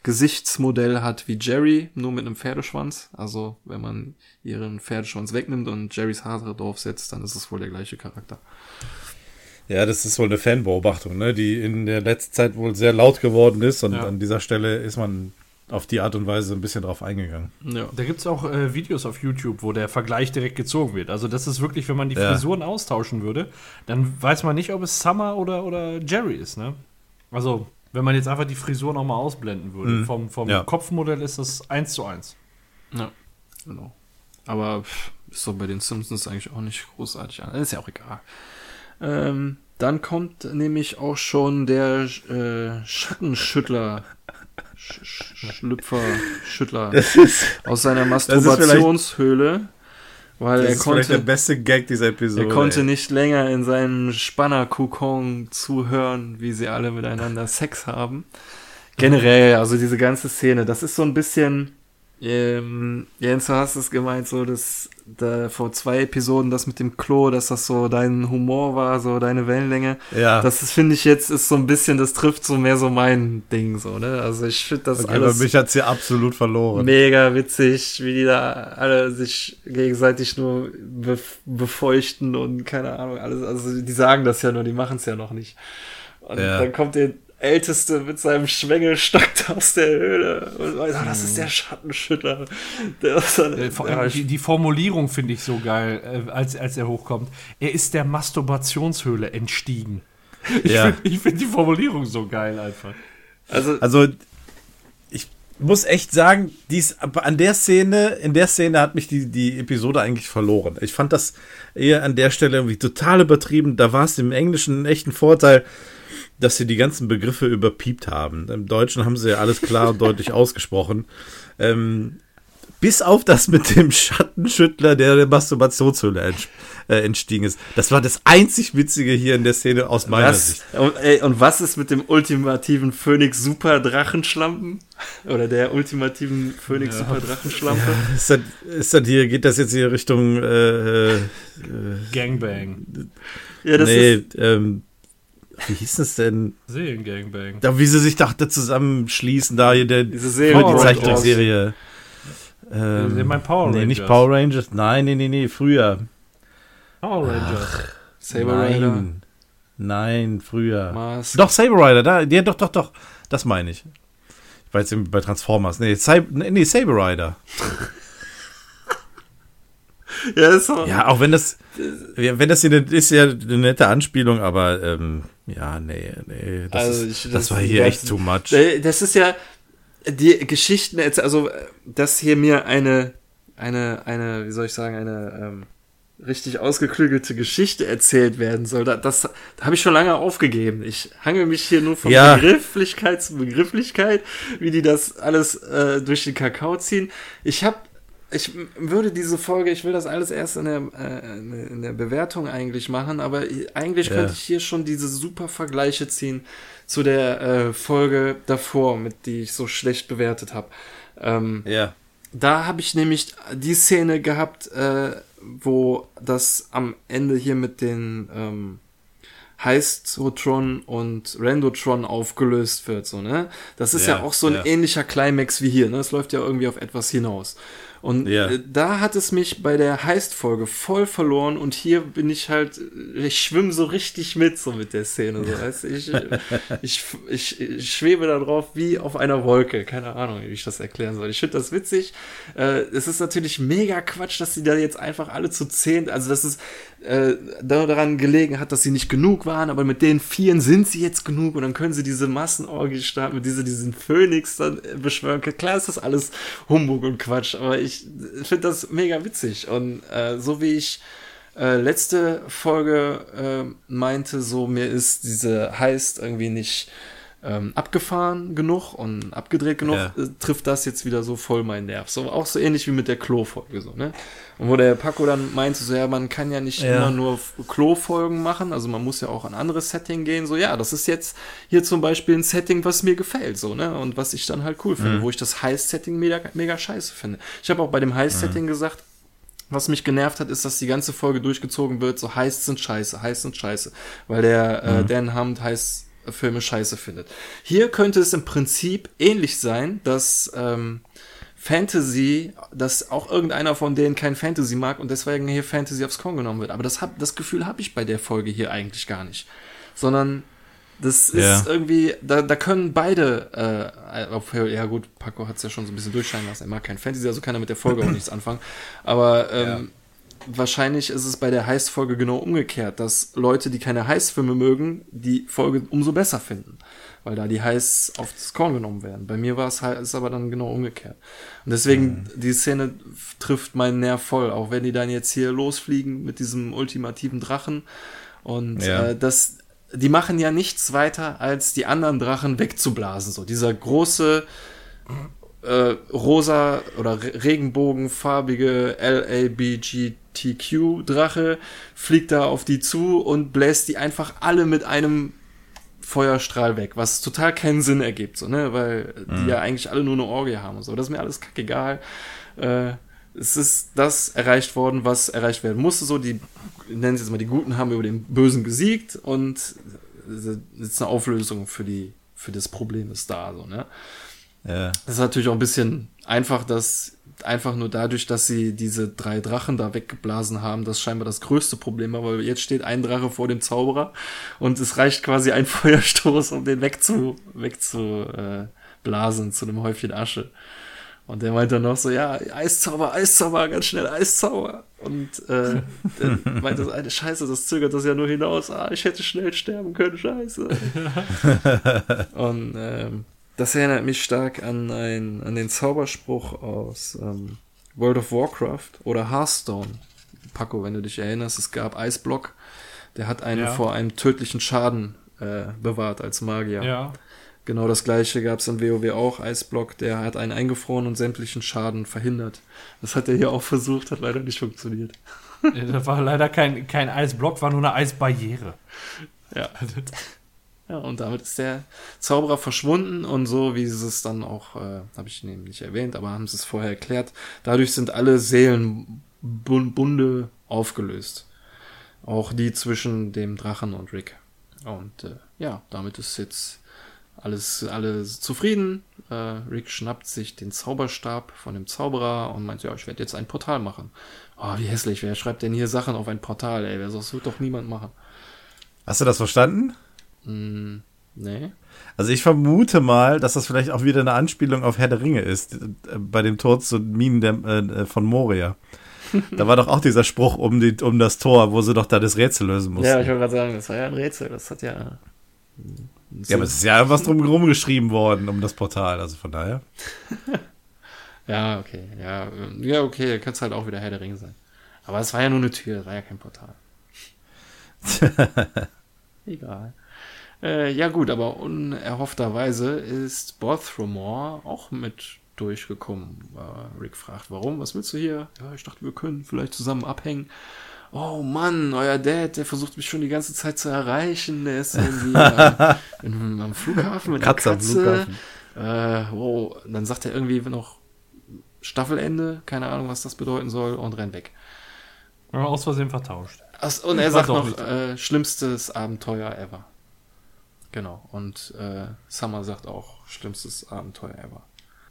Gesichtsmodell hat wie Jerry, nur mit einem Pferdeschwanz. Also wenn man ihren Pferdeschwanz wegnimmt und Jerrys Haare draufsetzt, dann ist es wohl der gleiche Charakter. Ja, das ist wohl eine Fanbeobachtung, ne, die in der letzten Zeit wohl sehr laut geworden ist und Ja. an dieser Stelle ist man auf die Art und Weise ein bisschen drauf eingegangen. Ja. Da gibt es auch äh, Videos auf YouTube, wo der Vergleich direkt gezogen wird. Also das ist wirklich, wenn man die Ja. Frisuren austauschen würde, dann weiß man nicht, ob es Summer oder, oder Jerry ist, ne? Also, wenn man jetzt einfach die Frisur nochmal ausblenden würde. Mhm. Vom, vom Ja. Kopfmodell ist das eins zu eins. Ja, genau. Aber pff, ist doch bei den Simpsons eigentlich auch nicht großartig an. Ist ja auch egal. Ähm, dann kommt nämlich auch schon der äh, Schattenschüttler. Sch Sch Schlüpfer, Schüttler Das ist, aus seiner Masturbationshöhle, weil das er ist vielleicht der konnte, beste Gag dieser Episode. er konnte ey. nicht länger in seinem Spannerkokon zuhören, wie sie alle miteinander Sex haben. Generell, also diese ganze Szene, das ist so ein bisschen, ähm, Jens, du hast es gemeint, so dass da vor zwei Episoden das mit dem Klo, dass das so dein Humor war, so deine Wellenlänge. Ja, Das finde ich jetzt, ist so ein bisschen, das trifft so mehr so mein Ding, so, ne? Also ich finde das okay, aber alles mich hat's hier absolut verloren. mega witzig, wie die da alle sich gegenseitig nur bef befeuchten und keine Ahnung, alles. Also die sagen das ja nur, die machen es ja noch nicht. Und Ja. dann kommt der Älteste mit seinem Schwengelstock da aus der Höhle und sagt, ah, das ist der Schattenschütter. Der ist dann, Äh, ja, die, die Formulierung finde ich so geil, äh, als, als er hochkommt. Er ist der Masturbationshöhle entstiegen. Ich Ja. finde ich find die Formulierung so geil einfach. also, Also, ich muss echt sagen, dies, an der Szene, in der Szene hat mich die, die Episode eigentlich verloren. Ich fand das eher an der Stelle irgendwie total übertrieben. Da war es im Englischen echt ein Vorteil, dass sie die ganzen Begriffe überpiept haben. Im Deutschen haben sie ja alles klar und deutlich *laughs* ausgesprochen. Ähm, bis auf das mit dem Schattenschüttler, der der Masturbationshöhle äh, entstiegen ist. Das war das einzig Witzige hier in der Szene aus meiner Sicht. was, und, ey, und was ist mit dem ultimativen Phönix Super Drachenschlampen? *laughs* Oder der ultimativen Phönix Super Drachenschlampe? Ist das, ist das hier, geht das jetzt hier Richtung äh, äh, Gangbang. Ja, das nee, ist, ähm, wie hieß das denn? Seelengangbang. Da, wie sie sich dachte zusammenschließen, da hier der, diese. Power die Rangers. Zeichentrickserie. Ähm, meinen Power nee, nicht Rangers. Power Rangers. Nein, nee, nee, nee, früher. Power Rangers. Saber Rider. Nein. Nein, früher. Mars. Doch, Saber Rider, da, ja, doch, doch, doch. Das meine ich. Ich war jetzt irgendwie bei Transformers. Nee, Cyber, nee, Saber Rider. *laughs* Ja, ist so. Ja, auch wenn das, wenn das hier eine, ist ja eine nette Anspielung, aber ähm, ja, nee, nee, das, Also ist, ich- das, das- war hier das- echt too much. Das ist ja, die Geschichten, also dass hier mir eine, eine, eine, wie soll ich sagen, eine ähm, richtig ausgeklügelte Geschichte erzählt werden soll, das, das habe ich schon lange aufgegeben. Ich hangel mich hier nur von Ja. Begrifflichkeit zu Begrifflichkeit, wie die das alles äh, durch den Kakao ziehen. Ich habe ich würde diese Folge, ich will das alles erst in der, äh, in der Bewertung eigentlich machen, aber eigentlich Ja. könnte ich hier schon diese super Vergleiche ziehen zu der äh, Folge davor, mit die ich so schlecht bewertet habe. Ähm, Ja. da habe ich nämlich die Szene gehabt, äh, wo das am Ende hier mit den ähm, Heistotron und Randotron aufgelöst wird, so, ne? Das ist ja, Ja, auch so ein ja. ähnlicher Climax wie hier, ne? Es läuft ja irgendwie auf etwas hinaus. Und Ja. äh, da hat es mich bei der Heist-Folge voll verloren und hier bin ich halt, ich schwimme so richtig mit, so mit der Szene, so, weißt du? Ich, *laughs* ich, ich, ich schwebe da drauf wie auf einer Wolke. Keine Ahnung, wie ich das erklären soll. Ich finde das witzig. Äh, es ist natürlich mega Quatsch, dass sie da jetzt einfach alle zu zehn, also dass es äh, daran gelegen hat, dass sie nicht genug waren, aber mit den Vieren sind sie jetzt genug und dann können sie diese Massenorgie starten, mit diese, diesen Phönix dann äh, beschwören. Klar ist das alles Humbug und Quatsch, aber ich finde das mega witzig und äh, so wie ich äh, letzte Folge äh, meinte, so mir ist diese Heist irgendwie nicht ähm, abgefahren genug und abgedreht genug, Ja. äh, trifft das jetzt wieder so voll meinen Nerv. So auch so ähnlich wie mit der Klo-Folge so, ne? Und wo der Paco dann meinte, so ja, man kann ja nicht Ja. immer nur Klo-Folgen machen, also man muss ja auch an andere Setting gehen. So, ja, das ist jetzt hier zum Beispiel ein Setting, was mir gefällt, so, ne? Und was ich dann halt cool finde, wo ich das Heist-Setting mega, mega scheiße finde. Ich habe auch bei dem Heist-Setting gesagt, was mich genervt hat, ist, dass die ganze Folge durchgezogen wird, so heißt sind scheiße, heißt sind scheiße, weil der äh, Dan Hammond heißt Filme scheiße findet. Hier könnte es im Prinzip ähnlich sein, dass ähm, Fantasy, dass auch irgendeiner von denen kein Fantasy mag und deswegen hier Fantasy aufs Korn genommen wird. Aber das, hab, das Gefühl habe ich bei der Folge hier eigentlich gar nicht. Sondern das ist Ja. irgendwie, da, da können beide, äh, ja gut, Paco hat es ja schon so ein bisschen durchscheinen lassen, er mag kein Fantasy, also kann er mit der Folge auch nichts anfangen. Aber ähm, wahrscheinlich ist es bei der Heist-Folge genau umgekehrt, dass Leute, die keine Heist-Filme mögen, die Folge umso besser finden. Weil da die Heists aufs Korn genommen werden. Bei mir war es halt, ist aber dann genau umgekehrt. Und deswegen, die Szene trifft meinen Nerv voll, auch wenn die dann jetzt hier losfliegen mit diesem ultimativen Drachen. Und Ja. äh, das, die machen ja nichts weiter, als die anderen Drachen wegzublasen. So, dieser große äh, rosa oder re- regenbogenfarbige LABGTQ-Drache fliegt da auf die zu und bläst die einfach alle mit einem Feuerstrahl weg, was total keinen Sinn ergibt, so, ne, weil die ja eigentlich alle nur eine Orgie haben und so. Das ist mir alles kackegal. Äh, es ist das erreicht worden, was erreicht werden musste. So, die, nennen sie jetzt mal, die Guten haben über den Bösen gesiegt und ist eine Auflösung für die, für das Problem ist da, so, ne. Ja. Das ist natürlich auch ein bisschen einfach, dass einfach nur dadurch, dass sie diese drei Drachen da weggeblasen haben, das scheinbar das größte Problem war, weil jetzt steht ein Drache vor dem Zauberer und es reicht quasi ein *laughs* Feuerstoß, um den wegzu, wegzu äh, zu einem Häufchen Asche. Und der meint dann noch so, ja, Eiszauber, Eiszauber, ganz schnell Eiszauber. Und äh, *laughs* dann meint das eine Scheiße, das zögert das ja nur hinaus. Ah, ich hätte schnell sterben können, scheiße. *laughs* Und ähm, das erinnert mich stark an, ein, an den Zauberspruch aus ähm, World of Warcraft oder Hearthstone. Paco, wenn du dich erinnerst, es gab Eisblock, der hat einen Ja. vor einem tödlichen Schaden äh, bewahrt als Magier. Ja. Genau das gleiche gab es in WoW auch, Eisblock, der hat einen eingefroren und sämtlichen Schaden verhindert. Das hat er hier auch versucht, hat leider nicht funktioniert. Das war leider kein, kein Eisblock, war nur eine Eisbarriere. Ja. Ja, und damit ist der Zauberer verschwunden und so, wie sie es dann auch, äh, habe ich eben nicht erwähnt, aber haben sie es vorher erklärt, dadurch sind alle Seelenbunde aufgelöst. Auch die zwischen dem Drachen und Rick. Und äh, ja, damit ist jetzt alles, alle zufrieden. Äh, Rick schnappt sich den Zauberstab von dem Zauberer und meint, ja, ich werde jetzt ein Portal machen. Oh, wie hässlich, wer schreibt denn hier Sachen auf ein Portal, ey? Das wird doch niemand machen. Hast du das verstanden? Hm, nee. Also ich vermute mal, dass das vielleicht auch wieder eine Anspielung auf Herr der Ringe ist, äh, bei dem Tod zu Minen der, äh, von Moria. *laughs* Da war doch auch dieser Spruch um, die, um das Tor, wo sie doch da das Rätsel lösen mussten. Ja, ich wollte gerade sagen, das war ja ein Rätsel. Das hat ja. Ja, aber es ist ja was drumherum geschrieben worden um das Portal, also von daher. *laughs* Ja, okay. Ja, äh, ja okay, könnte es halt auch wieder Herr der Ringe sein. Aber es war ja nur eine Tür, war ja kein Portal. *laughs* Egal. Äh, ja gut, aber unerhoffterweise ist Bothromore auch mit durchgekommen. Äh, Rick fragt, warum? Was willst du hier? Ja, ich dachte, wir können vielleicht zusammen abhängen. Oh Mann, euer Dad, der versucht mich schon die ganze Zeit zu erreichen. Der ist irgendwie äh, *laughs* in, am Flughafen mit Katze am Katze. Flughafen. Äh, oh, dann sagt er irgendwie noch Staffelende, keine Ahnung, was das bedeuten soll, und rennt weg. Ja, aus Versehen vertauscht. Ach, und er War sagt noch, äh, schlimmstes Abenteuer ever. Genau. Und äh, Summer sagt auch, schlimmstes Abenteuer ever.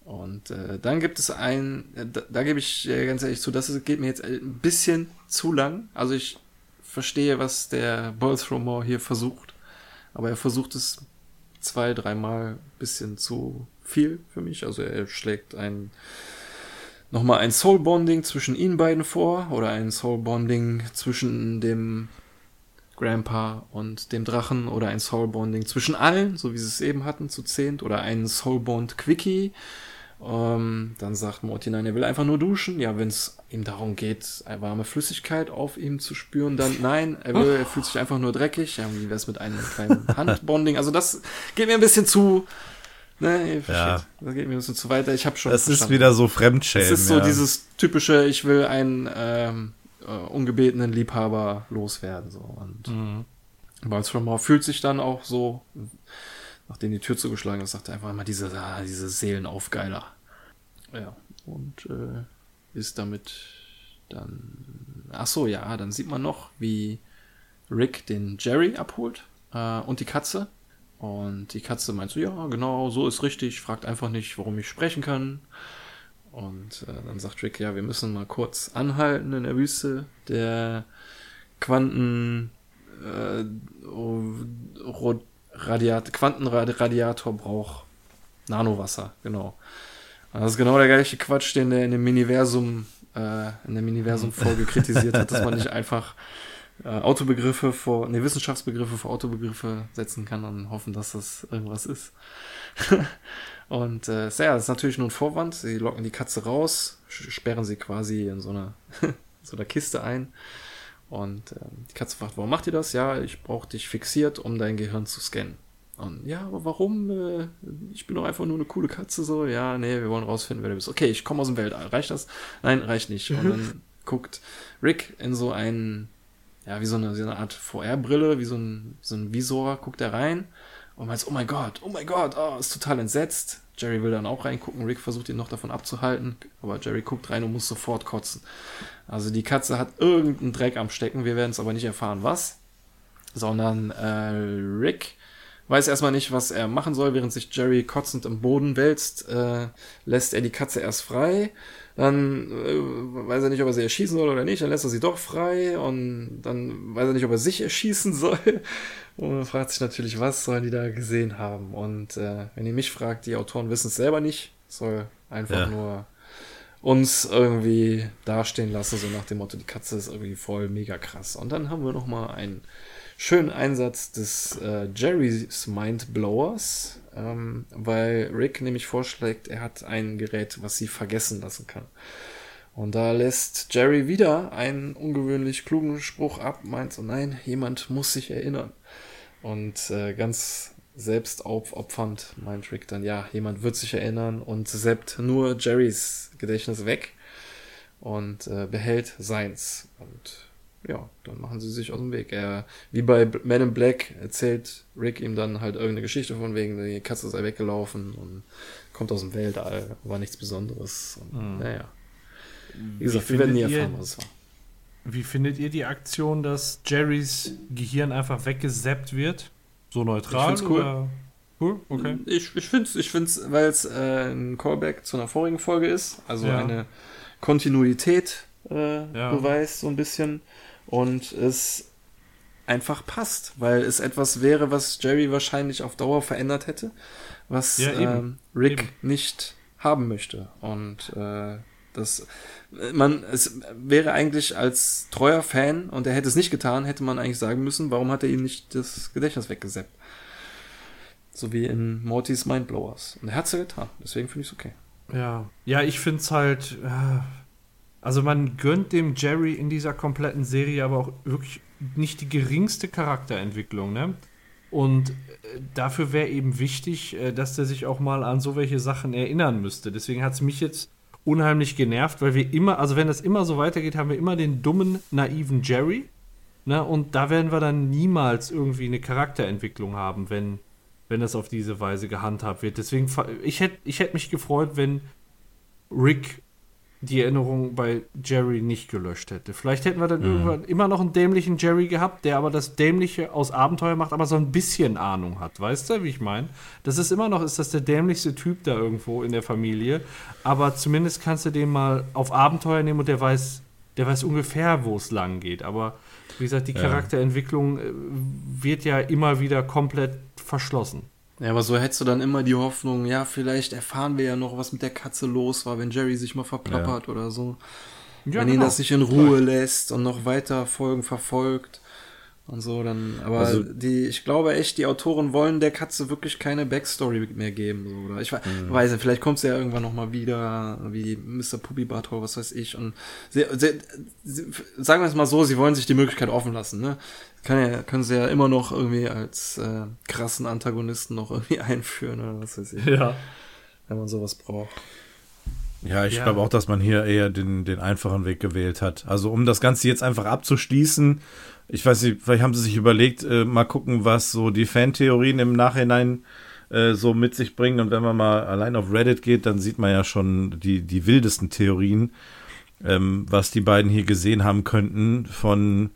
Und äh, dann gibt es ein, äh, da, da gebe ich äh, ganz ehrlich zu, das ist, geht mir jetzt ein bisschen zu lang. Also ich verstehe, was der Bolthromore hier versucht. Aber er versucht es zwei, dreimal ein bisschen zu viel für mich. Also er schlägt ein nochmal ein Soul Bonding zwischen ihnen beiden vor oder ein Soul Bonding zwischen dem Grandpa und dem Drachen oder ein Soul Bonding zwischen allen, so wie sie es eben hatten, zu zehnt oder ein Soul Bond Quickie. Ähm, dann sagt Morty, nein, er will einfach nur duschen. Ja, wenn es ihm darum geht, eine warme Flüssigkeit auf ihm zu spüren, dann nein, er will, er fühlt sich einfach nur dreckig. Ja, wie wär's mit einem kleinen *laughs* Handbonding? Also das geht mir ein bisschen zu, ne, ihr versteht. Das geht mir ein bisschen zu weiter. Ich habe schon Das ist verstanden. wieder so Fremdschämen. Es ist so ja. dieses typische, ich will einen ähm, äh, ungebetenen Liebhaber loswerden. So. Und Mhm. Balsfromore fühlt sich dann auch so, nachdem die Tür zugeschlagen ist, sagt er einfach mal diese, ah, diese Seelenaufgeiler. Ja, und äh, ist damit dann. Ach so, ja, dann sieht man noch, wie Rick den Jerry abholt äh, und die Katze. Und die Katze meint so, ja, genau, so ist richtig, fragt einfach nicht, warum ich sprechen kann. Und äh, dann sagt Rick, ja, wir müssen mal kurz anhalten in der Wüste. Der Quanten äh, Radiat Quantenradiator braucht Nanowasser, genau. Und Das ist genau der gleiche Quatsch, den der in dem Miniversum, äh, in der Miniversum-Folge kritisiert hat, dass man nicht *laughs* einfach äh, Autobegriffe vor, ne, Wissenschaftsbegriffe vor Autobegriffe setzen kann und hoffen, dass das irgendwas ist. *laughs* und äh, ja, das ist natürlich nur ein Vorwand. Sie locken die Katze raus, sperren sie quasi in so einer, *laughs* so einer Kiste ein. Und ähm, die Katze fragt, warum macht ihr das? Ja, ich brauche dich fixiert, um dein Gehirn zu scannen. Und ja, aber warum? Äh, ich bin doch einfach nur eine coole Katze so. Ja, nee, wir wollen rausfinden, wer du bist. Okay, ich komme aus dem Weltall. Reicht das? Nein, reicht nicht. Und dann *laughs* guckt Rick in so einen, ja, wie so eine, so eine Art VR-Brille, wie so ein, so ein Visor, guckt er rein und meint, oh mein Gott, oh mein Gott, oh, ist total entsetzt. Jerry will dann auch reingucken. Rick versucht ihn noch davon abzuhalten, aber Jerry guckt rein und muss sofort kotzen. Also die Katze hat irgendeinen Dreck am Stecken. Wir werden es aber nicht erfahren, was. Sondern äh, Rick weiß erstmal nicht, was er machen soll, während sich Jerry kotzend im Boden wälzt, äh, lässt er die Katze erst frei. Dann äh, weiß er nicht, ob er sie erschießen soll oder nicht. Dann lässt er sie doch frei und dann weiß er nicht, ob er sich erschießen soll. *laughs* Und man fragt sich natürlich, was sollen die da gesehen haben? Und äh, wenn ihr mich fragt, die Autoren wissen es selber nicht. Soll einfach Ja. nur uns irgendwie dastehen lassen, so nach dem Motto, die Katze ist irgendwie voll mega krass. Und dann haben wir noch mal einen schönen Einsatz des äh, Jerry's Mindblowers, ähm, weil Rick nämlich vorschlägt, er hat ein Gerät, was sie vergessen lassen kann. Und da lässt Jerry wieder einen ungewöhnlich klugen Spruch ab, meint so, nein, jemand muss sich erinnern. Und äh, ganz selbstaufopfernd meint Rick dann, ja, jemand wird sich erinnern und seppt nur Jerrys Gedächtnis weg und äh, behält seins. Und ja, dann machen sie sich aus dem Weg. Er, wie bei Man in Black erzählt Rick ihm dann halt irgendeine Geschichte von wegen, die Katze sei weggelaufen und kommt aus dem Weltall, war nichts Besonderes. Und, Naja. Wie gesagt, wir werden nie erfahren, was es war. Wie findet ihr die Aktion, dass Jerrys Gehirn einfach weggesappt wird? So neutral? Ich find's cool. Oder? Cool, okay. Ich, ich finde es, ich find's, weil es äh, ein Callback zu einer vorigen Folge ist, also Ja. eine Kontinuität äh, Ja. beweist so ein bisschen und es einfach passt, weil es etwas wäre, was Jerry wahrscheinlich auf Dauer verändert hätte, was Ja, eben. ähm, Rick Eben. nicht haben möchte und äh, das man es wäre eigentlich als treuer Fan und er hätte es nicht getan, hätte man eigentlich sagen müssen, warum hat er ihm nicht das Gedächtnis weggesappt? So wie in Mortys Mindblowers. Und er hat es ja getan. Deswegen finde ich es okay. Ja. Ja, ich finde es halt. Äh, also, man gönnt dem Jerry in dieser kompletten Serie aber auch wirklich nicht die geringste Charakterentwicklung, ne? Und äh, dafür wäre eben wichtig, äh, dass der sich auch mal an so welche Sachen erinnern müsste. Deswegen hat es mich jetzt unheimlich genervt, weil wir immer, also wenn das immer so weitergeht, haben wir immer den dummen, naiven Jerry. Ne? Und da werden wir dann niemals irgendwie eine Charakterentwicklung haben, wenn, wenn das auf diese Weise gehandhabt wird. Deswegen, ich hätte ich hätt mich gefreut, wenn Rick die Erinnerung bei Jerry nicht gelöscht hätte. Vielleicht hätten wir dann mhm. irgendwann immer noch einen dämlichen Jerry gehabt, der aber das Dämliche aus Abenteuer macht, aber so ein bisschen Ahnung hat. Weißt du, wie ich meine? Das ist immer noch, ist das der dämlichste Typ da irgendwo in der Familie. Aber zumindest kannst du den mal auf Abenteuer nehmen und der weiß, der weiß ungefähr, wo es lang geht. Aber wie gesagt, die Charakterentwicklung äh, wird ja immer wieder komplett verschlossen. Ja, aber so hättest du dann immer die Hoffnung, ja, vielleicht erfahren wir ja noch, was mit der Katze los war, wenn Jerry sich mal verplappert ja. oder so. Ja, wenn genau. ihn das nicht in Ruhe lässt und noch weiter Folgen verfolgt und so, dann, aber also, die, ich glaube echt, die Autoren wollen der Katze wirklich keine Backstory mehr geben, so, oder ich mhm. weiß nicht, vielleicht kommt sie ja irgendwann nochmal wieder, wie Mr. Puppy Bartor, was weiß ich, und sie, sie, sie, sagen wir es mal so, sie wollen sich die Möglichkeit offen lassen, ne, ja, können sie ja immer noch irgendwie als äh, krassen Antagonisten noch irgendwie *laughs* einführen oder was weiß ich. Ja. Wenn man sowas braucht. Ja, ich ja. glaube auch, dass man hier eher den, den einfachen Weg gewählt hat. Also um das Ganze jetzt einfach abzuschließen, ich weiß nicht, vielleicht haben sie sich überlegt, äh, mal gucken, was so die Fantheorien im Nachhinein äh, so mit sich bringen. Und wenn man mal allein auf Reddit geht, dann sieht man ja schon die, die wildesten Theorien, ähm, was die beiden hier gesehen haben könnten von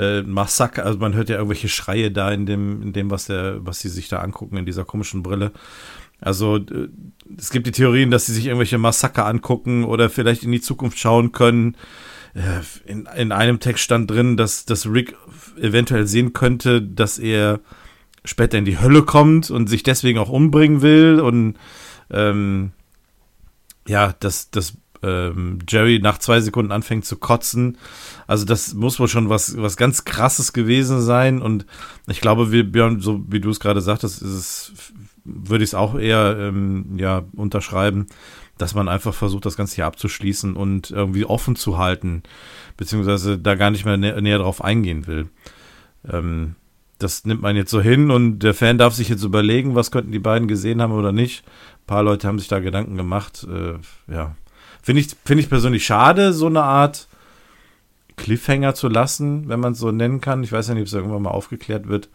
äh, Massaker, also man hört ja irgendwelche Schreie da in dem, in dem, was der, was sie sich da angucken, in dieser komischen Brille. Also äh, es gibt die Theorien, dass sie sich irgendwelche Massaker angucken oder vielleicht in die Zukunft schauen können. Äh, in, in einem Text stand drin, dass, dass Rick eventuell sehen könnte, dass er später in die Hölle kommt und sich deswegen auch umbringen will und ähm, ja, dass, dass ähm, Jerry nach zwei Sekunden anfängt zu kotzen. Also das muss wohl schon was, was ganz krasses gewesen sein. Und ich glaube, wie, Björn, so wie du es gerade sagtest, ist es, würde ich es auch eher ähm, ja, unterschreiben, dass man einfach versucht, das Ganze hier abzuschließen und irgendwie offen zu halten, beziehungsweise da gar nicht mehr nä näher drauf eingehen will. Ähm, das nimmt man jetzt so hin und der Fan darf sich jetzt überlegen, was könnten die beiden gesehen haben oder nicht. Ein paar Leute haben sich da Gedanken gemacht. Äh, ja, Finde ich, find ich persönlich schade, so eine Art Cliffhanger zu lassen, wenn man es so nennen kann. Ich weiß ja nicht, ob es irgendwann mal aufgeklärt wird,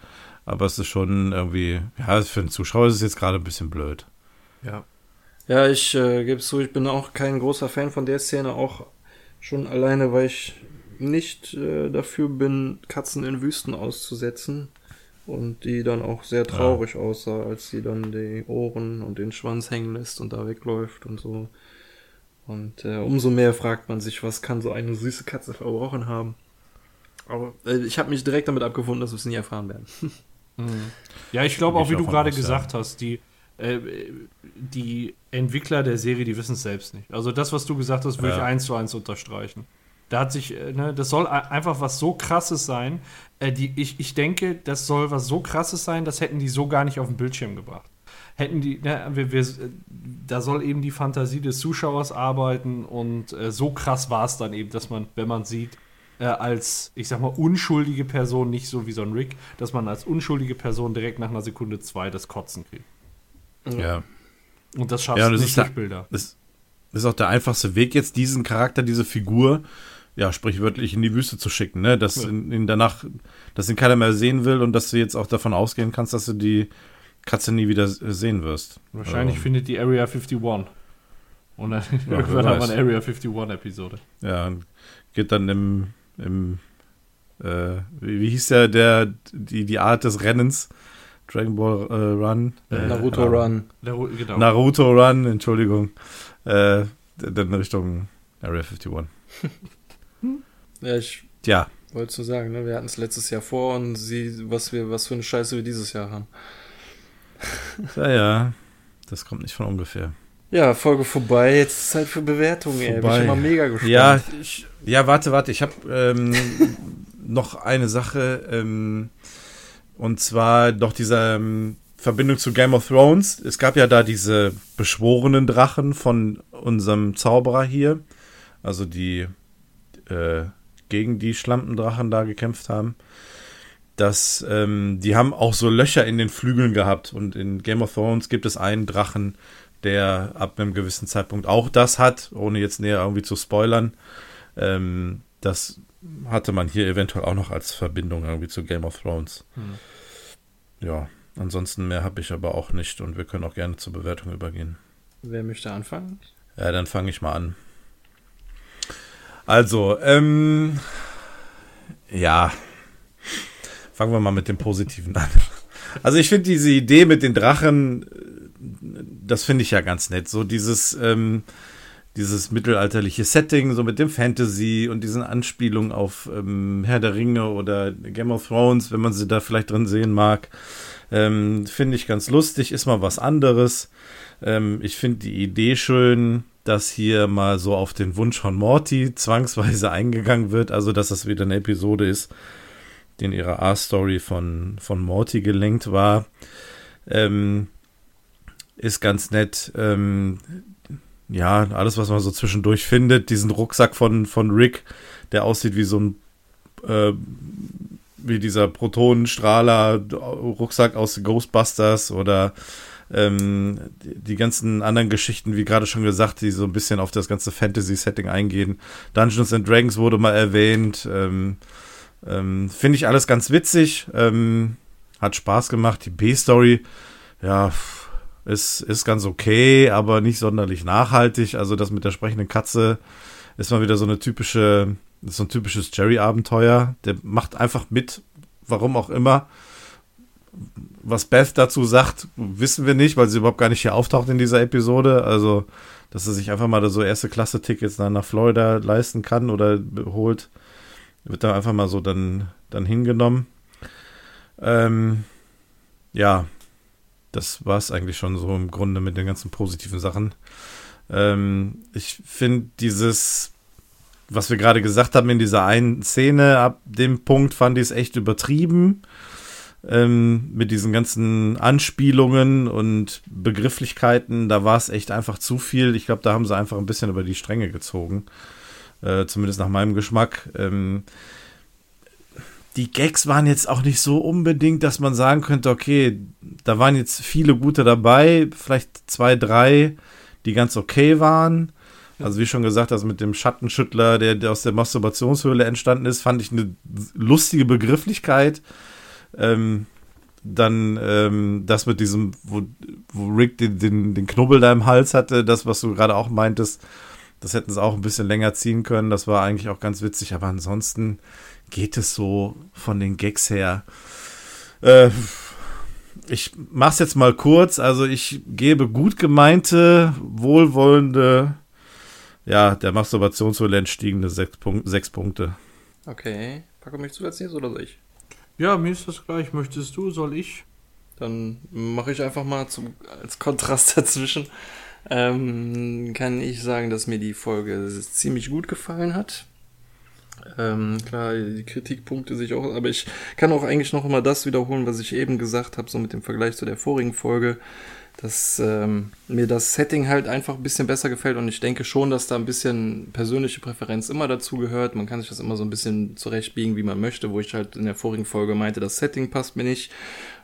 aber es ist schon irgendwie, ja, für den Zuschauer ist es jetzt gerade ein bisschen blöd. Ja. Ja, ich äh, gebe es zu, ich bin auch kein großer Fan von der Szene, auch schon alleine, weil ich nicht äh, dafür bin, Katzen in Wüsten auszusetzen. Und die dann auch sehr traurig ja. aussah, als sie dann die Ohren und den Schwanz hängen lässt und da wegläuft und so. Und äh, umso mehr fragt man sich, was kann so eine süße Katze verbrochen haben. Aber äh, ich habe mich direkt damit abgefunden, dass wir es nie erfahren werden. *laughs* Mhm. Ja, ich glaube auch, wie du gerade gesagt hast, die, äh, die Entwickler der Serie, die wissen es selbst nicht. Also das, was du gesagt hast, würde ja. ich eins zu eins unterstreichen. Da hat sich, äh, ne, das soll einfach was so krasses sein. Äh, die, ich, ich denke, das soll was so krasses sein, das hätten die so gar nicht auf den Bildschirm gebracht hätten die, ne, wir, wir, da soll eben die Fantasie des Zuschauers arbeiten und äh, so krass war es dann eben, dass man, wenn man sieht, äh, als, ich sag mal, unschuldige Person, nicht so wie so ein Rick, dass man als unschuldige Person direkt nach einer Sekunde zwei das Kotzen kriegt. Ja. Und das schaffst ja, du nicht durch Bilder. Das ist auch der einfachste Weg, jetzt diesen Charakter, diese Figur, ja, sprichwörtlich in die Wüste zu schicken, ne? Dass ja. ihn danach, dass ihn keiner mehr sehen will und dass du jetzt auch davon ausgehen kannst, dass du die Katze nie wieder sehen wirst. Wahrscheinlich also. findet die Area 51. Und dann ja, irgendwann haben wir eine Area 51-Episode. Ja, geht dann im, im äh, wie, wie, hieß der, der, die, die Art des Rennens? Dragon Ball äh, Run. Äh, Naruto äh, Run. Genau. Naruto Run, Entschuldigung. Äh, dann Richtung Area 51. ja, ich ja. wollte zu sagen, ne? wir hatten es letztes Jahr vor und sie, was wir, was für eine Scheiße wir dieses Jahr haben. Ja, ja. Das kommt nicht von ungefähr. Ja, Folge vorbei. Jetzt ist Zeit für Bewertungen. Ey. Bin ich mal mega gespannt. Ja, ich, ja warte, warte. Ich habe ähm, *laughs* noch eine Sache. Ähm, und zwar doch dieser, ähm, Verbindung zu Game of Thrones. Es gab ja da diese beschworenen Drachen von unserem Zauberer hier. Also die äh, gegen die Schlampendrachen da gekämpft haben. Das, ähm, die haben auch so Löcher in den Flügeln gehabt. Und in Game of Thrones gibt es einen Drachen, der ab einem gewissen Zeitpunkt auch das hat, ohne jetzt näher irgendwie zu spoilern. Ähm, das hatte man hier eventuell auch noch als Verbindung irgendwie zu Game of Thrones. Hm. Ja, ansonsten mehr habe ich aber auch nicht und wir können auch gerne zur Bewertung übergehen. Wer möchte anfangen? Ja, dann fange ich mal an. Also, ähm, ja, fangen wir mal mit dem Positiven an. Also ich finde diese Idee mit den Drachen, das finde ich ja ganz nett. So dieses, ähm, dieses mittelalterliche Setting, so mit dem Fantasy und diesen Anspielungen auf ähm, Herr der Ringe oder Game of Thrones, wenn man sie da vielleicht drin sehen mag. Ähm, finde ich ganz lustig, ist mal was anderes. Ähm, ich finde die Idee schön, dass hier mal so auf den Wunsch von Morty zwangsweise eingegangen wird, also dass das wieder eine Episode ist, die in ihrer A-Story von, von Morty gelenkt war. Ähm, ist ganz nett. Ähm, ja, alles, was man so zwischendurch findet, diesen Rucksack von, von Rick, der aussieht wie so ein, äh, wie dieser Protonenstrahler-Rucksack aus Ghostbusters oder ähm, die, ganzen anderen Geschichten, wie gerade schon gesagt, die so ein bisschen auf das ganze Fantasy-Setting eingehen. Dungeons and Dragons wurde mal erwähnt. Ähm, ähm, Finde ich alles ganz witzig. Ähm, hat Spaß gemacht. Die B-Story, ja, ist, ist ganz okay, aber nicht sonderlich nachhaltig. Also das mit der sprechenden Katze ist mal wieder so eine typische, so ein typisches Jerry-Abenteuer. Der macht einfach mit, warum auch immer. Was Beth dazu sagt, wissen wir nicht, weil sie überhaupt gar nicht hier auftaucht in dieser Episode. Also, dass er sich einfach mal so erste Klasse-Tickets nach Florida leisten kann oder holt, wird da einfach mal so dann, dann hingenommen. Ähm, ja, das war es eigentlich schon so im Grunde mit den ganzen positiven Sachen. Ähm, ich finde dieses, was wir gerade gesagt haben in dieser einen Szene, ab dem Punkt fand ich es echt übertrieben. Ähm, mit diesen ganzen Anspielungen und Begrifflichkeiten, da war es echt einfach zu viel. Ich glaube, da haben sie einfach ein bisschen über die Stränge gezogen. Äh, zumindest nach meinem Geschmack. Ähm, die Gags waren jetzt auch nicht so unbedingt, dass man sagen könnte, okay, da waren jetzt viele gute dabei, vielleicht zwei, drei, die ganz okay waren. Also wie schon gesagt, das mit dem Schattenschüttler, der, der aus der Masturbationshöhle entstanden ist, fand ich eine lustige Begrifflichkeit. Ähm, dann ähm, das mit diesem, wo, wo Rick den, den, den Knubbel da im Hals hatte, das, was du gerade auch meintest, das hätten sie auch ein bisschen länger ziehen können. Das war eigentlich auch ganz witzig, aber ansonsten geht es so von den Gags her. Äh, ich mach's jetzt mal kurz. Also ich gebe gut gemeinte, wohlwollende, ja, der Masturbationswelle entstiegende sechs, Punkt, sechs Punkte. Okay. Paco, möchtest du als nächstes oder soll ich? Ja, mir ist das gleich. Möchtest du, soll ich? Dann mache ich einfach mal zum, als Kontrast *laughs* dazwischen. Ähm, kann ich sagen, dass mir die Folge ziemlich gut gefallen hat. Ähm, klar, die Kritikpunkte sich auch, aber ich kann auch eigentlich noch immer das wiederholen, was ich eben gesagt habe, so mit dem Vergleich zu der vorigen Folge, dass ähm, mir das Setting halt einfach ein bisschen besser gefällt und ich denke schon, dass da ein bisschen persönliche Präferenz immer dazu gehört. Man kann sich das immer so ein bisschen zurechtbiegen, wie man möchte, wo ich halt in der vorigen Folge meinte, das Setting passt mir nicht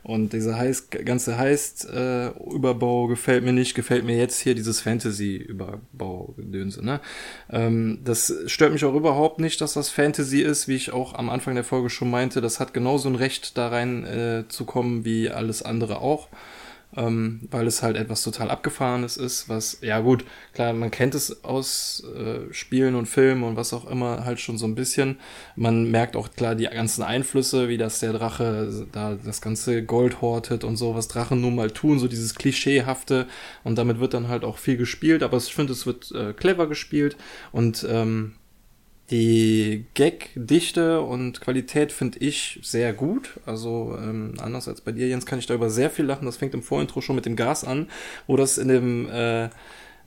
und dieser heiß, ganze Heist-Überbau gefällt mir nicht, gefällt mir jetzt hier dieses Fantasy-Überbau-Gedönse. Ne? Ähm, das stört mich auch überhaupt nicht, dass das Fantasy ist, wie ich auch am Anfang der Folge schon meinte. Das hat genauso ein Recht, da rein äh, zu kommen, wie alles andere auch ähm, weil es halt etwas total Abgefahrenes ist, was, ja gut, klar, man kennt es aus äh, Spielen und Filmen und was auch immer halt schon so ein bisschen. Man merkt auch klar die ganzen Einflüsse, wie das der Drache da das ganze Gold hortet und so, was Drachen nun mal tun, so dieses Klischeehafte und damit wird dann halt auch viel gespielt, aber ich finde, es wird äh, clever gespielt und ähm, die Gag-Dichte und Qualität finde ich sehr gut. Also ähm, anders als bei dir, Jens, kann ich da über sehr viel lachen. Das fängt im Vorintro schon mit dem Gas an, wo das in dem äh,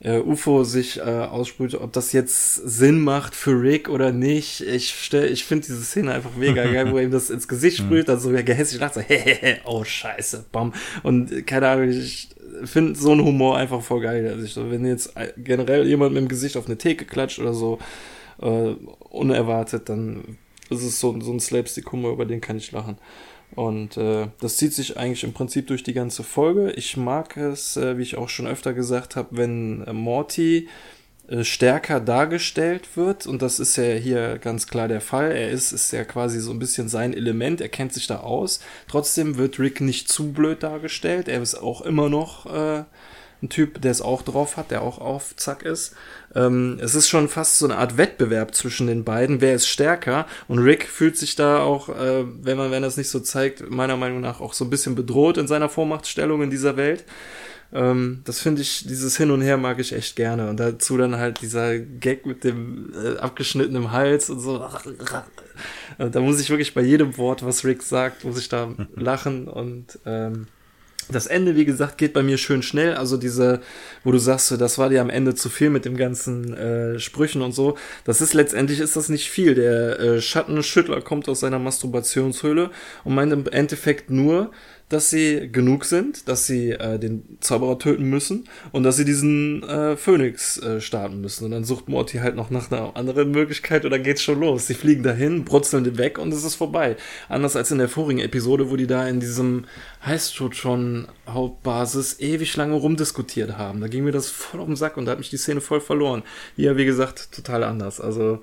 äh, UFO sich äh, aussprüht, ob das jetzt Sinn macht für Rick oder nicht. Ich stell, ich finde diese Szene einfach mega *laughs* geil, wo er ihm das ins Gesicht sprüht, dann so er gehässig lacht, so, *laughs* hehehe, oh scheiße, bam. Und keine Ahnung, ich finde so einen Humor einfach voll geil. Also ich, so, wenn jetzt äh, generell jemand mit dem Gesicht auf eine Theke klatscht oder so, äh, unerwartet, dann ist es so, so ein Slapstick-Humor, über den kann ich lachen. Und äh, das zieht sich eigentlich im Prinzip durch die ganze Folge. Ich mag es, äh, wie ich auch schon öfter gesagt habe, wenn äh, Morty äh, stärker dargestellt wird. Und das ist ja hier ganz klar der Fall. Er ist, ist ja quasi so ein bisschen sein Element. Er kennt sich da aus. Trotzdem wird Rick nicht zu blöd dargestellt. Er ist auch immer noch äh, ein Typ, der es auch drauf hat, der auch auf Zack ist. Ähm, es ist schon fast so eine Art Wettbewerb zwischen den beiden. Wer ist stärker? Und Rick fühlt sich da auch, äh, wenn man, wenn er es nicht so zeigt, meiner Meinung nach auch so ein bisschen bedroht in seiner Vormachtstellung in dieser Welt. Ähm, das finde ich, dieses Hin und Her mag ich echt gerne. Und dazu dann halt dieser Gag mit dem äh, abgeschnittenen Hals und so. Und da muss ich wirklich bei jedem Wort, was Rick sagt, muss ich da *laughs* lachen und ähm, das Ende, wie gesagt, geht bei mir schön schnell. Also diese, wo du sagst, das war dir am Ende zu viel mit dem ganzen äh, Sprüchen und so. Das ist letztendlich ist das nicht viel. Der äh, Schattenschüttler kommt aus seiner Masturbationshöhle und meint im Endeffekt nur, dass sie genug sind, dass sie äh, den Zauberer töten müssen und dass sie diesen äh, Phönix äh, starten müssen. Und dann sucht Morty halt noch nach einer anderen Möglichkeit dann geht's schon los. Sie fliegen dahin, brutzeln weg und es ist vorbei. Anders als in der vorigen Episode, wo die da in diesem schon Hauptbasis ewig lange rumdiskutiert haben. Da ging mir das voll auf den Sack und da hat mich die Szene voll verloren. Hier, wie gesagt, total anders. Also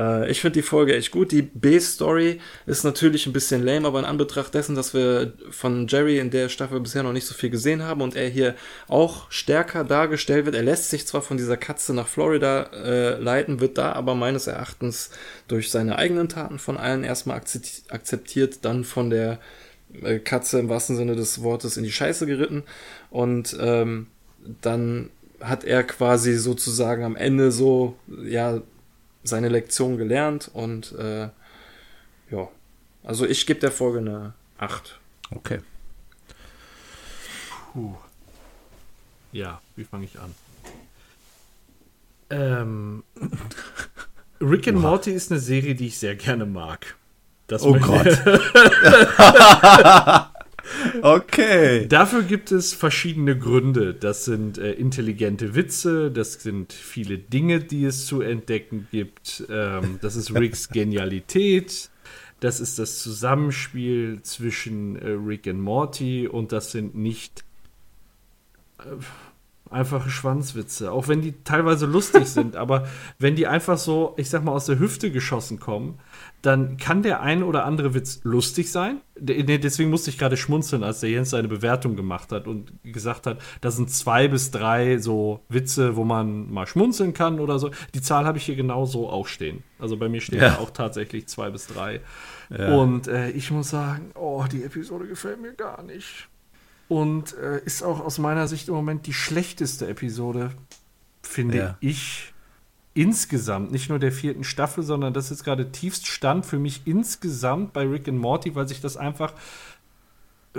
äh, ich finde die Folge echt gut. Die B-Story ist natürlich ein bisschen lame, aber in Anbetracht dessen, dass wir von Jerry in der Staffel bisher noch nicht so viel gesehen haben und er hier auch stärker dargestellt wird. Er lässt sich zwar von dieser Katze nach Florida äh, leiten, wird da aber meines Erachtens durch seine eigenen Taten von allen erstmal akzeptiert, dann von der äh, Katze im wahrsten Sinne des Wortes in die Scheiße geritten und ähm, dann hat er quasi sozusagen am Ende so, ja, seine Lektion gelernt und äh, ja, also ich gebe der Folge eine 8. Okay. Puh. Ja, wie fange ich an? Ähm, *laughs* Rick and Morty ist eine Serie, die ich sehr gerne mag. Das oh Gott. *laughs* *laughs* Okay. Dafür gibt es verschiedene Gründe. Das sind äh, intelligente Witze, das sind viele Dinge, die es zu entdecken gibt. Ähm, das ist Ricks *laughs* Genialität. Das ist das Zusammenspiel zwischen äh, Rick und Morty und das sind nicht äh, einfache Schwanzwitze, auch wenn die teilweise lustig sind, *laughs* aber wenn die einfach so, ich sag mal, aus der Hüfte geschossen kommen, dann kann der ein oder andere Witz lustig sein. Deswegen musste ich gerade schmunzeln, als der Jens seine Bewertung gemacht hat und gesagt hat, das sind zwei bis drei so Witze, wo man mal schmunzeln kann oder so. Die Zahl habe ich hier genau so auch stehen. Also bei mir stehen ja. auch tatsächlich zwei bis drei. Ja. Und äh, ich muss sagen, oh, die Episode gefällt mir gar nicht. Und äh, ist auch aus meiner Sicht im Moment die schlechteste Episode, finde ja. ich insgesamt, nicht nur der vierten Staffel, sondern das ist gerade Tiefststand für mich insgesamt bei Rick and Morty, weil sich das einfach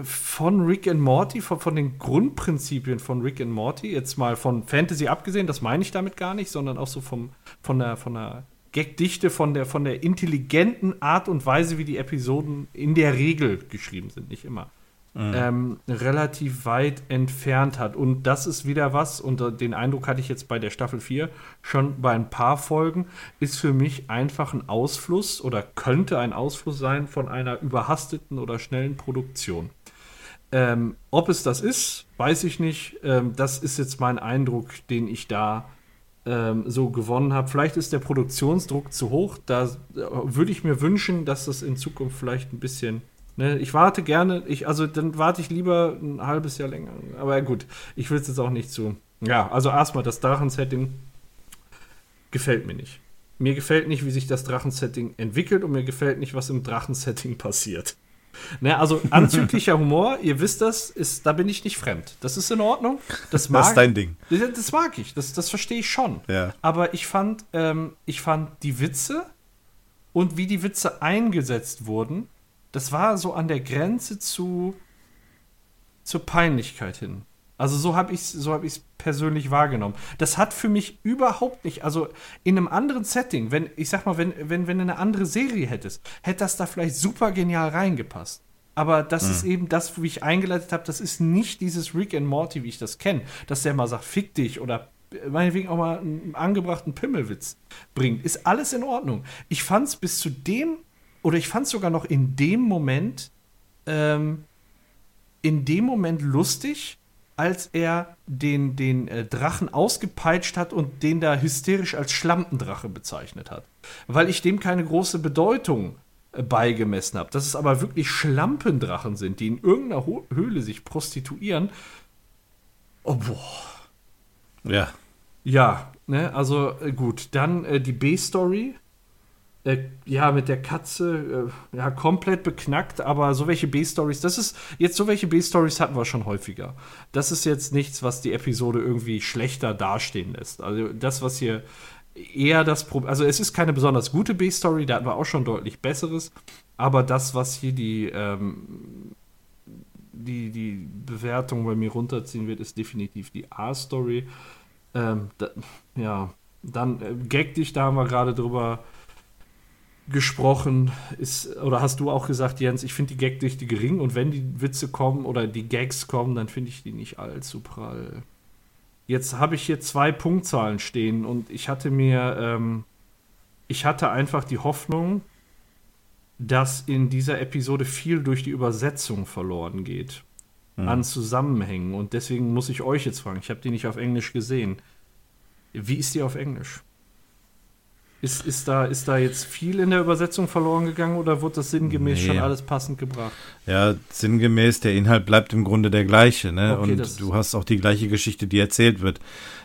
von Rick and Morty, von, von den Grundprinzipien von Rick and Morty, jetzt mal von Fantasy abgesehen, das meine ich damit gar nicht, sondern auch so vom, von der, von der Gagdichte, von der, von der intelligenten Art und Weise, wie die Episoden in der Regel geschrieben sind, nicht immer mhm. ähm, relativ weit entfernt hat. Und das ist wieder was, und den Eindruck hatte ich jetzt bei der Staffel 4 schon bei ein paar Folgen, ist für mich einfach ein Ausfluss oder könnte ein Ausfluss sein von einer überhasteten oder schnellen Produktion. Ähm, ob es das ist, weiß ich nicht. Ähm, das ist jetzt mein Eindruck, den ich da ähm, so gewonnen habe. Vielleicht ist der Produktionsdruck zu hoch. Da äh, würde ich mir wünschen, dass das in Zukunft vielleicht ein bisschen Ne, ich warte gerne, ich, also dann warte ich lieber ein halbes Jahr länger. Aber gut, ich will es jetzt auch nicht zu. Ja, also erstmal das Drachensetting gefällt mir nicht. Mir gefällt nicht, wie sich das Drachensetting entwickelt und mir gefällt nicht, was im Drachensetting passiert. Ne, also *laughs* anzüglicher Humor, ihr wisst das, ist, da bin ich nicht fremd. Das ist in Ordnung. Das, mag, *laughs* das ist dein Ding. Das, das mag ich, das, das verstehe ich schon. Ja. Aber ich fand, ähm, ich fand die Witze und wie die Witze eingesetzt wurden, das war so an der Grenze zu zur Peinlichkeit hin. Also so habe ich so habe ich persönlich wahrgenommen. Das hat für mich überhaupt nicht, also in einem anderen Setting, wenn, ich sag mal, wenn, wenn, wenn du eine andere Serie hättest, hätte das da vielleicht super genial reingepasst. Aber das ist eben das, wie ich eingeleitet habe, das ist nicht dieses Rick and Morty, wie ich das kenne, dass der mal sagt, fick dich oder äh, meinetwegen auch mal einen angebrachten Pimmelwitz bringt. Ist alles in Ordnung. Ich fand es bis zu dem, oder ich fand es sogar noch in dem Moment, ähm, in dem Moment lustig, als er den, den äh, Drachen ausgepeitscht hat und den da hysterisch als Schlampendrache bezeichnet hat. Weil ich dem keine große Bedeutung äh, beigemessen habe. Dass es aber wirklich Schlampendrachen sind, die in irgendeiner Ho Höhle sich prostituieren. Oh, boah. Ja. Ja, ne, also äh, gut. Dann äh, die B-Story. Äh, ja, mit der Katze, äh, ja, komplett beknackt, aber so welche B-Stories, das ist, jetzt so welche B-Stories hatten wir schon häufiger. Das ist jetzt nichts, was die Episode irgendwie schlechter dastehen lässt. Also das, was hier eher das Problem, also es ist keine besonders gute B-Story, da hatten wir auch schon deutlich besseres, aber das, was hier die, ähm, die, die Bewertung bei mir runterziehen wird, ist definitiv die A-Story. Ähm, da, ja, dann äh, Gag dich, da haben wir gerade drüber gesprochen, ist, oder hast du auch gesagt, Jens, ich finde die Gagdichte gering und wenn die Witze kommen oder die Gags kommen, dann finde ich die nicht allzu prall. Jetzt habe ich hier zwei Punktzahlen stehen und ich hatte mir, ähm, ich hatte einfach die Hoffnung, dass in dieser Episode viel durch die Übersetzung verloren geht Hm. an Zusammenhängen und deswegen muss ich euch jetzt fragen, ich habe die nicht auf Englisch gesehen. Wie ist die auf Englisch? Ist, ist, da, ist da jetzt viel in der Übersetzung verloren gegangen oder wurde das sinngemäß Nee. schon alles passend gebracht? Ja, sinngemäß, der Inhalt bleibt im Grunde der gleiche, ne? Okay, das- und du hast auch die gleiche Geschichte, die erzählt wird.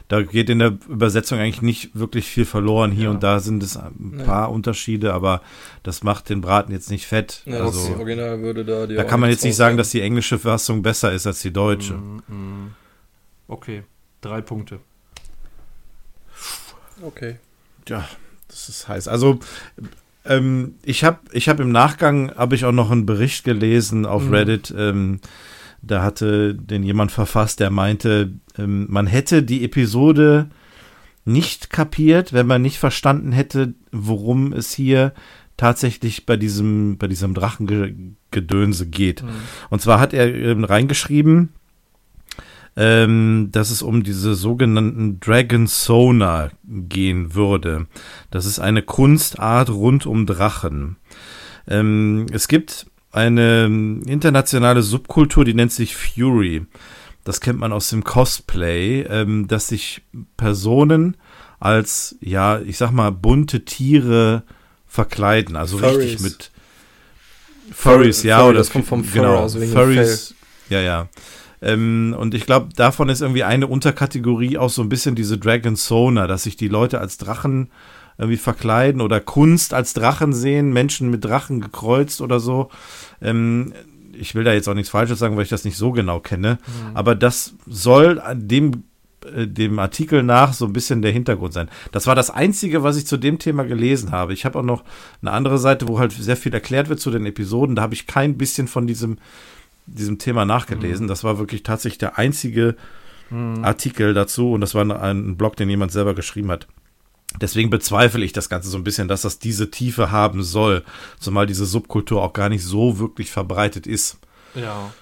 Da geht in der Übersetzung eigentlich nicht wirklich viel verloren. Hier Ja. und da sind es ein paar Unterschiede, aber das macht den Braten jetzt nicht fett. Ja, das also, Original würde da da kann man jetzt nicht sagen, dass die englische Fassung besser ist als die deutsche. Mhm. Okay, drei Punkte. Okay. Ja, das ist heiß. Also ähm, ich habe ich hab im Nachgang habe ich auch noch einen Bericht gelesen auf Mhm. Reddit. Ähm, da hatte den jemand verfasst, der meinte, ähm, man hätte die Episode nicht kapiert, wenn man nicht verstanden hätte, worum es hier tatsächlich bei diesem bei diesem Drachengedönse geht. Und zwar hat er ähm, reingeschrieben, ähm, dass es um diese sogenannten Dragon Sonar gehen würde. Das ist eine Kunstart rund um Drachen. Ähm, es gibt eine internationale Subkultur, die nennt sich Fury. Das kennt man aus dem Cosplay, ähm, dass sich Personen als, ja, ich sag mal, bunte Tiere verkleiden. Also richtig Furries. mit Furries, ja, Furry, oder das kommt vom Fur, genau, also Furries, ja, ja. Ähm, und ich glaube, davon ist irgendwie eine Unterkategorie auch so ein bisschen diese Dragon Sonar, dass sich die Leute als Drachen irgendwie verkleiden oder Kunst als Drachen sehen, Menschen mit Drachen gekreuzt oder so. Ähm, ich will da jetzt auch nichts Falsches sagen, weil ich das nicht so genau kenne. Aber das soll dem, äh, dem Artikel nach so ein bisschen der Hintergrund sein. Das war das Einzige, was ich zu dem Thema gelesen habe. Ich habe auch noch eine andere Seite, wo halt sehr viel erklärt wird zu den Episoden. Da habe ich kein bisschen von diesem, diesem Thema nachgelesen. Das war wirklich tatsächlich der einzige Artikel dazu und das war ein Blog, den jemand selber geschrieben hat. Deswegen bezweifle ich das Ganze so ein bisschen, dass das diese Tiefe haben soll, zumal diese Subkultur auch gar nicht so wirklich verbreitet ist. Ja.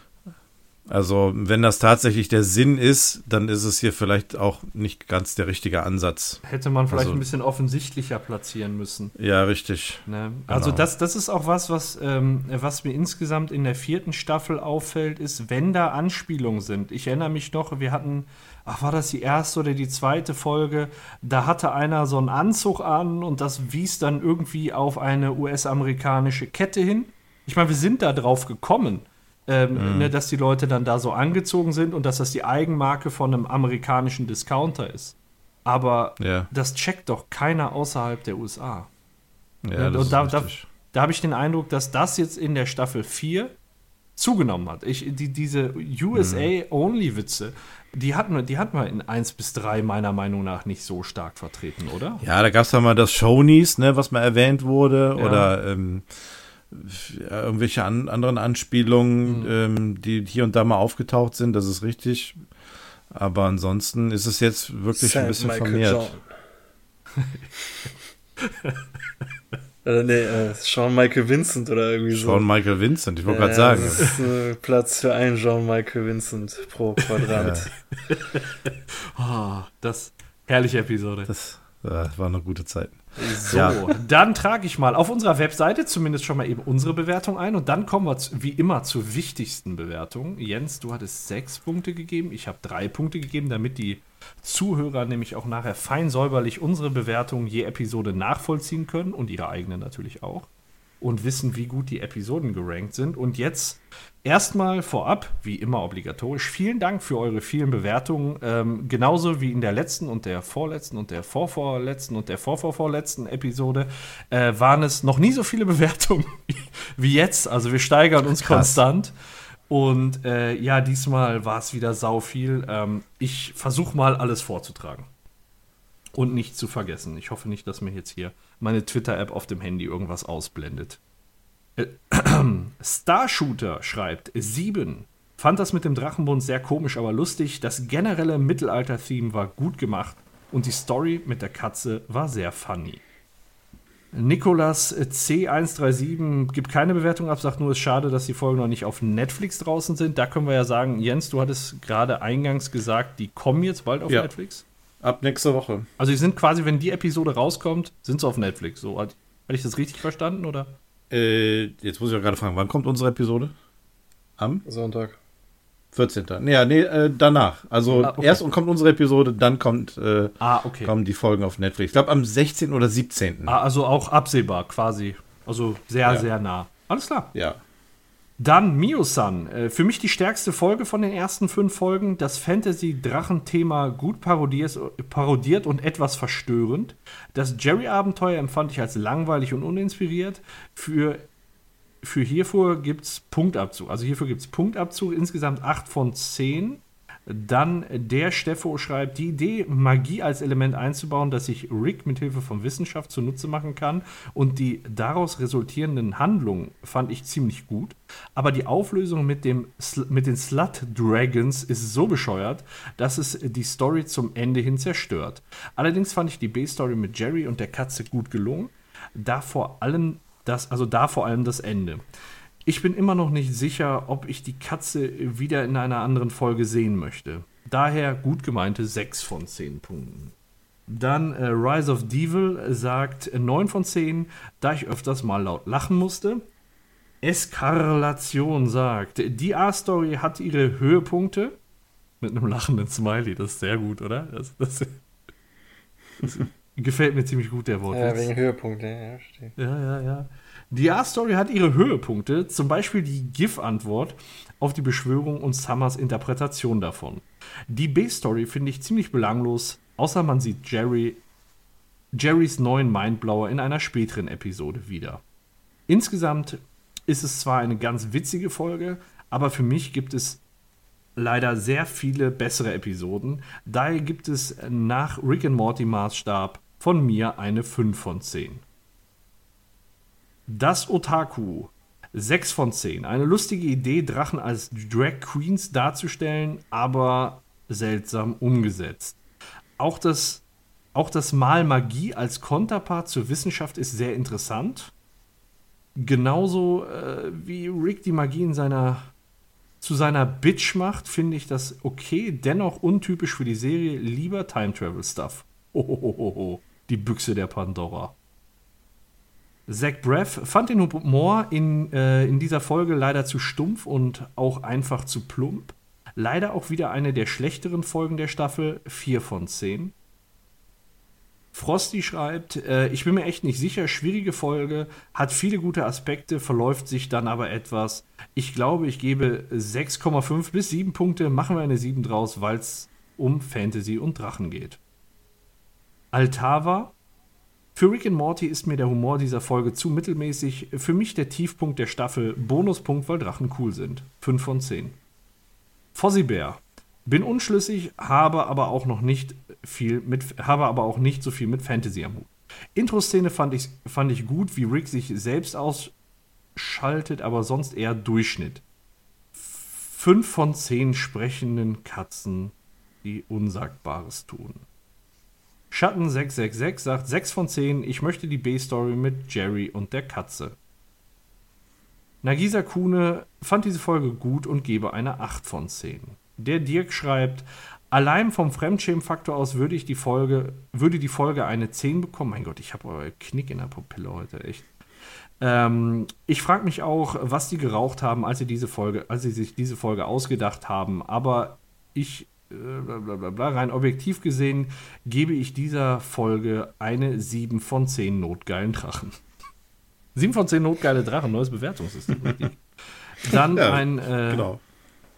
Also, wenn das tatsächlich der Sinn ist, dann ist es hier vielleicht auch nicht ganz der richtige Ansatz. Hätte man vielleicht Also- ein bisschen offensichtlicher platzieren müssen. Ja, richtig. Ne? Also Genau. das, das ist auch was, was, ähm, was mir insgesamt in der vierten Staffel auffällt, ist, wenn da Anspielungen sind. Ich erinnere mich noch, wir hatten, ach, war das die erste oder die zweite Folge? Da hatte einer so einen Anzug an und das wies dann irgendwie auf eine US-amerikanische Kette hin. Ich meine, wir sind da drauf gekommen, ähm, ne, dass die Leute dann da so angezogen sind und dass das die Eigenmarke von einem amerikanischen Discounter ist. Aber Ja, das checkt doch keiner außerhalb der USA. ja und das da, da, da habe ich den Eindruck, dass das jetzt in der Staffel 4 zugenommen hat. Ich, die, diese USA-Only-Witze, die hatten, die hatten wir in 1 bis 3 meiner Meinung nach nicht so stark vertreten, oder? Ja, da gab es ja mal das Shonies, ne, was mal erwähnt wurde, Ja. oder ähm, irgendwelche an, anderen Anspielungen, Mhm. ähm, die hier und da mal aufgetaucht sind, das ist richtig. Aber ansonsten ist es jetzt wirklich ein bisschen vermehrt. *laughs* Oder nee, äh, Sean Michael Vincent oder irgendwie so. Sean Michael Vincent, ich wollte ja, gerade sagen. Das ist äh, Platz für einen Sean Michael Vincent pro Quadrant. oh, *laughs* das herrliche Episode. Das, das war eine gute Zeit. So, ja. dann trage ich mal auf unserer Webseite zumindest schon mal eben unsere Bewertung ein und dann kommen wir zu, wie immer zur wichtigsten Bewertung. Jens, du hattest sechs Punkte gegeben, ich habe drei Punkte gegeben, damit die Zuhörer nämlich auch nachher fein säuberlich unsere Bewertung je Episode nachvollziehen können und ihre eigene natürlich auch und wissen, wie gut die Episoden gerankt sind. Und jetzt erstmal vorab, wie immer obligatorisch, vielen Dank für eure vielen Bewertungen. Ähm, genauso wie in der letzten und der vorletzten und der vorvorletzten und der vorvorvorletzten Episode äh, waren es noch nie so viele *laughs* Bewertungen wie jetzt. Also wir steigern uns Krass. konstant. Und äh, ja, diesmal war es wieder sau viel. Ähm, ich versuche mal alles vorzutragen. Und nicht zu vergessen. Ich hoffe nicht, dass mir jetzt hier meine Twitter-App auf dem Handy irgendwas ausblendet. Äh, *clears throat* Starshooter schreibt 7. Fand das mit dem Drachenbund sehr komisch, aber lustig. Das generelle Mittelalter-Theme war gut gemacht und die Story mit der Katze war sehr funny. Nikolas C137 gibt keine Bewertung ab, sagt nur, es ist schade, dass die Folgen noch nicht auf Netflix draußen sind. Da können wir ja sagen, Jens, du hattest gerade eingangs gesagt, die kommen jetzt bald auf ja. Netflix. Ab nächste Woche. Also die sind quasi, wenn die Episode rauskommt, sind sie auf Netflix. So, hatte ich das richtig verstanden, oder? Äh, jetzt muss ich auch gerade fragen, wann kommt unsere Episode? Am? Sonntag. 14. Nee, nee, äh, danach. Also ah, okay. erst kommt unsere Episode, dann kommt, äh, ah, okay. kommen die Folgen auf Netflix. Ich glaube am 16. oder 17. Ah, also auch absehbar quasi. Also sehr, ja. sehr nah. Alles klar. Ja. Dann Mio-san. Äh, für mich die stärkste Folge von den ersten fünf Folgen. Das Fantasy-Drachen-Thema gut parodiert und etwas verstörend. Das Jerry-Abenteuer empfand ich als langweilig und uninspiriert. Für für hierfür gibt es Punktabzug. Also hierfür gibt es Punktabzug, insgesamt 8 von 10. Dann der Steffo schreibt, die Idee, Magie als Element einzubauen, das sich Rick mit Hilfe von Wissenschaft zunutze machen kann und die daraus resultierenden Handlungen fand ich ziemlich gut. Aber die Auflösung mit, dem, mit den Slut Dragons ist so bescheuert, dass es die Story zum Ende hin zerstört. Allerdings fand ich die B-Story mit Jerry und der Katze gut gelungen, da vor allem das, also da vor allem das Ende. Ich bin immer noch nicht sicher, ob ich die Katze wieder in einer anderen Folge sehen möchte. Daher gut gemeinte 6 von 10 Punkten. Dann äh, Rise of Devil sagt 9 von 10, da ich öfters mal laut lachen musste. Eskarlation sagt, die A-Story hat ihre Höhepunkte. Mit einem lachenden Smiley, das ist sehr gut, oder? Das, das, das *laughs* gefällt mir ziemlich gut, der Wort. Ja, wegen Höhepunkte, ja, verstehe. Ja, ja, ja. Die A-Story hat ihre Höhepunkte, zum Beispiel die GIF-Antwort auf die Beschwörung und Summers Interpretation davon. Die B-Story finde ich ziemlich belanglos, außer man sieht Jerry, Jerrys neuen Mindblower in einer späteren Episode wieder. Insgesamt ist es zwar eine ganz witzige Folge, aber für mich gibt es leider sehr viele bessere Episoden. Daher gibt es nach Rick and Morty Maßstab von mir eine 5 von 10. Das Otaku. 6 von 10. Eine lustige Idee, Drachen als Drag Queens darzustellen, aber seltsam umgesetzt. Auch das, auch das Mal Magie als Konterpart zur Wissenschaft ist sehr interessant. Genauso äh, wie Rick die Magie in seiner, zu seiner Bitch macht, finde ich das okay, dennoch untypisch für die Serie. Lieber Time Travel Stuff. Hohohoho, die Büchse der Pandora. Zach Braff fand den Humor in, äh, in dieser Folge leider zu stumpf und auch einfach zu plump. Leider auch wieder eine der schlechteren Folgen der Staffel, 4 von 10. Frosty schreibt, äh, ich bin mir echt nicht sicher, schwierige Folge, hat viele gute Aspekte, verläuft sich dann aber etwas. Ich glaube, ich gebe 6,5 bis 7 Punkte, machen wir eine 7 draus, weil es um Fantasy und Drachen geht. Altava für Rick and Morty ist mir der Humor dieser Folge zu mittelmäßig. Für mich der Tiefpunkt der Staffel. Bonuspunkt, weil Drachen cool sind. 5 von 10. Fozzie Bear. Bin unschlüssig, habe aber auch noch nicht viel mit, habe aber auch nicht so viel mit Fantasy am Hut. Intro-Szene fand ich, fand ich gut, wie Rick sich selbst ausschaltet, aber sonst eher Durchschnitt. 5 von 10 sprechenden Katzen die Unsagbares tun. Schatten666 sagt 6 von 10, ich möchte die B-Story mit Jerry und der Katze. Nagisa Kuhne fand diese Folge gut und gebe eine 8 von 10. Der Dirk schreibt, allein vom Fremdschämen-Faktor aus würde ich die Folge, würde die Folge eine 10 bekommen. Mein Gott, ich habe euer Knick in der Pupille heute, echt. Ähm, ich frage mich auch, was die geraucht haben, als sie diese Folge, als sie sich diese Folge ausgedacht haben. Aber ich, äh, bla rein objektiv gesehen, gebe ich dieser Folge eine 7 von 10 notgeilen Drachen. 7 von 10 notgeile Drachen, neues Bewertungssystem. *laughs* Dann ja, ein, äh, genau.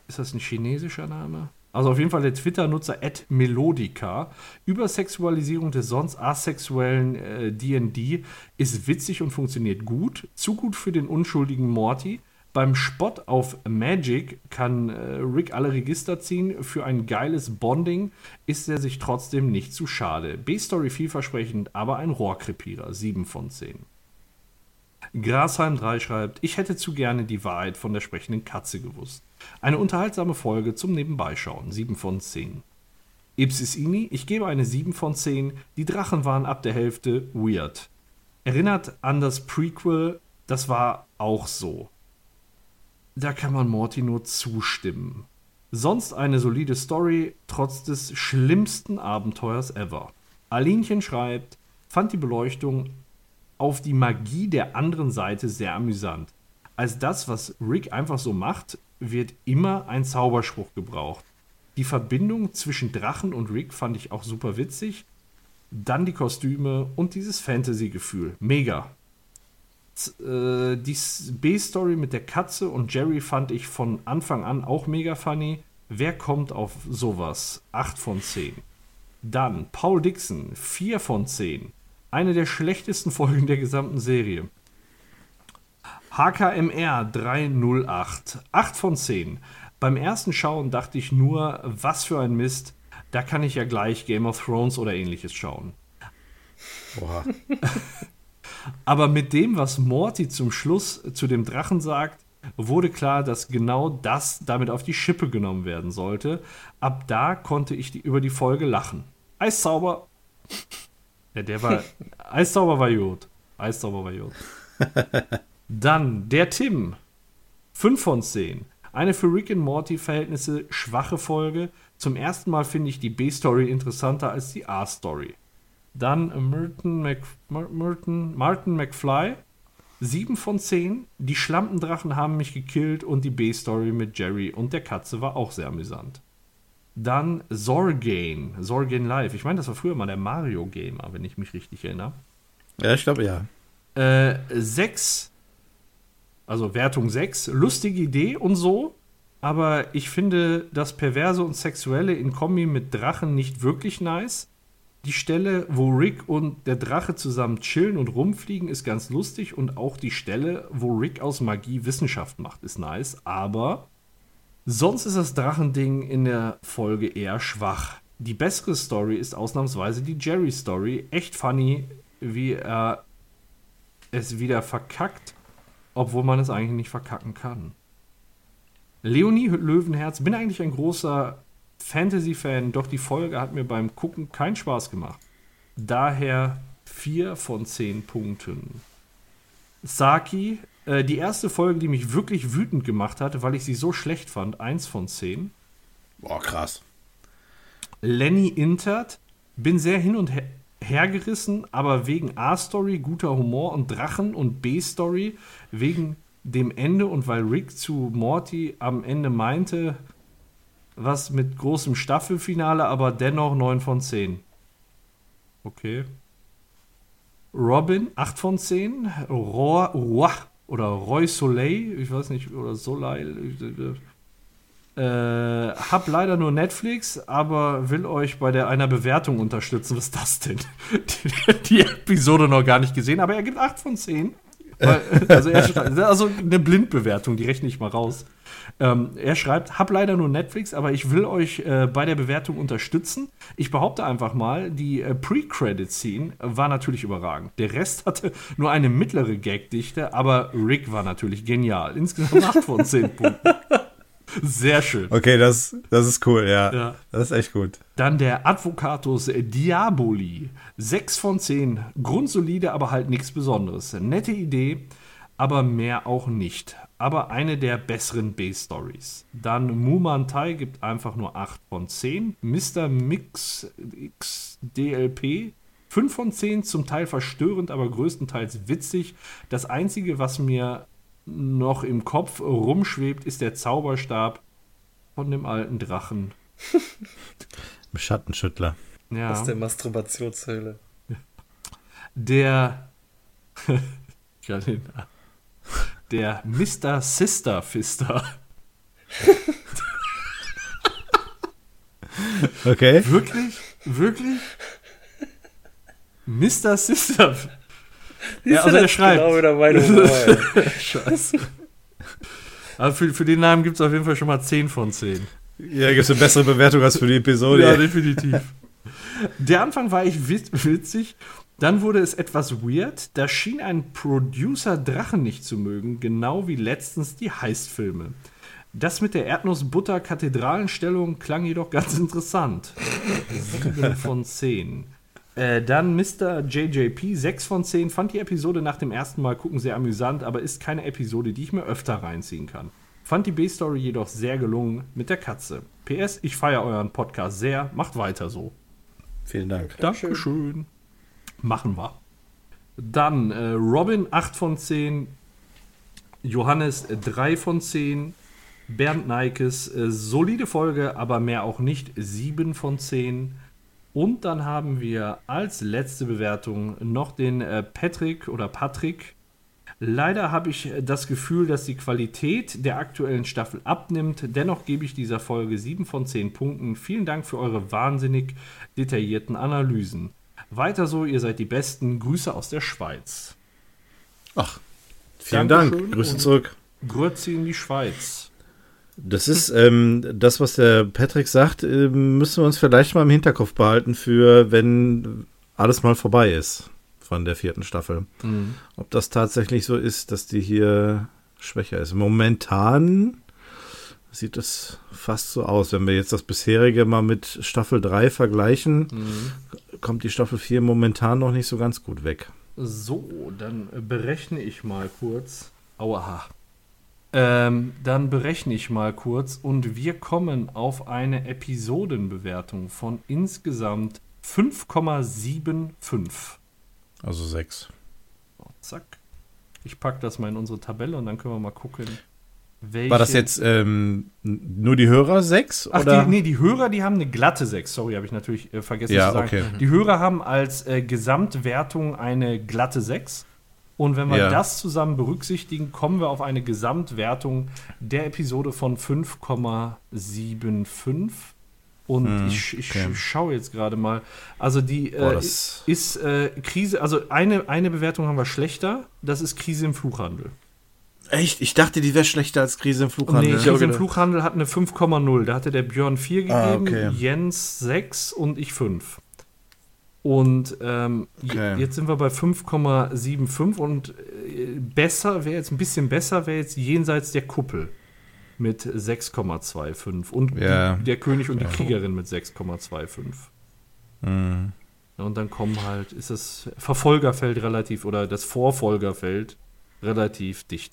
ist das ein chinesischer Name? Also auf jeden Fall der Twitter-Nutzer Melodica. Übersexualisierung des sonst asexuellen D&D äh, ist witzig und funktioniert gut. Zu gut für den unschuldigen Morty. Beim Spott auf Magic kann äh, Rick alle Register ziehen. Für ein geiles Bonding ist er sich trotzdem nicht zu schade. B-Story vielversprechend, aber ein Rohrkrepierer. 7 von 10. Grasheim 3 schreibt, ich hätte zu gerne die Wahrheit von der sprechenden Katze gewusst. Eine unterhaltsame Folge zum Nebenbeischauen, 7 von 10. Ipsis Ini, ich gebe eine 7 von 10. Die Drachen waren ab der Hälfte weird. Erinnert an das Prequel, das war auch so. Da kann man Morty nur zustimmen. Sonst eine solide Story, trotz des schlimmsten Abenteuers ever. Alinchen schreibt, fand die Beleuchtung auf die Magie der anderen Seite sehr amüsant. Als das, was Rick einfach so macht, wird immer ein Zauberspruch gebraucht. Die Verbindung zwischen Drachen und Rick fand ich auch super witzig. Dann die Kostüme und dieses Fantasy-Gefühl. Mega. Äh, die B-Story mit der Katze und Jerry fand ich von Anfang an auch mega funny. Wer kommt auf sowas? 8 von 10. Dann Paul Dixon, 4 von 10. Eine der schlechtesten *laughs* Folgen der gesamten Serie. HKMR 308, 8 von 10. Beim ersten Schauen dachte ich nur, was für ein Mist, da kann ich ja gleich Game of Thrones oder ähnliches schauen. Boah. *laughs* Aber mit dem, was Morty zum Schluss zu dem Drachen sagt, wurde klar, dass genau das damit auf die Schippe genommen werden sollte. Ab da konnte ich die, über die Folge lachen. Eiszauber. Ja, der war. *laughs* Eiszauber war gut. Eiszauber war gut. *laughs* Dann der Tim. 5 von 10. Eine für Rick und Morty-Verhältnisse schwache Folge. Zum ersten Mal finde ich die B-Story interessanter als die A-Story. Dann Merton, Mc, Merton, Martin McFly. 7 von 10. Die Schlampendrachen haben mich gekillt und die B-Story mit Jerry und der Katze war auch sehr amüsant. Dann Zorgane, Zorgane Live. Ich meine, das war früher mal der Mario-Gamer, wenn ich mich richtig erinnere. Ja, ich glaube ja. Äh, 6 also Wertung 6. Lustige Idee und so. Aber ich finde das Perverse und Sexuelle in Kombi mit Drachen nicht wirklich nice. Die Stelle, wo Rick und der Drache zusammen chillen und rumfliegen, ist ganz lustig. Und auch die Stelle, wo Rick aus Magie Wissenschaft macht, ist nice. Aber sonst ist das Drachending in der Folge eher schwach. Die bessere Story ist ausnahmsweise die Jerry-Story. Echt funny, wie er es wieder verkackt obwohl man es eigentlich nicht verkacken kann. Leonie Löwenherz, bin eigentlich ein großer Fantasy-Fan, doch die Folge hat mir beim Gucken keinen Spaß gemacht. Daher 4 von 10 Punkten. Saki, äh, die erste Folge, die mich wirklich wütend gemacht hat, weil ich sie so schlecht fand, 1 von 10. Boah, krass. Lenny Intert, bin sehr hin und her, hergerissen, aber wegen A-Story, guter Humor und Drachen und B-Story, wegen dem Ende und weil Rick zu Morty am Ende meinte, was mit großem Staffelfinale, aber dennoch 9 von 10. Okay. Robin, 8 von 10. Roy, Roy oder Roy Soleil, ich weiß nicht, oder Soleil, äh, hab leider nur Netflix, aber will euch bei der einer Bewertung unterstützen. Was ist das denn? *laughs* Die, die Episode noch gar nicht gesehen, aber er gibt 8 von 10. Weil, also, er, also eine Blindbewertung, die rechne ich mal raus. Ähm, er schreibt, hab leider nur Netflix, aber ich will euch äh, bei der Bewertung unterstützen. Ich behaupte einfach mal, die äh, Pre-Credit-Scene war natürlich überragend. Der Rest hatte nur eine mittlere Gagdichte, aber Rick war natürlich genial. Insgesamt 8 von 10 Punkten. *laughs* Sehr schön. Okay, das, das ist cool, ja. Ja. Das ist echt gut. Dann der Advocatus Diaboli. 6 von 10. Grundsolide, aber halt nichts Besonderes. Nette Idee, aber mehr auch nicht. Aber eine der besseren B-Stories. Dann Mumantai gibt einfach nur 8 von 10. Mr. Mix XDLP 5 von 10, zum Teil verstörend, aber größtenteils witzig. Das Einzige, was mir noch im Kopf rumschwebt, ist der Zauberstab von dem alten Drachen. *laughs* Schattenschüttler. Ja. Aus der Masturbationshöhle. der *laughs* den, der Mr. Sister Fister. Okay. Wirklich? Wirklich? Mr. Sister. Ja, also der schreibt. Genau wieder meine. *laughs* Scheiße. Aber für, für den Namen gibt es auf jeden Fall schon mal 10 von 10. Ja, gibt es eine bessere Bewertung als für die Episode. Ja, definitiv. Der Anfang war echt wit- witzig. Dann wurde es etwas weird. Da schien ein Producer Drachen nicht zu mögen, genau wie letztens die Heistfilme. Das mit der Erdnussbutter-Kathedralenstellung klang jedoch ganz interessant. 7 von 10. Äh, dann Mr. JJP, 6 von 10. Fand die Episode nach dem ersten Mal gucken sehr amüsant, aber ist keine Episode, die ich mir öfter reinziehen kann. Fand die B-Story jedoch sehr gelungen mit der Katze. PS, ich feiere euren Podcast sehr. Macht weiter so. Vielen Dank. Dankeschön. Machen wir. Dann äh, Robin 8 von 10, Johannes äh, 3 von 10, Bernd Neikes äh, solide Folge, aber mehr auch nicht 7 von 10. Und dann haben wir als letzte Bewertung noch den äh, Patrick oder Patrick. Leider habe ich das Gefühl, dass die Qualität der aktuellen Staffel abnimmt. Dennoch gebe ich dieser Folge 7 von 10 Punkten. Vielen Dank für eure wahnsinnig detaillierten Analysen. Weiter so, ihr seid die Besten. Grüße aus der Schweiz. Ach, vielen Dankeschön Dank. Grüße zurück. Grüezi in die Schweiz. Das ist ähm, das, was der Patrick sagt, äh, müssen wir uns vielleicht mal im Hinterkopf behalten für, wenn alles mal vorbei ist von der vierten Staffel. Ob das tatsächlich so ist, dass die hier schwächer ist. Momentan sieht es fast so aus. Wenn wir jetzt das bisherige mal mit Staffel 3 vergleichen, kommt die Staffel 4 momentan noch nicht so ganz gut weg. So, dann berechne ich mal kurz. Aua. Ähm, dann berechne ich mal kurz und wir kommen auf eine Episodenbewertung von insgesamt 5,75. Also 6. So, zack. Ich packe das mal in unsere Tabelle und dann können wir mal gucken, welche. War das jetzt ähm, nur die Hörer 6? Ach, oder? die, nee, die Hörer, die haben eine glatte 6. Sorry, habe ich natürlich äh, vergessen Ja, zu sagen. okay. Die Hörer haben als äh, Gesamtwertung eine glatte 6. Und wenn wir Ja. das zusammen berücksichtigen, kommen wir auf eine Gesamtwertung der Episode von 5,75. Und Hm, ich, ich okay. schaue jetzt gerade mal. Also die Boah, äh, ist äh, Krise, also eine, eine Bewertung haben wir schlechter, das ist Krise im Fluchhandel. Echt? Ich dachte, die wäre schlechter als Krise im Nee, Flughandel. Krise im. Fluchhandel hat eine 5,0. Da hatte der Björn 4 gegeben, Ah, okay. Jens 6 und ich 5. Und ähm, Okay. jetzt sind wir bei 5,75 und äh, besser wäre jetzt ein bisschen besser wäre jetzt jenseits der Kuppel mit 6,25 und Ja. die, der König und die Kriegerin mit 6,25. Mhm. Ja, Und dann kommen halt, ist das Verfolgerfeld relativ oder das Vorfolgerfeld relativ dicht.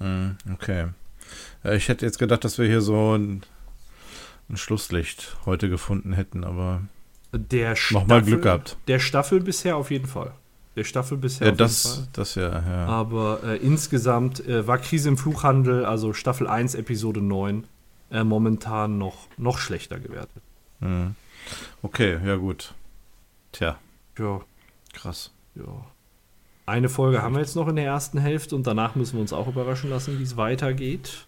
Mhm, Okay. Ja, ich hätte jetzt gedacht, dass wir hier so ein, ein Schlusslicht heute gefunden hätten, aber Der nochmal Staffel- Glück gehabt. Der Staffel bisher auf jeden Fall. Der Staffel bisher Ja, auf jeden das, Fall. das ja, ja. Aber äh, insgesamt äh, war Krise im Fluchhandel, also Staffel 1, Episode 9, äh, momentan noch, noch schlechter gewertet. Mhm. Okay, ja gut. Tja, Ja, krass. ja. Eine Folge haben wir jetzt noch in der ersten Hälfte und danach müssen wir uns auch überraschen lassen, wie es weitergeht.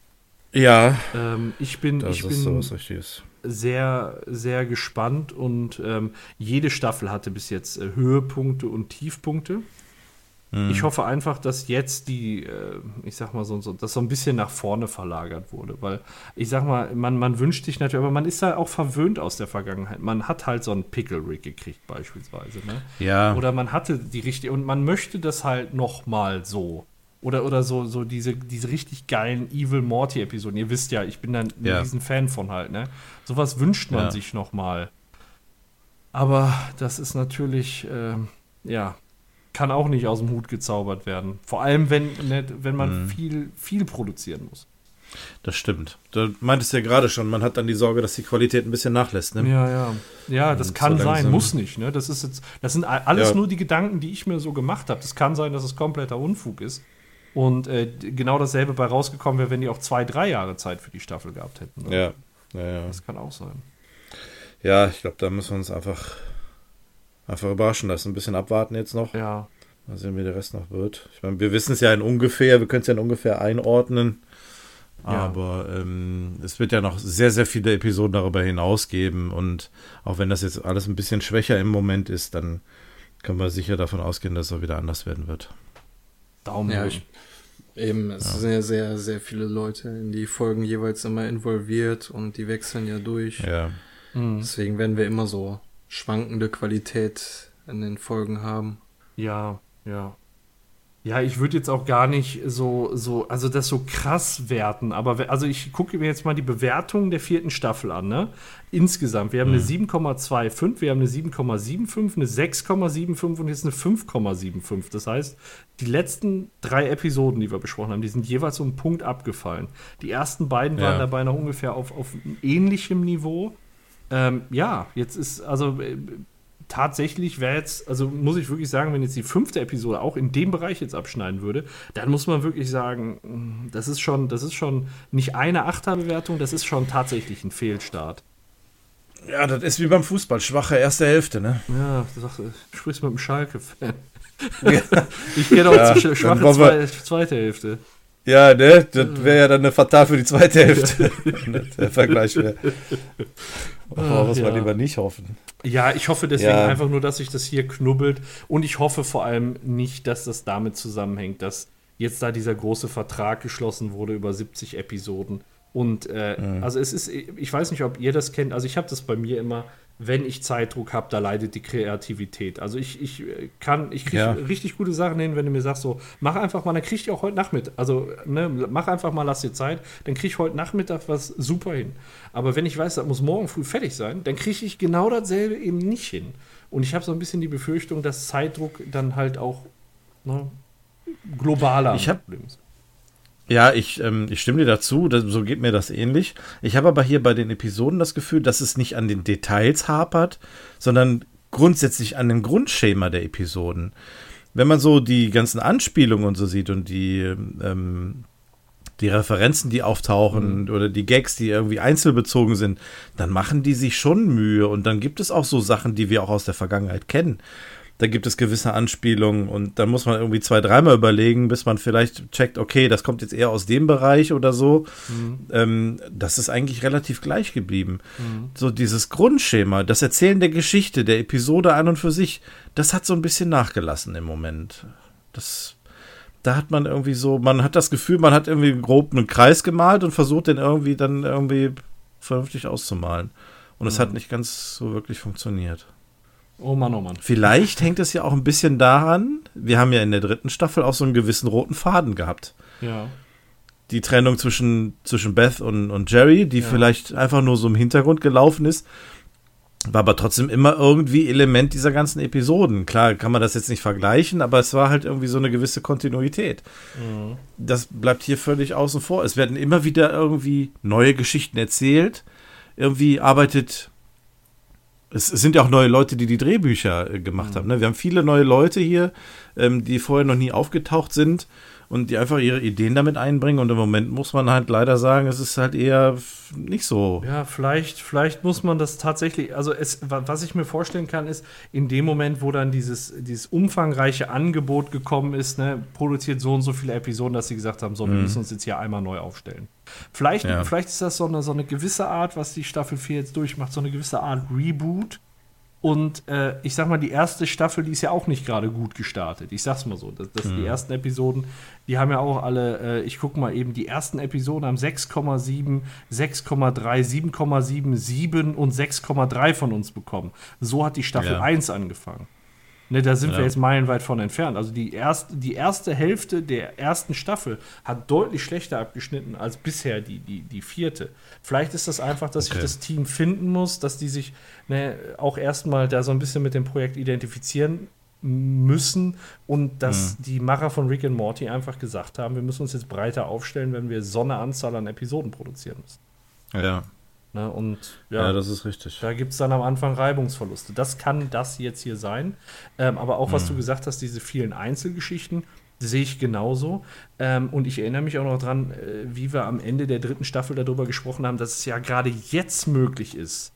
Ja, Ähm, ich bin, das ich ist bin sowas Richtiges. Sehr, sehr gespannt und ähm, jede Staffel hatte bis jetzt äh, Höhepunkte und Tiefpunkte. Mhm. Ich hoffe einfach, dass jetzt die, äh, ich sag mal so, so, das so ein bisschen nach vorne verlagert wurde, weil ich sag mal, man, man wünscht sich natürlich, aber man ist da auch verwöhnt aus der Vergangenheit. Man hat halt so einen Pickle-Rig gekriegt beispielsweise, ne? Ja, Oder man hatte die richtige und man möchte das halt noch mal so. Oder, oder so, so diese, diese richtig geilen Evil Morty-Episoden. Ihr wisst ja, ich bin dann Ja. ein riesen Fan von halt, ne? Sowas wünscht man Ja. sich noch mal. Aber das ist natürlich, ähm, ja, kann auch nicht aus dem Hut gezaubert werden. Vor allem, wenn, ne, wenn man Mhm. viel, viel produzieren muss. Das stimmt. Du meintest ja gerade schon, man hat dann die Sorge, dass die Qualität ein bisschen nachlässt. Ne? Ja, ja. Ja, das Und kann so sein, muss nicht. Ne? Das ist jetzt, das sind alles Ja. nur die Gedanken, die ich mir so gemacht habe. Das kann sein, dass es kompletter Unfug ist. Und äh, genau dasselbe bei rausgekommen wäre, wenn die auch zwei, drei Jahre Zeit für die Staffel gehabt hätten. ne? Ja, ja, ja. Das kann auch sein. ja ich glaube, da müssen wir uns einfach, einfach überraschen lassen. Ein bisschen abwarten jetzt noch. Ja. Mal sehen, wie der Rest noch wird. Ich meine, wir wissen es ja in ungefähr, wir können es ja in ungefähr einordnen. Ja. Aber ähm, es wird ja noch sehr, sehr viele Episoden darüber hinaus geben. Und auch wenn das jetzt alles ein bisschen schwächer im Moment ist, dann können wir sicher davon ausgehen, dass es auch wieder anders werden wird. Daumen. Ja, hoch. ich, eben, es sind ja sehr, sehr viele Leute in die Folgen jeweils immer involviert und die wechseln ja durch. Ja. Mhm. Deswegen werden wir immer so schwankende Qualität in den Folgen haben. Ja, ja. Ja, ich würde jetzt auch gar nicht so, so, also das so krass werten, aber also ich gucke mir jetzt mal die Bewertung der vierten Staffel an, ne? Insgesamt. Wir haben eine 7,25, wir haben eine 7,75, eine 6,75 und jetzt eine 5,75. Das heißt, die letzten drei Episoden, die wir besprochen haben, die sind jeweils um einen Punkt abgefallen. Die ersten beiden waren Ja. dabei noch ungefähr auf, auf ähnlichem Niveau. Ähm, ja, jetzt ist, also äh, tatsächlich wäre jetzt, also muss ich wirklich sagen, wenn jetzt die fünfte Episode auch in dem Bereich jetzt abschneiden würde, dann muss man wirklich sagen, mh, das ist schon, das ist schon nicht eine Achterbewertung, das ist schon tatsächlich ein Fehlstart. ja, das ist wie beim Fußball, schwache erste Hälfte, ne? Ja, du sagst, du sprichst mit dem Schalke-Fan. *laughs* *laughs* ich kenne auch Ja, dann schwache zwei, zweite Hälfte. Ja, ne? Das wäre ja dann eine Fatal für die zweite *laughs* Hälfte. Der Vergleich wäre. Muss man ja. lieber nicht hoffen. Ja, ich hoffe deswegen Ja. einfach nur, dass sich das hier knubbelt. Und ich hoffe vor allem nicht, dass das damit zusammenhängt, dass jetzt da dieser große Vertrag geschlossen wurde über 70 Episoden. Und äh, Mhm. also es ist, ich weiß nicht, ob ihr das kennt, also ich habe das bei mir immer, wenn ich Zeitdruck habe, da leidet die Kreativität. Also ich, ich äh, kann, ich kriege Ja. richtig gute Sachen hin, wenn du mir sagst, so, mach einfach mal, dann krieg ich auch heute Nachmittag, also ne, mach einfach mal, lass dir Zeit, dann krieg ich heute Nachmittag was super hin. Aber wenn ich weiß, das muss morgen früh fertig sein, dann kriege ich genau dasselbe eben nicht hin. Und ich habe so ein bisschen die Befürchtung, dass Zeitdruck dann halt auch ne, globaler Ich hab- Problem ist. Ja, ich, ähm, ich stimme dir dazu, das, so geht mir das ähnlich. Ich habe aber hier bei den Episoden das Gefühl, dass es nicht an den Details hapert, sondern grundsätzlich an dem Grundschema der Episoden. Wenn man so die ganzen Anspielungen und so sieht und die, ähm, die Referenzen, die auftauchen oder die Gags, die irgendwie einzelbezogen sind, dann machen die sich schon Mühe und dann gibt es auch so Sachen, die wir auch aus der Vergangenheit kennen. Da gibt es gewisse Anspielungen und dann muss man irgendwie zwei, dreimal überlegen, bis man vielleicht checkt, okay, das kommt jetzt eher aus dem Bereich oder so. Ähm, das ist eigentlich relativ gleich geblieben. So dieses Grundschema, das Erzählen der Geschichte, der Episode an und für sich, das hat so ein bisschen nachgelassen im Moment. Das, da hat man irgendwie so, man hat das Gefühl, man hat irgendwie grob einen Kreis gemalt und versucht den irgendwie dann irgendwie vernünftig auszumalen. Und es hat nicht ganz so wirklich funktioniert. Oh Mann, oh Mann. Vielleicht hängt es ja auch ein bisschen daran, wir haben ja in der dritten Staffel auch so einen gewissen roten Faden gehabt. Ja. Die Trennung zwischen, zwischen Beth und, und Jerry, die Ja. vielleicht einfach nur so im Hintergrund gelaufen ist, war aber trotzdem immer irgendwie Element dieser ganzen Episoden. Klar kann man das jetzt nicht vergleichen, aber es war halt irgendwie so eine gewisse Kontinuität. Das bleibt hier völlig außen vor. Es werden immer wieder irgendwie neue Geschichten erzählt. Irgendwie arbeitet es sind ja auch neue Leute, die die Drehbücher äh, gemacht haben. Ne? Wir haben viele neue Leute hier, ähm, die vorher noch nie aufgetaucht sind und die einfach ihre Ideen damit einbringen. Und im Moment muss man halt leider sagen, es ist halt eher nicht so. Ja, vielleicht, vielleicht muss man das tatsächlich, also es, wa- was ich mir vorstellen kann, ist, in dem Moment, wo dann dieses, dieses umfangreiche Angebot gekommen ist, ne, produziert so und so viele Episoden, dass sie gesagt haben, so, wir müssen uns jetzt hier einmal neu aufstellen. Vielleicht, Ja. vielleicht ist das so eine, so eine gewisse Art, was die Staffel 4 jetzt durchmacht, so eine gewisse Art Reboot. Und äh, ich sag mal, die erste Staffel, die ist ja auch nicht gerade gut gestartet. Ich sag's mal so. Das, das Die ersten Episoden, die haben ja auch alle, äh, ich guck mal eben, die ersten Episoden haben 6,7, 6,3, 7,7, 7 und 6,3 von uns bekommen. So hat die Staffel Ja. 1 angefangen. Ne, da sind Ja. wir jetzt meilenweit von entfernt. Also die erste, die erste Hälfte der ersten Staffel hat deutlich schlechter abgeschnitten als bisher die, die, die vierte. Vielleicht ist das einfach, dass Okay. sich das Team finden muss, dass die sich ne, auch erstmal da so ein bisschen mit dem Projekt identifizieren müssen und dass die Macher von Rick and Morty einfach gesagt haben, wir müssen uns jetzt breiter aufstellen, wenn wir so eine Anzahl an Episoden produzieren müssen. Ja, Ne? Und ja, ja, das ist richtig. da gibt es dann am Anfang Reibungsverluste. Das kann das jetzt hier sein. Ähm, aber auch, was du gesagt hast, diese vielen Einzelgeschichten, sehe ich genauso. Ähm, und ich erinnere mich auch noch dran, äh, wie wir am Ende der dritten Staffel darüber gesprochen haben, dass es ja gerade jetzt möglich ist,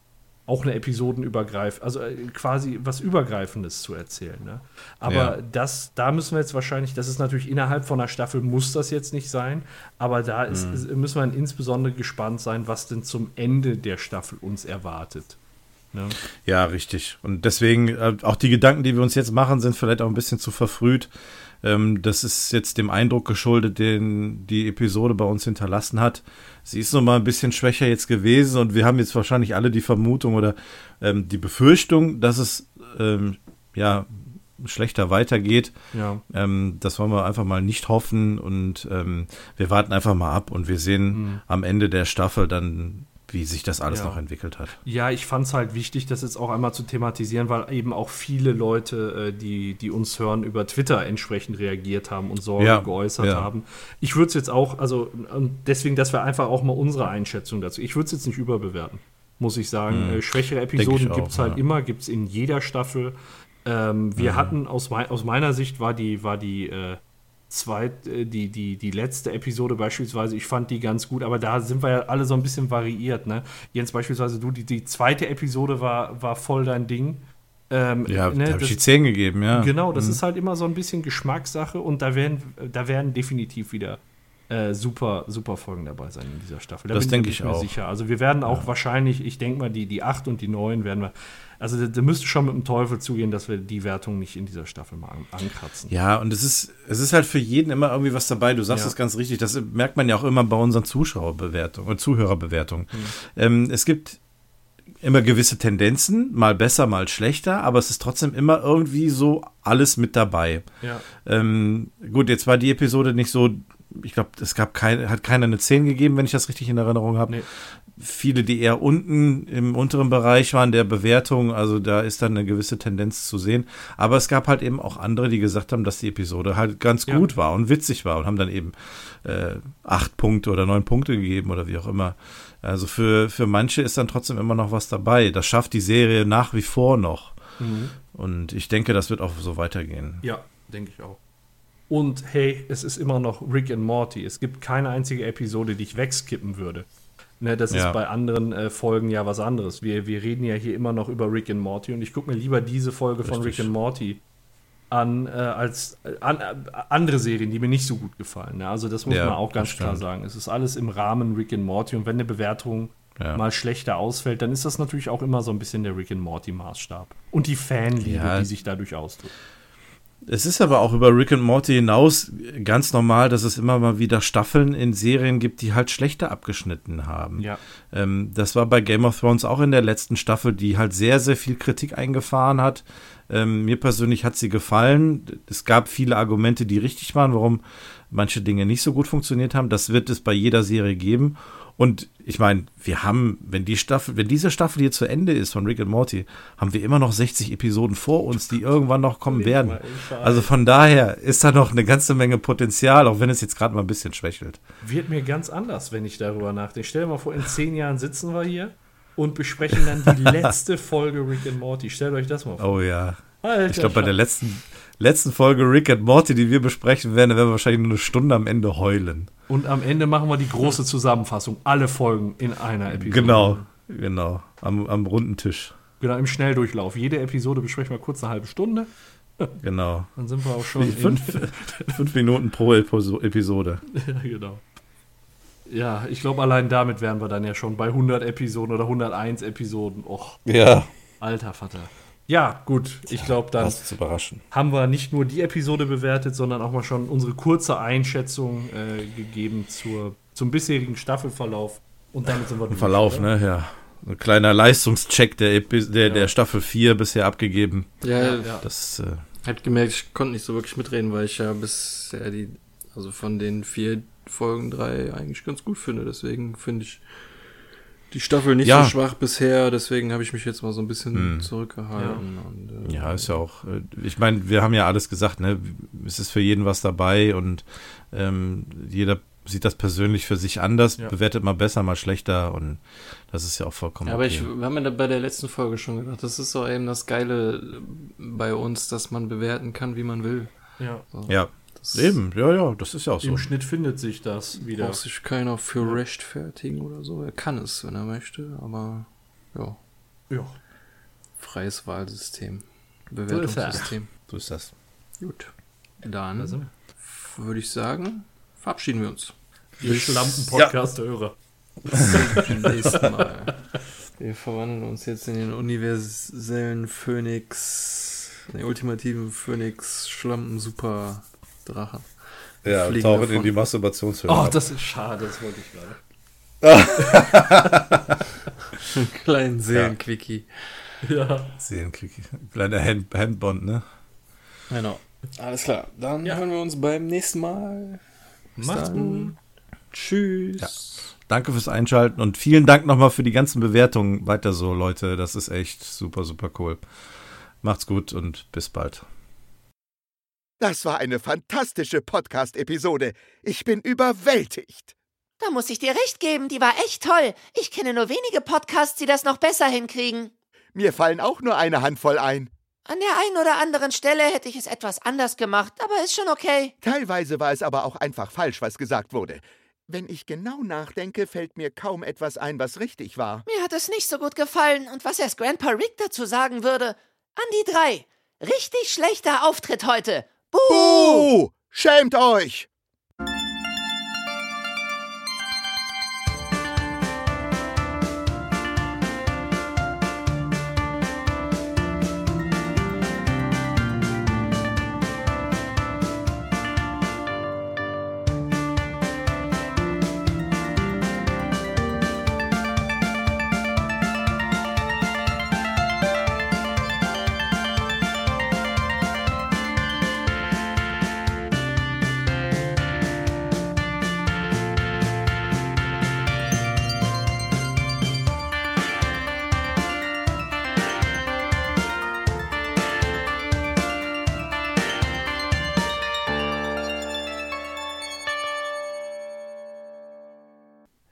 auch eine Episodenübergreif, also äh, quasi was Übergreifendes zu erzählen. Ne? Aber Ja. das, da müssen wir jetzt wahrscheinlich, das ist natürlich innerhalb von einer Staffel, muss das jetzt nicht sein, aber da ist, Mhm. ist, müssen wir insbesondere gespannt sein, was denn zum Ende der Staffel uns erwartet. Ne? Ja, richtig. Und deswegen, äh, auch die Gedanken, die wir uns jetzt machen, sind vielleicht auch ein bisschen zu verfrüht. Ähm, das ist jetzt dem Eindruck geschuldet, den die Episode bei uns hinterlassen hat. Sie ist noch mal ein bisschen schwächer jetzt gewesen und wir haben jetzt wahrscheinlich alle die Vermutung oder ähm, die Befürchtung, dass es ähm, ja schlechter weitergeht. Ja. Ähm, das wollen wir einfach mal nicht hoffen und ähm, wir warten einfach mal ab und wir sehen am Ende der Staffel dann, wie sich das alles Ja. noch entwickelt hat. Ja, ich fand es halt wichtig, das jetzt auch einmal zu thematisieren, weil eben auch viele Leute, äh, die, die uns hören, über Twitter entsprechend reagiert haben und Sorge Ja, geäußert ja. haben. Ich würde es jetzt auch, also und deswegen, dass wir einfach auch mal unsere Einschätzung dazu. Ich würde es jetzt nicht überbewerten, muss ich sagen. Äh, schwächere Episoden gibt es halt immer, gibt es in jeder Staffel. Ähm, Mhm. wir hatten aus, mei aus meiner Sicht war die, war die äh, zweit, äh, die, die, die letzte Episode beispielsweise, ich fand die ganz gut, aber da sind wir ja alle so ein bisschen variiert, ne? Jens, beispielsweise du, die, die zweite Episode war, war voll dein Ding. Ähm, Ja, ne, da habe ich die 10 gegeben, ja. Genau, das ist halt immer so ein bisschen Geschmackssache und da werden, da werden definitiv wieder äh, super, super Folgen dabei sein in dieser Staffel. Da Das denke ich mir auch. sicher. Also wir werden auch wahrscheinlich, ich denke mal, die, die 8 und die 9 werden wir, also da, da müsste schon mit dem Teufel zugehen, dass wir die Wertung nicht in dieser Staffel mal an, ankratzen. Ja, und es ist, es ist halt für jeden immer irgendwie was dabei. Du sagst Ja. es ganz richtig. Das merkt man ja auch immer bei unseren Zuschauerbewertungen und Zuhörerbewertungen. Hm. Ähm, es gibt immer gewisse Tendenzen, mal besser, mal schlechter, aber es ist trotzdem immer irgendwie so alles mit dabei. Ja. Ähm, gut, jetzt war die Episode nicht so, ich glaube, es gab keine, hat keiner eine 10 gegeben, wenn ich das richtig in Erinnerung habe. Nee. Viele, die eher unten im unteren Bereich waren der Bewertung, also da ist dann eine gewisse Tendenz zu sehen. Aber es gab halt eben auch andere, die gesagt haben, dass die Episode halt ganz Ja. gut war und witzig war und haben dann eben äh, acht Punkte oder neun Punkte gegeben oder wie auch immer. Also für, für manche ist dann trotzdem immer noch was dabei. Das schafft die Serie nach wie vor noch. Mhm. Und ich denke, das wird auch so weitergehen. Ja, denke ich auch. Und hey, es ist immer noch Rick and Morty. Es gibt keine einzige Episode, die ich wegskippen würde. Ne, das Ja. ist bei anderen äh, Folgen ja was anderes. Wir, wir reden ja hier immer noch über Rick and Morty und ich gucke mir lieber diese Folge von Richtig. Rick and Morty an, äh, als äh, an, äh, andere Serien, die mir nicht so gut gefallen. Ne? Also das muss Ja, man auch ganz klar sagen. Es ist alles im Rahmen Rick and Morty und wenn eine Bewertung Ja. mal schlechter ausfällt, dann ist das natürlich auch immer so ein bisschen der Rick and Morty Maßstab. Und die Fanliebe, die sich dadurch ausdrückt. Es ist aber auch über Rick and Morty hinaus ganz normal, dass es immer mal wieder Staffeln in Serien gibt, die halt schlechter abgeschnitten haben. Ja. Ähm, das war bei Game of Thrones auch in der letzten Staffel, die halt sehr, sehr viel Kritik eingefahren hat. Ähm, mir persönlich hat sie gefallen. Es gab viele Argumente, die richtig waren, warum manche Dinge nicht so gut funktioniert haben. Das wird es bei jeder Serie geben. Und ich meine, wir haben, wenn die Staffel, wenn diese Staffel hier zu Ende ist von Rick and Morty, haben wir immer noch 60 Episoden vor uns, die irgendwann noch kommen werden. Also von daher ist da noch eine ganze Menge Potenzial, auch wenn es jetzt gerade mal ein bisschen schwächelt. Wird mir ganz anders, wenn ich darüber nachdenke. Stell dir mal vor, in zehn Jahren sitzen wir hier und besprechen dann die *laughs* letzte Folge Rick and Morty. Stellt euch das mal vor. Oh ja. Alter Ich glaube, bei der letzten, letzten Folge Rick and Morty, die wir besprechen werden, da werden wir wahrscheinlich nur eine Stunde am Ende heulen. Und am Ende machen wir die große Zusammenfassung. Alle Folgen in einer Episode. Genau, genau. Am, am runden Tisch. Genau, im Schnelldurchlauf. Jede Episode besprechen wir kurz eine halbe Stunde. *laughs* Genau. Dann sind wir auch schon in, Fünf, *laughs* fünf Minuten pro Episo- Episode. ja, genau. Ja, ich glaube, allein damit wären wir dann ja schon bei 100 Episoden oder 101 Episoden. Och, Ja. alter Vater. Ja, gut. Ich glaube, dann Das zu überraschen. haben wir nicht nur die Episode bewertet, sondern auch mal schon unsere kurze Einschätzung äh, gegeben zur, zum bisherigen Staffelverlauf. Und damit sind wir durch, Verlauf, oder? ne? Ja. Ein kleiner Leistungscheck der, Epi der, Ja. der Staffel 4 bisher abgegeben. Ja, Ja. Das, äh, Hat gemerkt, ich konnte nicht so wirklich mitreden, weil ich ja bisher die, also von den vier Folgen drei eigentlich ganz gut finde. Deswegen finde ich die Staffel nicht Ja. so schwach bisher. Deswegen habe ich mich jetzt mal so ein bisschen Hm. zurückgehalten. Und, äh, Ja, ist ja auch, äh, ich meine, wir haben ja alles gesagt, ne? Es ist für jeden was dabei und ähm, jeder sieht das persönlich für sich anders, Ja. bewertet mal besser, mal schlechter und das ist ja auch vollkommen Ja, aber okay. ich, wir haben ja da bei der letzten Folge schon gedacht, das ist doch eben das Geile bei uns, dass man bewerten kann, wie man will. Ja. ja, Das eben, ja, ja, das ist ja auch so. Im Schnitt findet sich das wieder. braucht sich keiner für rechtfertigen oder so. Er kann es, wenn er möchte, aber ja, Ja. freies Wahlsystem. er. Bewertungssystem. So ist das. Gut. Dann Also, würde ich sagen, verabschieden wir uns. ihr Schlampen-Podcast-Hörer. Bis zum nächsten Mal. Wir verwandeln uns jetzt in den universellen Phönix, den ultimativen Phönix Schlampen Super Drachen. Ja, Fliegen tauchen davon. in die Masturbationshöhle. Oh, ab. das ist schade, das wollte ich gerade. Einen *laughs* *laughs* kleinen Seelenquickie. Ja. Seelenklick. Kleiner Hand, Handbond, ne? Genau. Alles klar. Dann Ja. hören wir uns beim nächsten Mal. Bis Macht's dann. gut. Tschüss. Danke fürs Einschalten und vielen Dank nochmal für die ganzen Bewertungen. Weiter so, Leute. Das ist echt super, super cool. Macht's gut und bis bald. Das war eine fantastische Podcast-Episode. Ich bin überwältigt. Da muss ich dir recht geben, die war echt toll. Ich kenne nur wenige Podcasts, die das noch besser hinkriegen. Mir fallen auch nur eine Handvoll ein. An der einen oder anderen Stelle hätte ich es etwas anders gemacht, aber ist schon okay. Teilweise war es aber auch einfach falsch, was gesagt wurde. Wenn ich genau nachdenke, fällt mir kaum etwas ein, was richtig war. Mir hat es nicht so gut gefallen und was erst Grandpa Rick dazu sagen würde. An die drei. Richtig schlechter Auftritt heute. Buh! Buh! Schämt euch!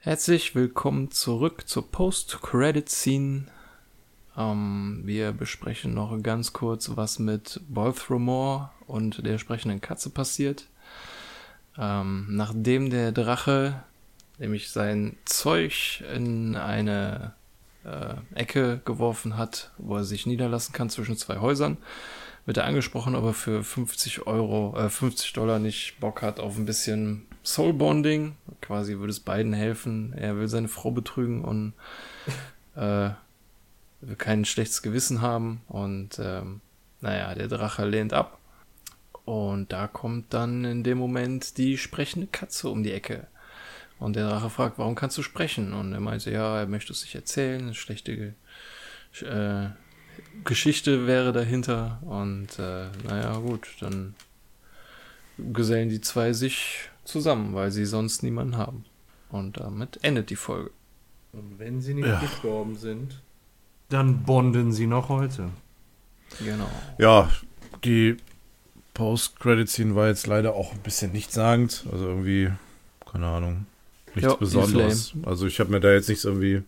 Herzlich willkommen zurück zur Post-Credit-Scene. Ähm, wir besprechen noch ganz kurz, was mit Balthromore und der sprechenden Katze passiert. Ähm, nachdem der Drache nämlich sein Zeug in eine äh, Ecke geworfen hat, wo er sich niederlassen kann zwischen zwei Häusern, wird er angesprochen, ob er für 50 Euro, äh, 50 Dollar nicht Bock hat auf ein bisschen Soul Bonding. Quasi würde es beiden helfen. Er will seine Frau betrügen und *laughs* äh, will kein schlechtes Gewissen haben. Und ähm, naja, der Drache lehnt ab. Und da kommt dann in dem Moment die sprechende Katze um die Ecke. Und der Drache fragt, warum kannst du sprechen? Und er meinte, ja, er möchte es sich erzählen, eine schlechte äh, Geschichte wäre dahinter. Und äh, naja, gut, dann gesellen die zwei sich zusammen, weil sie sonst niemanden haben. Und damit endet die Folge. Und wenn sie nicht Ja. gestorben sind, dann bonden sie noch heute. Genau. Ja, die Post-Credit-Scene war jetzt leider auch ein bisschen nichtssagend. Also irgendwie, keine Ahnung, nichts ist Besonderes. Also ich habe mir da jetzt nichts irgendwie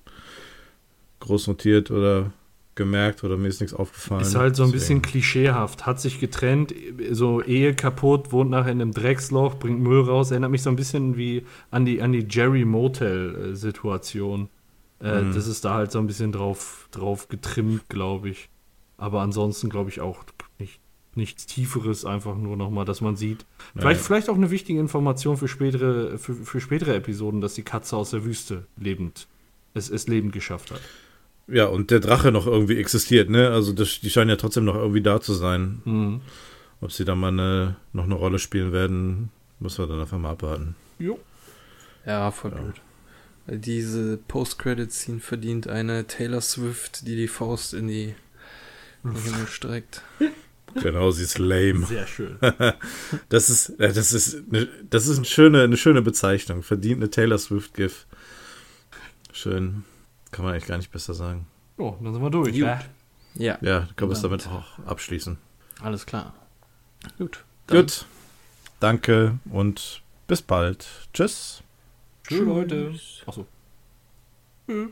groß notiert oder gemerkt oder mir ist nichts aufgefallen. Ist halt so ein bisschen Deswegen- klischeehaft. Hat sich getrennt, so Ehe kaputt, wohnt nachher in einem Drecksloch, bringt Müll raus. Erinnert mich so ein bisschen wie an die, an die Jerry Motel-Situation. Äh, Mhm. Das ist da halt so ein bisschen drauf, drauf getrimmt, glaube ich. Aber ansonsten glaube ich auch nicht, nichts Tieferes, einfach nur nochmal, dass man sieht. Vielleicht, Ja. vielleicht auch eine wichtige Information für spätere, für, für spätere Episoden, dass die Katze aus der Wüste lebend, es, es lebend geschafft hat. Ja, und der Drache noch irgendwie existiert, ne? Also das, die scheinen ja trotzdem noch irgendwie da zu sein. Mhm. Ob sie da mal eine, noch eine Rolle spielen werden, müssen wir dann einfach mal abwarten. Jo. Ja, voll blöd. Weil Diese Post-Credit-Scene verdient eine Taylor Swift, die die Faust in die Himmel streckt. *laughs* Genau, sie ist lame. Sehr schön. *laughs* Das ist, äh, das ist, eine, das ist eine schöne, eine schöne Bezeichnung. Verdient eine Taylor Swift-GIF. Schön. Kann man eigentlich gar nicht besser sagen. Oh, dann sind wir durch. Gut. Ja. Ja, Ja, können wir es Damit. damit auch abschließen. alles klar. Gut. Gut. Danke und bis bald. Tschüss. Tschüss, Leute. Achso. Tschüss.